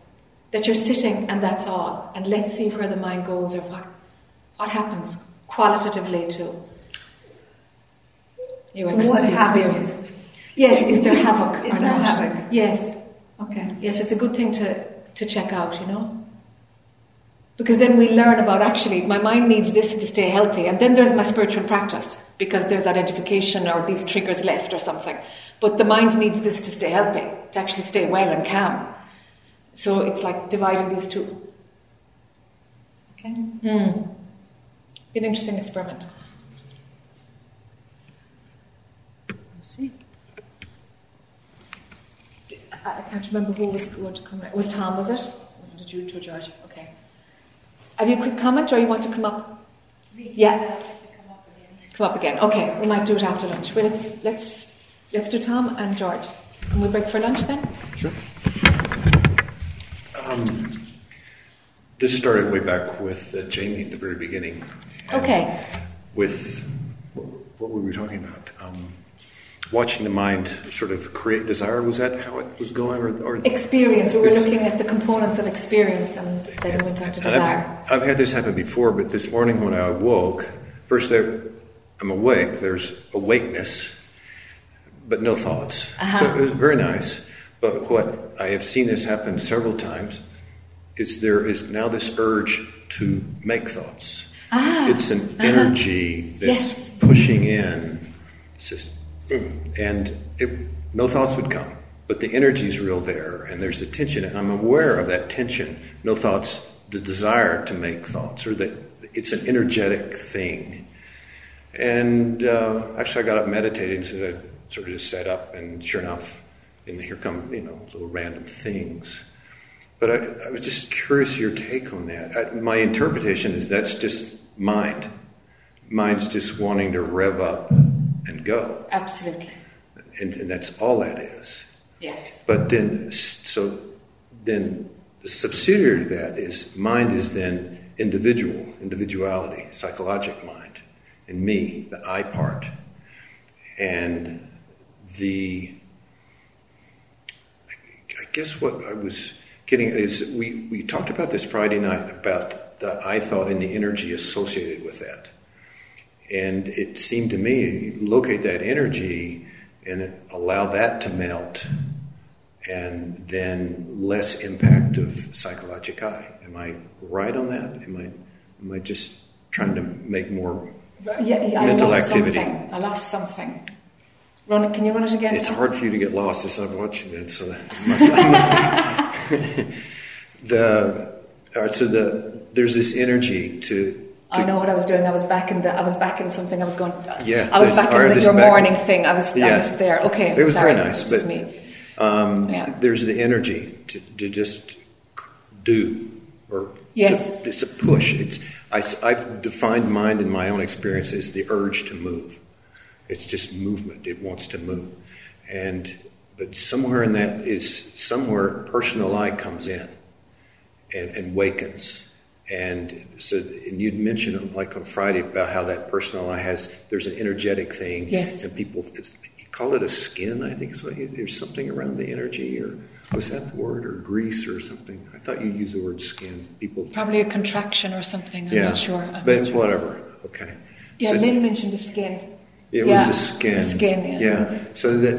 [SPEAKER 1] That you're sitting and that's all, and let's see where the mind goes or what what happens qualitatively to your ex-
[SPEAKER 11] What
[SPEAKER 1] experience. Yes, is there havoc
[SPEAKER 11] Is
[SPEAKER 1] or
[SPEAKER 11] there
[SPEAKER 1] not?
[SPEAKER 11] havoc?
[SPEAKER 1] Yes,
[SPEAKER 11] Okay.
[SPEAKER 1] yes, it's a good thing to to check out. You know. Because then we learn about actually, my mind needs this to stay healthy, and then there's my spiritual practice because there's identification or these triggers left or something. But the mind needs this to stay healthy, to actually stay well and calm. So it's like dividing these two.
[SPEAKER 11] Okay.
[SPEAKER 1] Hmm. Be an interesting experiment.
[SPEAKER 11] see.
[SPEAKER 1] I I can't remember who was going to come. It was Tom, was it? Was it a Jude or George? Okay. Have you a quick comment, or you want to come up? Yeah. Come up again. Okay, we might do it after lunch. Well, let's let's let's do Tom and George. Can we break for lunch then?
[SPEAKER 5] Sure. Um, this started way back with uh, Jamie at the very beginning.
[SPEAKER 1] Okay.
[SPEAKER 5] With what were we talking about? Um, watching the mind sort of create desire. Was that how it was going, or, or
[SPEAKER 1] Experience. We were looking at the components of experience, and then we went on to
[SPEAKER 5] And I've-
[SPEAKER 1] desire.
[SPEAKER 5] I've, had this happen before, but this morning when I awoke, first there, I'm awake. There's awakeness, but no thoughts.
[SPEAKER 1] Uh-huh.
[SPEAKER 5] So it was very nice. But what I have seen this happen several times is there is now this urge to make thoughts.
[SPEAKER 1] Ah,
[SPEAKER 5] It's an energy that's
[SPEAKER 1] Yes.
[SPEAKER 5] pushing in. It's just, and it, no thoughts would come, but the energy is real there, and there's the tension, and I'm aware of that tension. No thoughts, the desire to make thoughts, or that it's an energetic thing. And uh, actually, I got up meditating, so I sort of just sat up, and sure enough, and here come you know little random things. But I, I was just curious your take on that. I, my interpretation is that's just mind. Mind's just wanting to rev up and go.
[SPEAKER 1] Absolutely.
[SPEAKER 5] and, and that's all that is.
[SPEAKER 1] Yes.
[SPEAKER 5] But then, so then the subsidiary to that is mind is then individual, individuality, psychologic mind, and me, the I part. And the, I guess what I was getting at is we, we talked about this Friday night about the I thought and the energy associated with that. And it seemed to me, locate that energy and allow that to melt, and then less impact of psychologic I. Am I right on that? Am I, am I just trying to make more
[SPEAKER 1] Yeah, yeah, I
[SPEAKER 5] mental
[SPEAKER 1] lost
[SPEAKER 5] activity?
[SPEAKER 1] something. I lost something. Run it. Can you run it again?
[SPEAKER 5] It's
[SPEAKER 1] Tom?
[SPEAKER 5] hard for you to get lost as I'm watching it, so must, the all right, so the there's this energy to
[SPEAKER 1] I know what I was doing. I was back in the. I was back in something. I was going.
[SPEAKER 5] Yeah,
[SPEAKER 1] I was back in the, your
[SPEAKER 5] back-
[SPEAKER 1] morning thing. I was. I was there. Okay.
[SPEAKER 5] It was
[SPEAKER 1] sorry.
[SPEAKER 5] very nice, but-
[SPEAKER 1] me.
[SPEAKER 5] um,
[SPEAKER 1] Yeah.
[SPEAKER 5] there's the energy to, to just do or
[SPEAKER 1] Yes.
[SPEAKER 5] to, it's a push. It's I, have defined mind in my own experience as the urge to move. It's just movement. It wants to move, and but somewhere in that is somewhere personal I comes in and, and wakens. And so, and you'd mentioned like on Friday about how that personal I has there's an energetic thing.
[SPEAKER 1] Yes.
[SPEAKER 5] And people, you call it a skin. I think is what you, there's something around the energy, or was that the word, or grease, or something? I thought you used the word skin. People,
[SPEAKER 1] Probably a contraction or something. I'm
[SPEAKER 5] yeah,
[SPEAKER 1] not sure. I'm
[SPEAKER 5] but
[SPEAKER 1] not sure.
[SPEAKER 5] whatever. Okay.
[SPEAKER 1] Yeah,
[SPEAKER 5] So-
[SPEAKER 1] Lynn mentioned a skin.
[SPEAKER 5] It
[SPEAKER 1] Yeah,
[SPEAKER 5] was a skin.
[SPEAKER 1] skin, yeah.
[SPEAKER 5] So that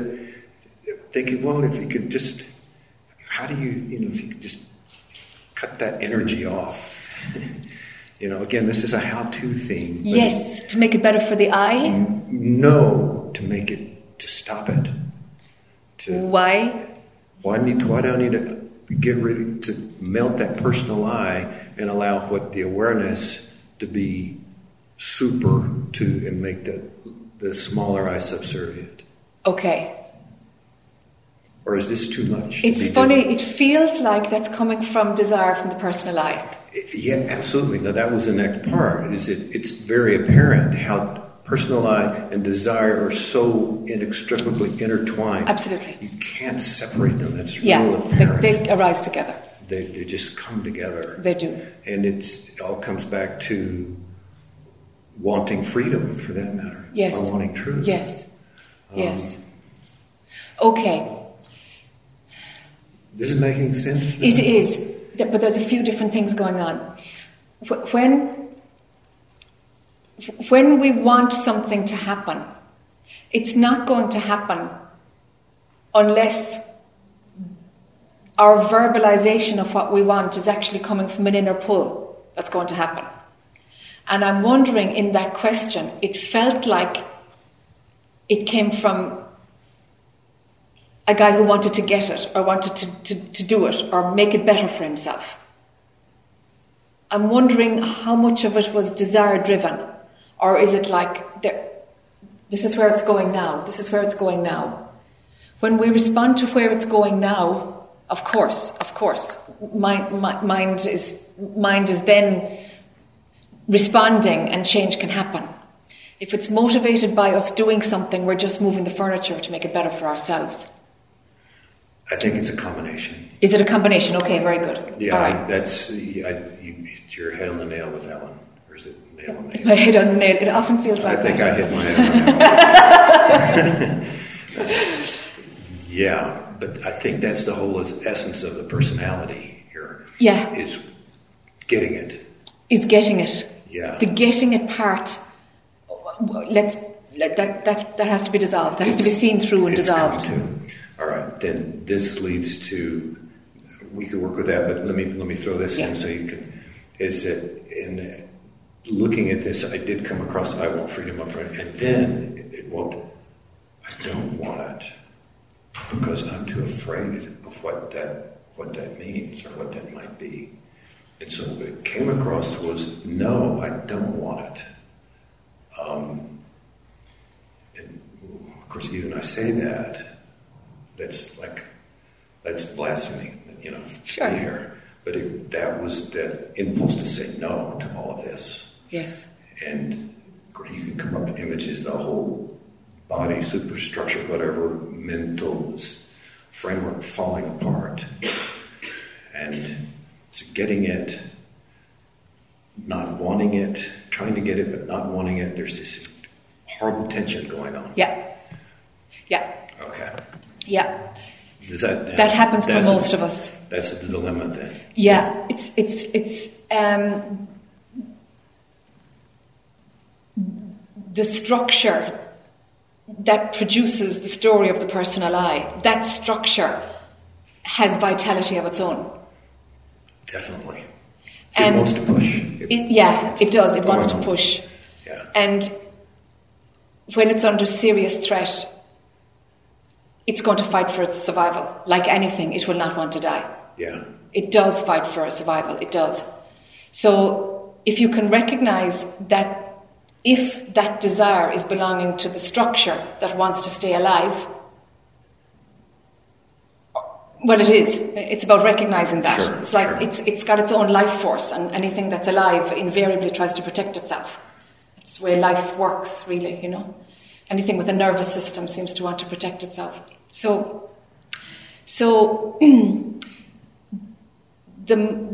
[SPEAKER 5] thinking, well, if you could just, how do you, you know, if you could just cut that energy off. you know, again, this is a how-to thing.
[SPEAKER 1] Yes, to make it better for the I.
[SPEAKER 5] No, to make it, to stop it. To
[SPEAKER 1] Why?
[SPEAKER 5] why need? Why do I need to get rid to melt that personal I and allow what the awareness to be super to and make the the smaller I subservient?
[SPEAKER 1] Okay.
[SPEAKER 5] Or is this too much?
[SPEAKER 1] It's
[SPEAKER 5] be
[SPEAKER 1] funny.
[SPEAKER 5] doing?
[SPEAKER 1] It feels like that's coming from desire from the personal life.
[SPEAKER 5] Yeah, absolutely. Now that was the next part. Is it? It's very apparent how personal I and desire are so inextricably intertwined.
[SPEAKER 1] Absolutely.
[SPEAKER 5] You can't separate them. That's
[SPEAKER 1] Yeah,
[SPEAKER 5] real
[SPEAKER 1] they,
[SPEAKER 5] apparent.
[SPEAKER 1] they arise together.
[SPEAKER 5] they, they just come together.
[SPEAKER 1] They do.
[SPEAKER 5] And it's, it all comes back to wanting freedom, for that matter.
[SPEAKER 1] Yes.
[SPEAKER 5] Or wanting truth.
[SPEAKER 1] Yes.
[SPEAKER 5] Um,
[SPEAKER 1] Yes. Okay.
[SPEAKER 5] This is making sense?
[SPEAKER 1] It is, th- but there's a few different things going on. When, when we want something to happen, it's not going to happen unless our verbalization of what we want is actually coming from an inner pull that's going to happen. And I'm wondering in that question, it felt like it came from a guy who wanted to get it or wanted to, to, to do it or make it better for himself. I'm wondering how much of it was desire driven, or is it like there, this is where it's going now, this is where it's going now. When we respond to where it's going now, of course, of course, mind, mi- mind, is, mind is then responding and change can happen. If it's motivated by us doing something, we're just moving the furniture to make it better for ourselves.
[SPEAKER 5] I think it's a combination.
[SPEAKER 1] Is it a combination? Okay, very good.
[SPEAKER 5] Yeah,
[SPEAKER 1] All
[SPEAKER 5] I,
[SPEAKER 1] right.
[SPEAKER 5] that's, I, you hit your head on the nail with that one. Or is it nail on the head?
[SPEAKER 1] My head on the nail. It often feels like
[SPEAKER 5] I
[SPEAKER 1] think.
[SPEAKER 5] I hit my head on the nail. yeah, but I think that's the whole essence of the personality here.
[SPEAKER 1] Yeah.
[SPEAKER 5] Is getting it.
[SPEAKER 1] Is getting it.
[SPEAKER 5] Yeah.
[SPEAKER 1] The getting it part. Let's let, that that that has to be dissolved. That has to be seen through and
[SPEAKER 5] it's
[SPEAKER 1] dissolved.
[SPEAKER 5] to. All right, then this leads to we could work with that, but let me let me throw this
[SPEAKER 1] Yeah.
[SPEAKER 5] in so you can. Is that in looking at this, I did come across I want freedom of friend, and then it, it won't. I don't want it because I'm too afraid of what that what that means or what that might be. And so what it came across was no, I don't want it. Um, and of course, even I say that, that's like that's blasphemy, you know.
[SPEAKER 1] Sure.
[SPEAKER 5] Here, but it, that was that impulse to say no to all of this,
[SPEAKER 1] Yes.
[SPEAKER 5] and you can come up with images, the whole body superstructure, whatever, mental framework falling apart. And so getting it, not wanting it, trying to get it but not wanting it, there's this horrible tension going on.
[SPEAKER 1] Yeah. Yeah.
[SPEAKER 5] Okay.
[SPEAKER 1] Yeah.
[SPEAKER 5] Does that,
[SPEAKER 1] That happens for most of us.
[SPEAKER 5] That's the dilemma then.
[SPEAKER 1] Yeah, it's it's it's um, the structure that produces the story of the personal I. That structure has vitality of its own.
[SPEAKER 5] Definitely.
[SPEAKER 1] And
[SPEAKER 5] it wants to push. It-
[SPEAKER 1] It, yeah, it does. It wants to push,
[SPEAKER 5] yeah.
[SPEAKER 1] and when it's under serious threat, it's going to fight for its survival. Like anything, it will not want to die.
[SPEAKER 5] Yeah.
[SPEAKER 1] It does fight for survival. It does. So if you can recognize that if that desire is belonging to the structure that wants to stay alive, well, it is. It's about recognizing that.
[SPEAKER 5] Sure,
[SPEAKER 1] it's like
[SPEAKER 5] sure.
[SPEAKER 1] it's it's got its own life force, and anything that's alive invariably tries to protect itself. It's the way life works, really. You know, anything with a nervous system seems to want to protect itself. So, so the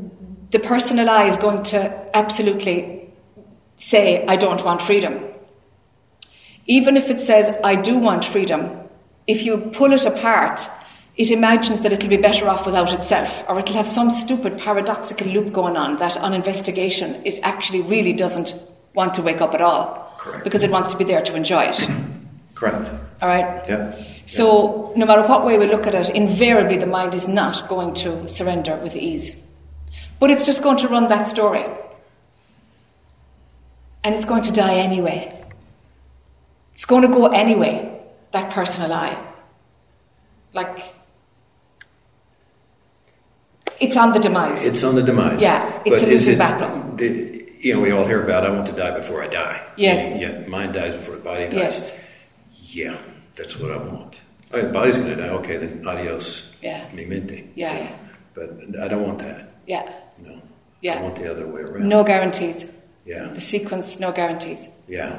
[SPEAKER 1] the personal I is going to absolutely say, "I don't want freedom." Even if it says, "I do want freedom," if you pull it apart, it imagines that it'll be better off without itself, or it'll have some stupid paradoxical loop going on that, on investigation, it actually really doesn't want to wake up at all
[SPEAKER 5] Correct.
[SPEAKER 1] because it wants to be there to enjoy it.
[SPEAKER 5] Correct.
[SPEAKER 1] All right.
[SPEAKER 5] Yeah.
[SPEAKER 1] So, no matter what way we look at it, invariably the mind is not going to surrender with ease. But it's just going to run that story. And it's going to die anyway. It's going to go anyway, that personal I. Like, it's on the demise.
[SPEAKER 5] It's on the demise.
[SPEAKER 1] Yeah, it's
[SPEAKER 5] But
[SPEAKER 1] a losing
[SPEAKER 5] it-
[SPEAKER 1] battle.
[SPEAKER 5] the- you know, we all hear about I want to die before I die.
[SPEAKER 1] Yes.
[SPEAKER 5] Yeah, mind dies before the body dies.
[SPEAKER 1] Yes.
[SPEAKER 5] Yeah, that's what I want. All right, the body's going to die. Okay, then adios.
[SPEAKER 1] Yeah.
[SPEAKER 5] Mi mente.
[SPEAKER 1] Yeah, yeah,
[SPEAKER 5] But I don't want that.
[SPEAKER 1] yeah.
[SPEAKER 5] No.
[SPEAKER 1] Yeah.
[SPEAKER 5] I want the other way around.
[SPEAKER 1] No guarantees.
[SPEAKER 5] Yeah.
[SPEAKER 1] The sequence, no guarantees.
[SPEAKER 5] Yeah.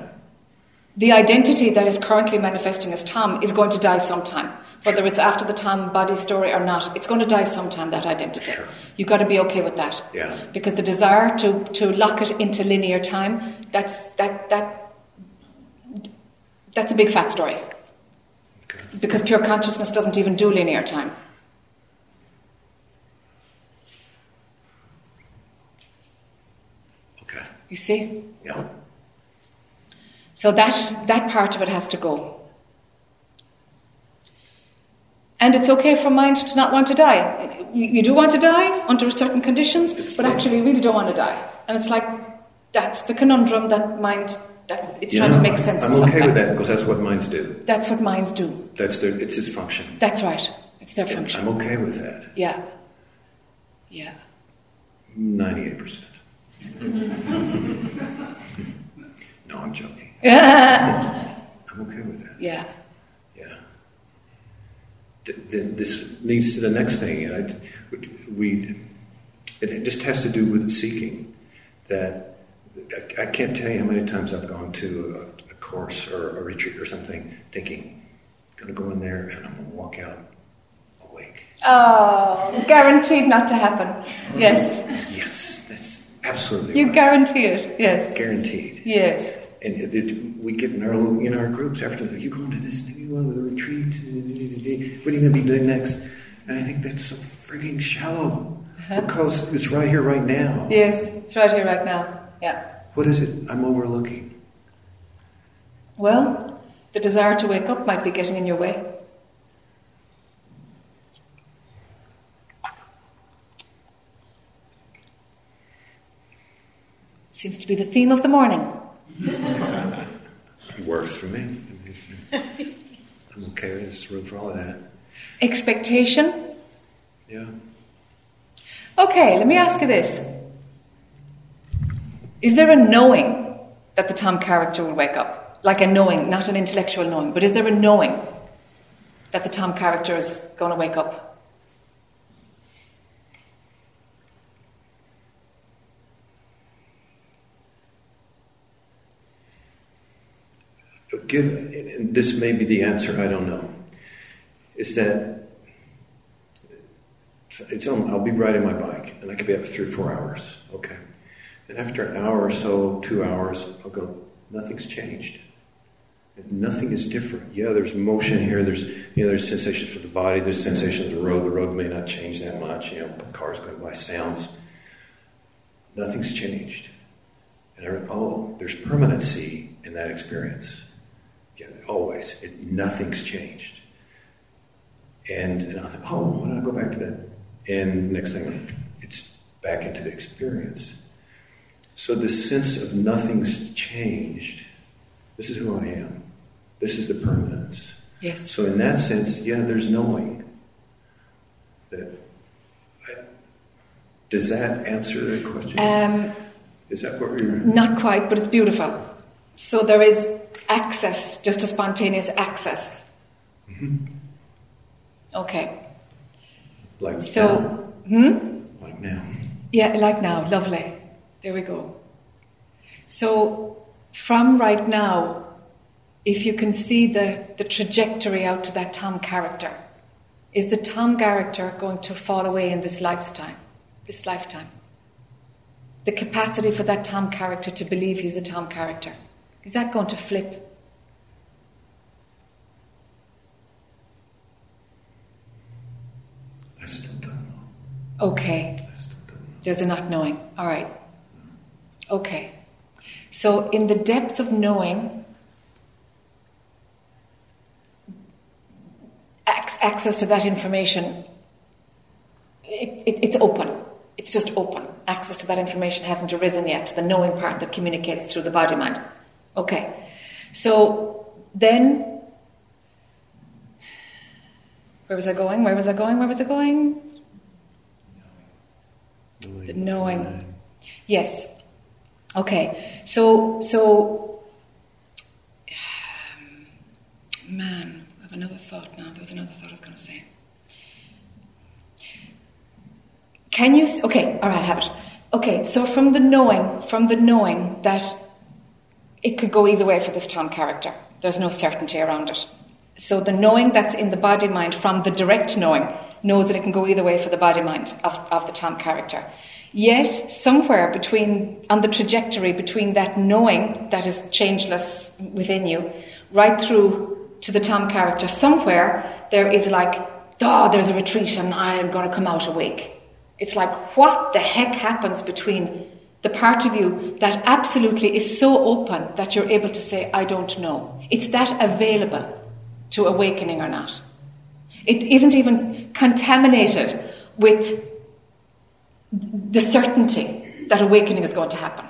[SPEAKER 1] The identity that is currently manifesting as Tom is going to die sometime. Whether it's after the Tom body story or not, it's going to die sometime, that identity.
[SPEAKER 5] Sure.
[SPEAKER 1] You've got to be okay with that.
[SPEAKER 5] Yeah.
[SPEAKER 1] Because the desire to, to lock it into linear time, that's, that, that, that's a big fat story.
[SPEAKER 5] Okay.
[SPEAKER 1] Because pure consciousness doesn't even do linear time.
[SPEAKER 5] Okay.
[SPEAKER 1] You see?
[SPEAKER 5] Yeah.
[SPEAKER 1] So that, that part of it has to go. And it's okay for mind to not want to die. You, do want to die under certain conditions, but actually you really don't want to die. And it's like, that's the conundrum that mind, that it's trying to make sense of.
[SPEAKER 5] I'm
[SPEAKER 1] of
[SPEAKER 5] okay with that because that's what minds do.
[SPEAKER 1] That's what minds do.
[SPEAKER 5] That's their, it's its function.
[SPEAKER 1] That's right. It's their function.
[SPEAKER 5] I'm okay with that.
[SPEAKER 1] Yeah. Yeah.
[SPEAKER 5] 98%. no, I'm joking.
[SPEAKER 1] yeah.
[SPEAKER 5] I'm okay with that.
[SPEAKER 1] Yeah.
[SPEAKER 5] Th- th- This leads to the next thing, and I, we, it just has to do with seeking. That I, I can't tell you how many times I've gone to a, a course or a retreat or something, thinking, I'm going to go in there and I'm going to walk out awake.
[SPEAKER 1] Oh, guaranteed not to happen. Yes.
[SPEAKER 5] Yes, that's absolutely
[SPEAKER 1] You
[SPEAKER 5] right.
[SPEAKER 1] guarantee it. Yes.
[SPEAKER 5] guaranteed.
[SPEAKER 1] Yes.
[SPEAKER 5] And we get in our in our groups after you going to this, you going to the retreat. What are you going to be doing next? And I think that's so frigging shallow uh-huh. because it's right here, right now.
[SPEAKER 1] Yes. It's right here, right now. Yeah.
[SPEAKER 5] What is it I'm overlooking?
[SPEAKER 1] Well, the desire to wake up might be getting in your way. Seems to be the theme of the morning.
[SPEAKER 5] It works for me. I'm okay. There's room for all of that.
[SPEAKER 1] Expectation.
[SPEAKER 5] Yeah.
[SPEAKER 1] Okay, let me ask you this. Is there a knowing that the Tom character will wake up? Like a knowing, not an intellectual knowing, but is there a knowing that the Tom character is going to wake up?
[SPEAKER 5] Give, this may be the answer. I don't know. is that it's on, I'll be riding my bike and I could be up three or four hours. Okay. And after an hour or so, two hours, I'll go, nothing's changed. Nothing is different. Yeah, there's motion here. There's you know there's sensations for the body. There's sensations of the road. The road may not change that much. You know, cars going by, sounds. Nothing's changed. And I, oh, there's permanency in that experience. Yeah, always. It, nothing's changed. And and I thought, oh, why don't I go back to that? And next thing, it's back into the experience. So the sense of nothing's changed. This is who I am. This is the permanence.
[SPEAKER 1] Yes.
[SPEAKER 5] So in that sense, yeah, there's knowing that. I, does that answer the question?
[SPEAKER 1] Um,
[SPEAKER 5] is that what you're?
[SPEAKER 1] not quite, but it's beautiful. So there is access, just a spontaneous access.
[SPEAKER 5] Mm-hmm.
[SPEAKER 1] Okay.
[SPEAKER 5] Like
[SPEAKER 1] So,
[SPEAKER 5] now.
[SPEAKER 1] hmm?
[SPEAKER 5] Like now.
[SPEAKER 1] Yeah, like now, lovely. There we go. So, from right now, if you can see the, the trajectory out to that Tom character, is the Tom character going to fall away in this lifetime? This lifetime? The capacity for that Tom character to believe he's the Tom character, is that going to flip?
[SPEAKER 5] I still don't know.
[SPEAKER 1] Okay.
[SPEAKER 5] I still don't know.
[SPEAKER 1] There's a not knowing. All right. Okay. So, in the depth of knowing, access to that information, it, it, it's open. It's just open. Access to that information hasn't arisen yet, the knowing part that communicates through the body mind. Okay. So, then, where was I going? Where was I going? Where was I going?
[SPEAKER 5] Knowing.
[SPEAKER 1] The knowing. Yes. Okay. So so um, man, I have another thought now. There was another thought I was going to say. Can you? Okay. All right. I have it. Okay. So from the knowing, from the knowing that it could go either way for this Tom character. There's no certainty around it. So the knowing that's in the body mind from the direct knowing knows that it can go either way for the body mind of, of the Tom character. Yet, somewhere between, on the trajectory between that knowing that is changeless within you, right through to the Tom character, somewhere there is like, oh, there's a retreat and I am to come out awake. It's like, what the heck happens between the part of you that absolutely is so open that you're able to say, I don't know? It's that available to awakening or not. It isn't even contaminated with the certainty that awakening is going to happen.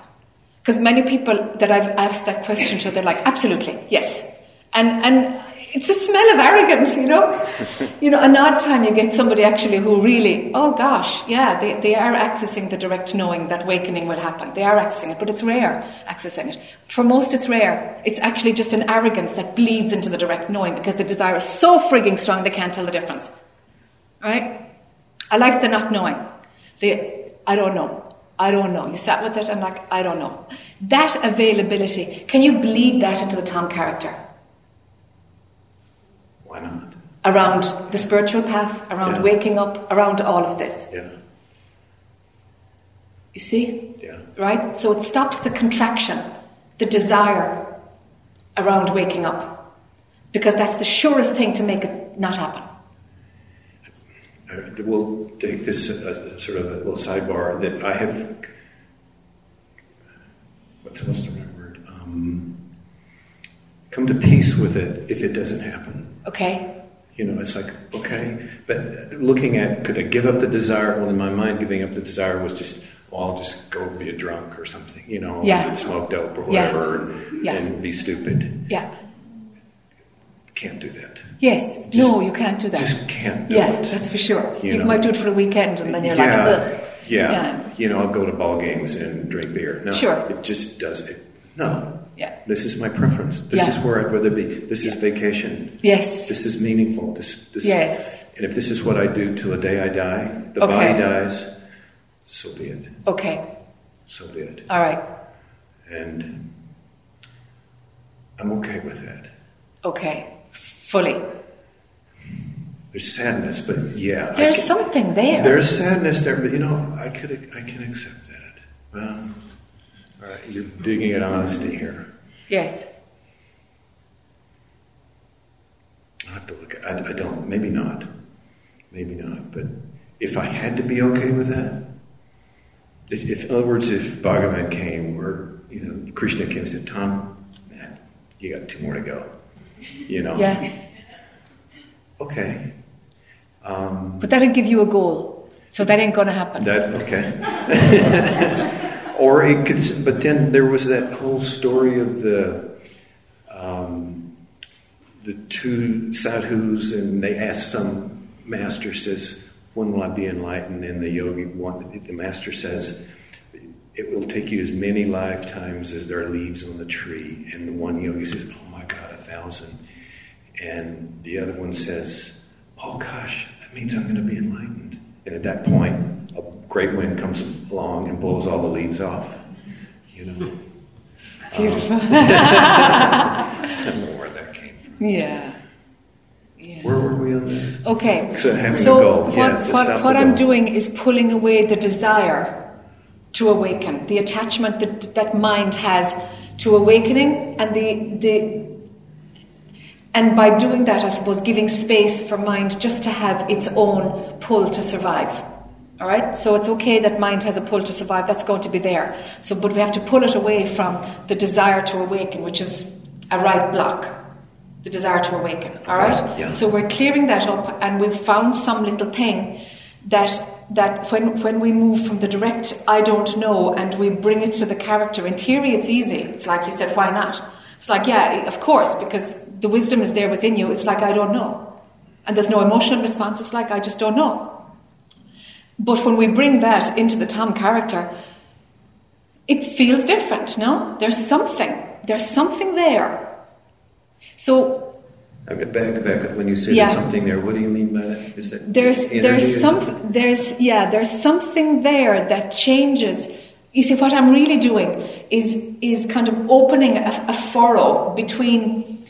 [SPEAKER 1] Because many people that I've asked that question to, they're like, absolutely, yes. And, and it's a smell of arrogance, you know? you know, an odd time you get somebody actually who really, oh gosh, yeah, they, they are accessing the direct knowing that awakening will happen. They are accessing it, but it's rare accessing it. For most, it's rare. It's actually just an arrogance that bleeds into the direct knowing because the desire is so frigging strong they can't tell the difference. Right? I like the not knowing. The I don't know. I don't know. You sat with it, I'm like, I don't know. That availability, can you bleed that into the Tom character?
[SPEAKER 5] Why not?
[SPEAKER 1] Around the spiritual path, around
[SPEAKER 5] Yeah.
[SPEAKER 1] waking up, around all of this.
[SPEAKER 5] Yeah.
[SPEAKER 1] You see?
[SPEAKER 5] Yeah.
[SPEAKER 1] Right? So it stops the contraction, the desire around waking up. Because that's the surest thing to make it not happen.
[SPEAKER 5] We'll take this uh, sort of a little sidebar that I have. What's, what's the right word? Um, come to peace with it if it doesn't happen.
[SPEAKER 1] Okay?
[SPEAKER 5] You know, it's like, okay. But looking at, could I give up the desire? Well, in my mind, giving up the desire was just, well, I'll just go be a drunk or something, you know,
[SPEAKER 1] Yeah.
[SPEAKER 5] and smoke dope or
[SPEAKER 1] Yeah.
[SPEAKER 5] whatever and,
[SPEAKER 1] Yeah.
[SPEAKER 5] and be stupid.
[SPEAKER 1] Yeah.
[SPEAKER 5] Can't do that.
[SPEAKER 1] Yes.
[SPEAKER 5] Just-
[SPEAKER 1] no, you can't do that.
[SPEAKER 5] Just can't do
[SPEAKER 1] yeah,
[SPEAKER 5] it.
[SPEAKER 1] that's for sure.
[SPEAKER 5] You
[SPEAKER 1] You,
[SPEAKER 5] know.
[SPEAKER 1] might do it for a weekend and then you're
[SPEAKER 5] yeah,
[SPEAKER 1] like, ugh.
[SPEAKER 5] yeah,
[SPEAKER 1] Yeah.
[SPEAKER 5] You know, I'll go to ball games and drink beer. No,
[SPEAKER 1] Sure.
[SPEAKER 5] it just does it. No,
[SPEAKER 1] Yeah.
[SPEAKER 5] this is my preference. This
[SPEAKER 1] Yeah.
[SPEAKER 5] is where I'd rather be. This is vacation.
[SPEAKER 1] Yes.
[SPEAKER 5] This is meaningful. This, this,
[SPEAKER 1] Yes.
[SPEAKER 5] And if this is what I do till the day I die, the
[SPEAKER 1] Okay.
[SPEAKER 5] body dies. So be it.
[SPEAKER 1] Okay.
[SPEAKER 5] So be it.
[SPEAKER 1] All right.
[SPEAKER 5] And I'm okay with that.
[SPEAKER 1] Okay. Fully.
[SPEAKER 5] There's sadness, but yeah,
[SPEAKER 1] There's
[SPEAKER 5] can-
[SPEAKER 1] something there.
[SPEAKER 5] There's sadness there, but you know, I could I can accept that. Well, all right, you're digging at honesty here.
[SPEAKER 1] yes.
[SPEAKER 5] I'll have to look at I, I don't, maybe not. Maybe not. But if I had to be okay with that, if, if in other words, if Bhagavan came or, you know, Krishna came and said, Tom, man, you got two more to go. You know?
[SPEAKER 1] Yeah.
[SPEAKER 5] Okay. Um,
[SPEAKER 1] But that'll give you a goal. So that ain't going to happen.
[SPEAKER 5] That's okay. or it could, but then there was that whole story of the um, the two sadhus, and they asked some master says, "When will I be enlightened?" And the yogi, one, the master says, "It will take you as many lifetimes as there are leaves on the tree." And the one yogi says, "Oh my God, a thousand. And the other one says, "Oh gosh, that means I'm going to be enlightened." And at that point, great wind comes along and blows all the leaves off. You know.
[SPEAKER 1] Beautiful.
[SPEAKER 5] I don't know where that came from.
[SPEAKER 1] yeah. Yeah.
[SPEAKER 5] Where were we on this?
[SPEAKER 1] Okay.
[SPEAKER 5] So having
[SPEAKER 1] so
[SPEAKER 5] a goal.
[SPEAKER 1] what,
[SPEAKER 5] yeah, so
[SPEAKER 1] what, what I'm doing is pulling away the desire to awaken, the attachment that that mind has to awakening, and the the and by doing that, I suppose giving space for mind just to have its own pull to survive. All right, so it's okay that mind has a pull to survive. That's going to be there. So, but we have to pull it away from the desire to awaken, which is a right block. The desire to awaken. All right.
[SPEAKER 5] Yeah.
[SPEAKER 1] So we're clearing that up, and we've found some little thing that that when when we move from the direct I don't know and we bring it to the character. In theory, it's easy. It's like you said, why not? It's like yeah, of course, because the wisdom is there within you. It's like I don't know, and there's no emotional response. It's like I just don't know. But when we bring that into the Tom character, it feels different. No, there's something. There's something there. So
[SPEAKER 5] I mean, back, back up when you say
[SPEAKER 1] Yeah.
[SPEAKER 5] there's something there. What do you mean by that? Is that
[SPEAKER 1] there's there's some
[SPEAKER 5] something?
[SPEAKER 1] there's yeah there's something there that changes you see what i'm really doing is is kind of opening a, a furrow between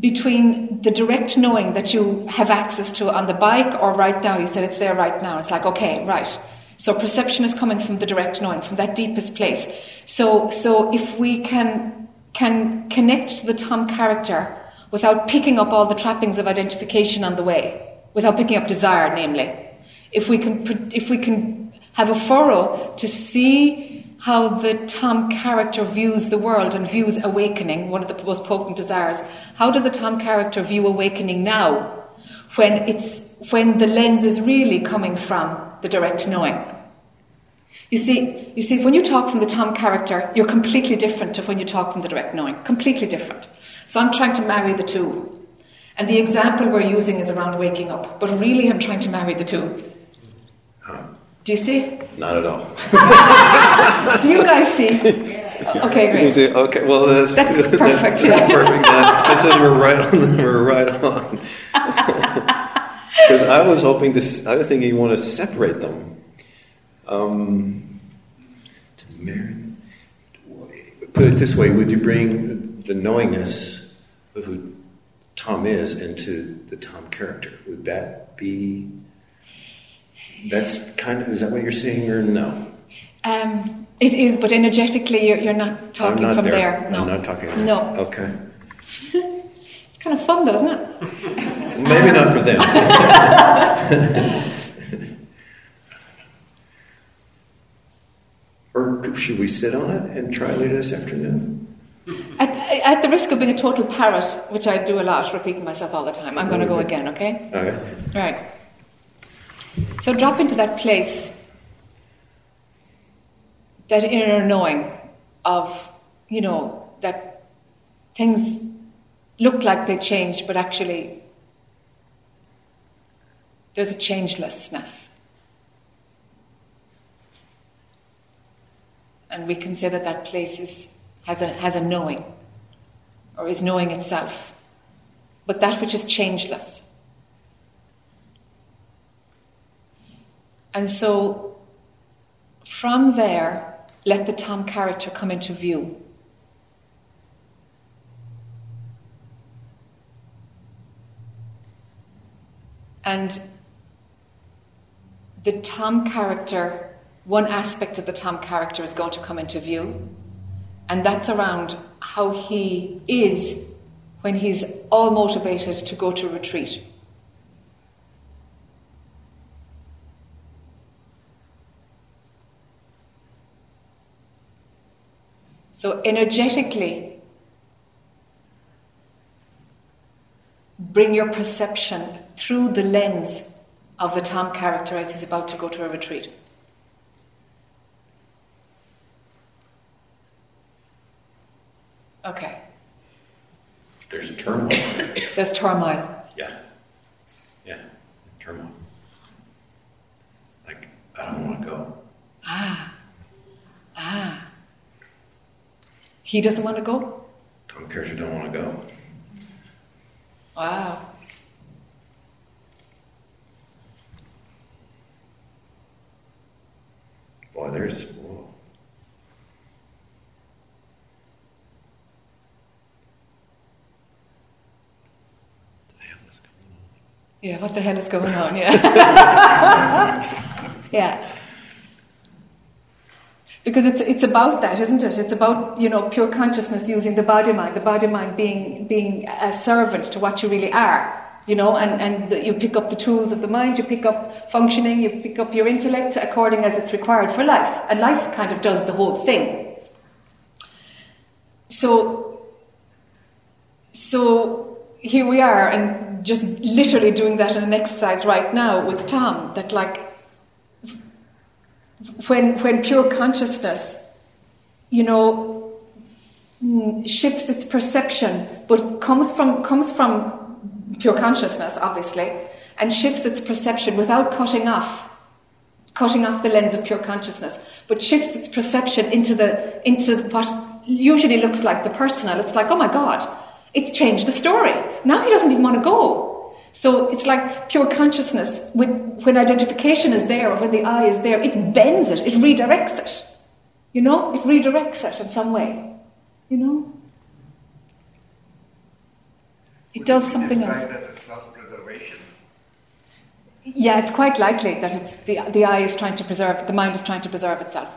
[SPEAKER 1] between the direct knowing that you have access to on the bike or right now you said it's there right now. It's like okay right. So perception is coming from the direct knowing from that deepest place. So so if we can can connect to the tom character without picking up all the trappings of identification on the way without picking up desire namely if we can if we can have a furrow to see how the Tom character views the world and views awakening, one of the most potent desires. How does the Tom character view awakening now, when it's when the lens is really coming from the direct knowing? You see, you see, when you talk from the Tom character, you're completely different to when you talk from the direct knowing. Completely different. So I'm trying to marry the two. And the example we're using is around waking up, but really I'm trying to marry the two. Do you see?
[SPEAKER 5] Not at all.
[SPEAKER 1] Do you guys see? Okay,
[SPEAKER 5] You
[SPEAKER 1] great.
[SPEAKER 5] okay, well that's
[SPEAKER 1] That's
[SPEAKER 5] good.
[SPEAKER 1] perfect,
[SPEAKER 5] That's,
[SPEAKER 1] yeah.
[SPEAKER 5] perfect. That, that says we're right on. We're right on. Because I was hoping to. I was thinking you want to separate them. Um, to marry. Put it this way: Would you bring the knowingness of who Tom is into the Tom character? Would that be? That's kind of. Is that what you're saying, or no?
[SPEAKER 1] Um, it is, but energetically, you're, you're not talking
[SPEAKER 5] not
[SPEAKER 1] from
[SPEAKER 5] there.
[SPEAKER 1] there. No.
[SPEAKER 5] I'm not talking. there.
[SPEAKER 1] No.
[SPEAKER 5] Okay.
[SPEAKER 1] It's kind of fun, though, isn't it?
[SPEAKER 5] Maybe not for them. or should we sit on it and try later this afternoon?
[SPEAKER 1] At, at the risk of being a total parrot, which I do a lot, repeating myself all the time, I'm going to go again, okay?
[SPEAKER 5] Okay.
[SPEAKER 1] Right. So drop into that place, that inner knowing of, you know, that things look like they change, but actually there's a changelessness. And we can say that that place is, has, a, has a knowing, or is knowing itself. But that which is changeless. And so from there, let the Tom character come into view. And the Tom character, one aspect of the Tom character is going to come into view, and that's around how he is when he's all motivated to go to retreat. So, energetically, bring your perception through the lens of the Tom character as he's about to go to a retreat. Okay.
[SPEAKER 5] There's turmoil.
[SPEAKER 1] There's turmoil.
[SPEAKER 5] Yeah. Yeah. Turmoil. Like, I don't want to go.
[SPEAKER 1] Ah. Ah. He doesn't want to go?
[SPEAKER 5] Tom you don't want to go.
[SPEAKER 1] Wow.
[SPEAKER 5] Boy, there's. Whoa. The hell is going on?
[SPEAKER 1] Yeah, what the hell is going on? Yeah. yeah. Because it's, it's about that, isn't it? It's about, you know, pure consciousness using the body mind, the body mind being, being a servant to what you really are. You know, and, and the, you pick up the tools of the mind, you pick up functioning, you pick up your intellect according as it's required for life. And life kind of does the whole thing. So, so here we are, and just literally doing that in an exercise right now with Tom, that like, when, when pure consciousness, you know, mm, shifts its perception, but comes from, comes from pure consciousness, obviously, and shifts its perception without cutting off, cutting off the lens of pure consciousness, but shifts its perception into the, into what usually looks like the personal. It's like, oh my God, it's changed the story. Now he doesn't even want to go. So it's like pure consciousness. When, when identification is there, or when the I is there, it bends it, it redirects it. You know, it redirects it in some way. You know, it does something else.
[SPEAKER 12] as a self-preservation.
[SPEAKER 1] Yeah, it's quite likely that it's the the I is trying to preserve, the mind is trying to preserve itself.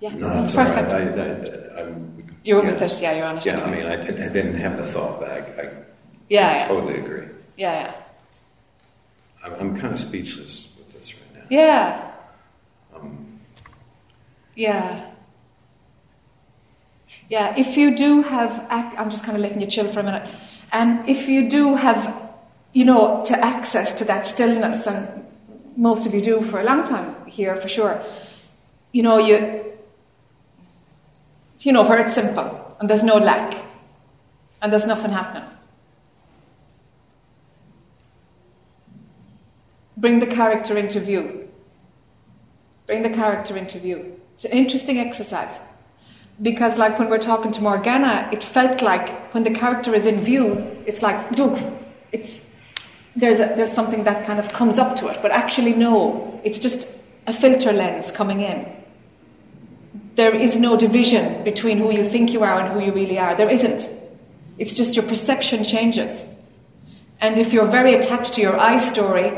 [SPEAKER 1] Yeah,
[SPEAKER 5] No,
[SPEAKER 1] that's
[SPEAKER 5] that's all right.
[SPEAKER 1] perfect.
[SPEAKER 5] I, I, I'm,
[SPEAKER 1] You're
[SPEAKER 5] yeah.
[SPEAKER 1] with it, yeah, you're on it.
[SPEAKER 5] Yeah, I mean, I, I didn't have the thought back. I
[SPEAKER 1] yeah, yeah,
[SPEAKER 5] totally agree.
[SPEAKER 1] yeah,
[SPEAKER 5] I'm, I'm kind of speechless with this right now.
[SPEAKER 1] yeah,
[SPEAKER 5] Um,
[SPEAKER 1] yeah, yeah. If you do have, ac- I'm just kind of letting you chill for a minute. And if you do have, you know, to access to that stillness, and most of you do for a long time here for sure. You know, you, you know, where it's simple and there's no lack and there's nothing happening. Bring the character into view. Bring the character into view. It's an interesting exercise. Because, like when we're talking to Morgana, it felt like when the character is in view, it's like, doof, it's, there's, a, there's something that kind of comes up to it. But actually, no, it's just a filter lens coming in. There is no division between who you think you are and who you really are. There isn't. It's just your perception changes. And if you're very attached to your I story,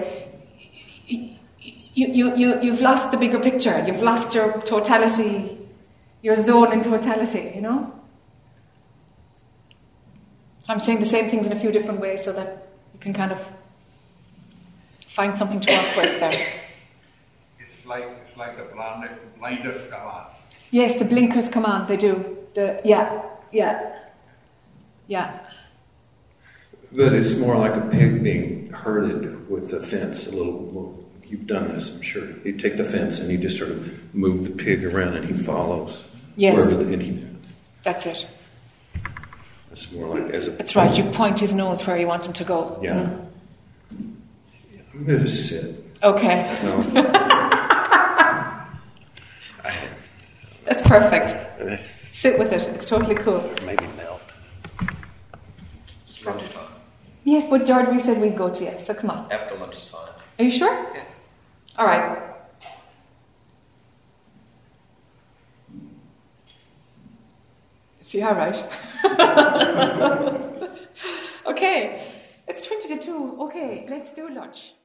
[SPEAKER 1] you, you, you, you've lost the bigger picture. You've lost your totality, your zone in totality, you know? So I'm saying the same things in a few different ways so that you can kind of find something to work with there.
[SPEAKER 12] It's like it's like the blind, blinders come on.
[SPEAKER 1] Yes, the blinkers come on, they do. The, yeah, yeah, yeah.
[SPEAKER 5] but it's more like a pig being herded with the fence. A little, well, you've done this, I'm sure. You take the fence and you just sort of move the pig around, and he follows.
[SPEAKER 1] Yes.
[SPEAKER 5] Wherever the, and he,
[SPEAKER 1] That's it.
[SPEAKER 5] it's more like as a.
[SPEAKER 1] That's right, you point his nose where you want him to go.
[SPEAKER 5] Yeah.
[SPEAKER 1] Mm.
[SPEAKER 5] I'm going to sit.
[SPEAKER 1] Okay,
[SPEAKER 5] No, I,
[SPEAKER 1] that's perfect.
[SPEAKER 5] that's
[SPEAKER 1] Sit with it, it's totally cool.
[SPEAKER 5] maybe melt.
[SPEAKER 10] It's lunchtime.
[SPEAKER 1] Yes, but George, we said we'd go to you, so come on.
[SPEAKER 10] After lunch is fine.
[SPEAKER 1] Are you sure?
[SPEAKER 10] Yeah.
[SPEAKER 1] All right. See, all right. okay. It's 20 to 2. Okay, let's do lunch.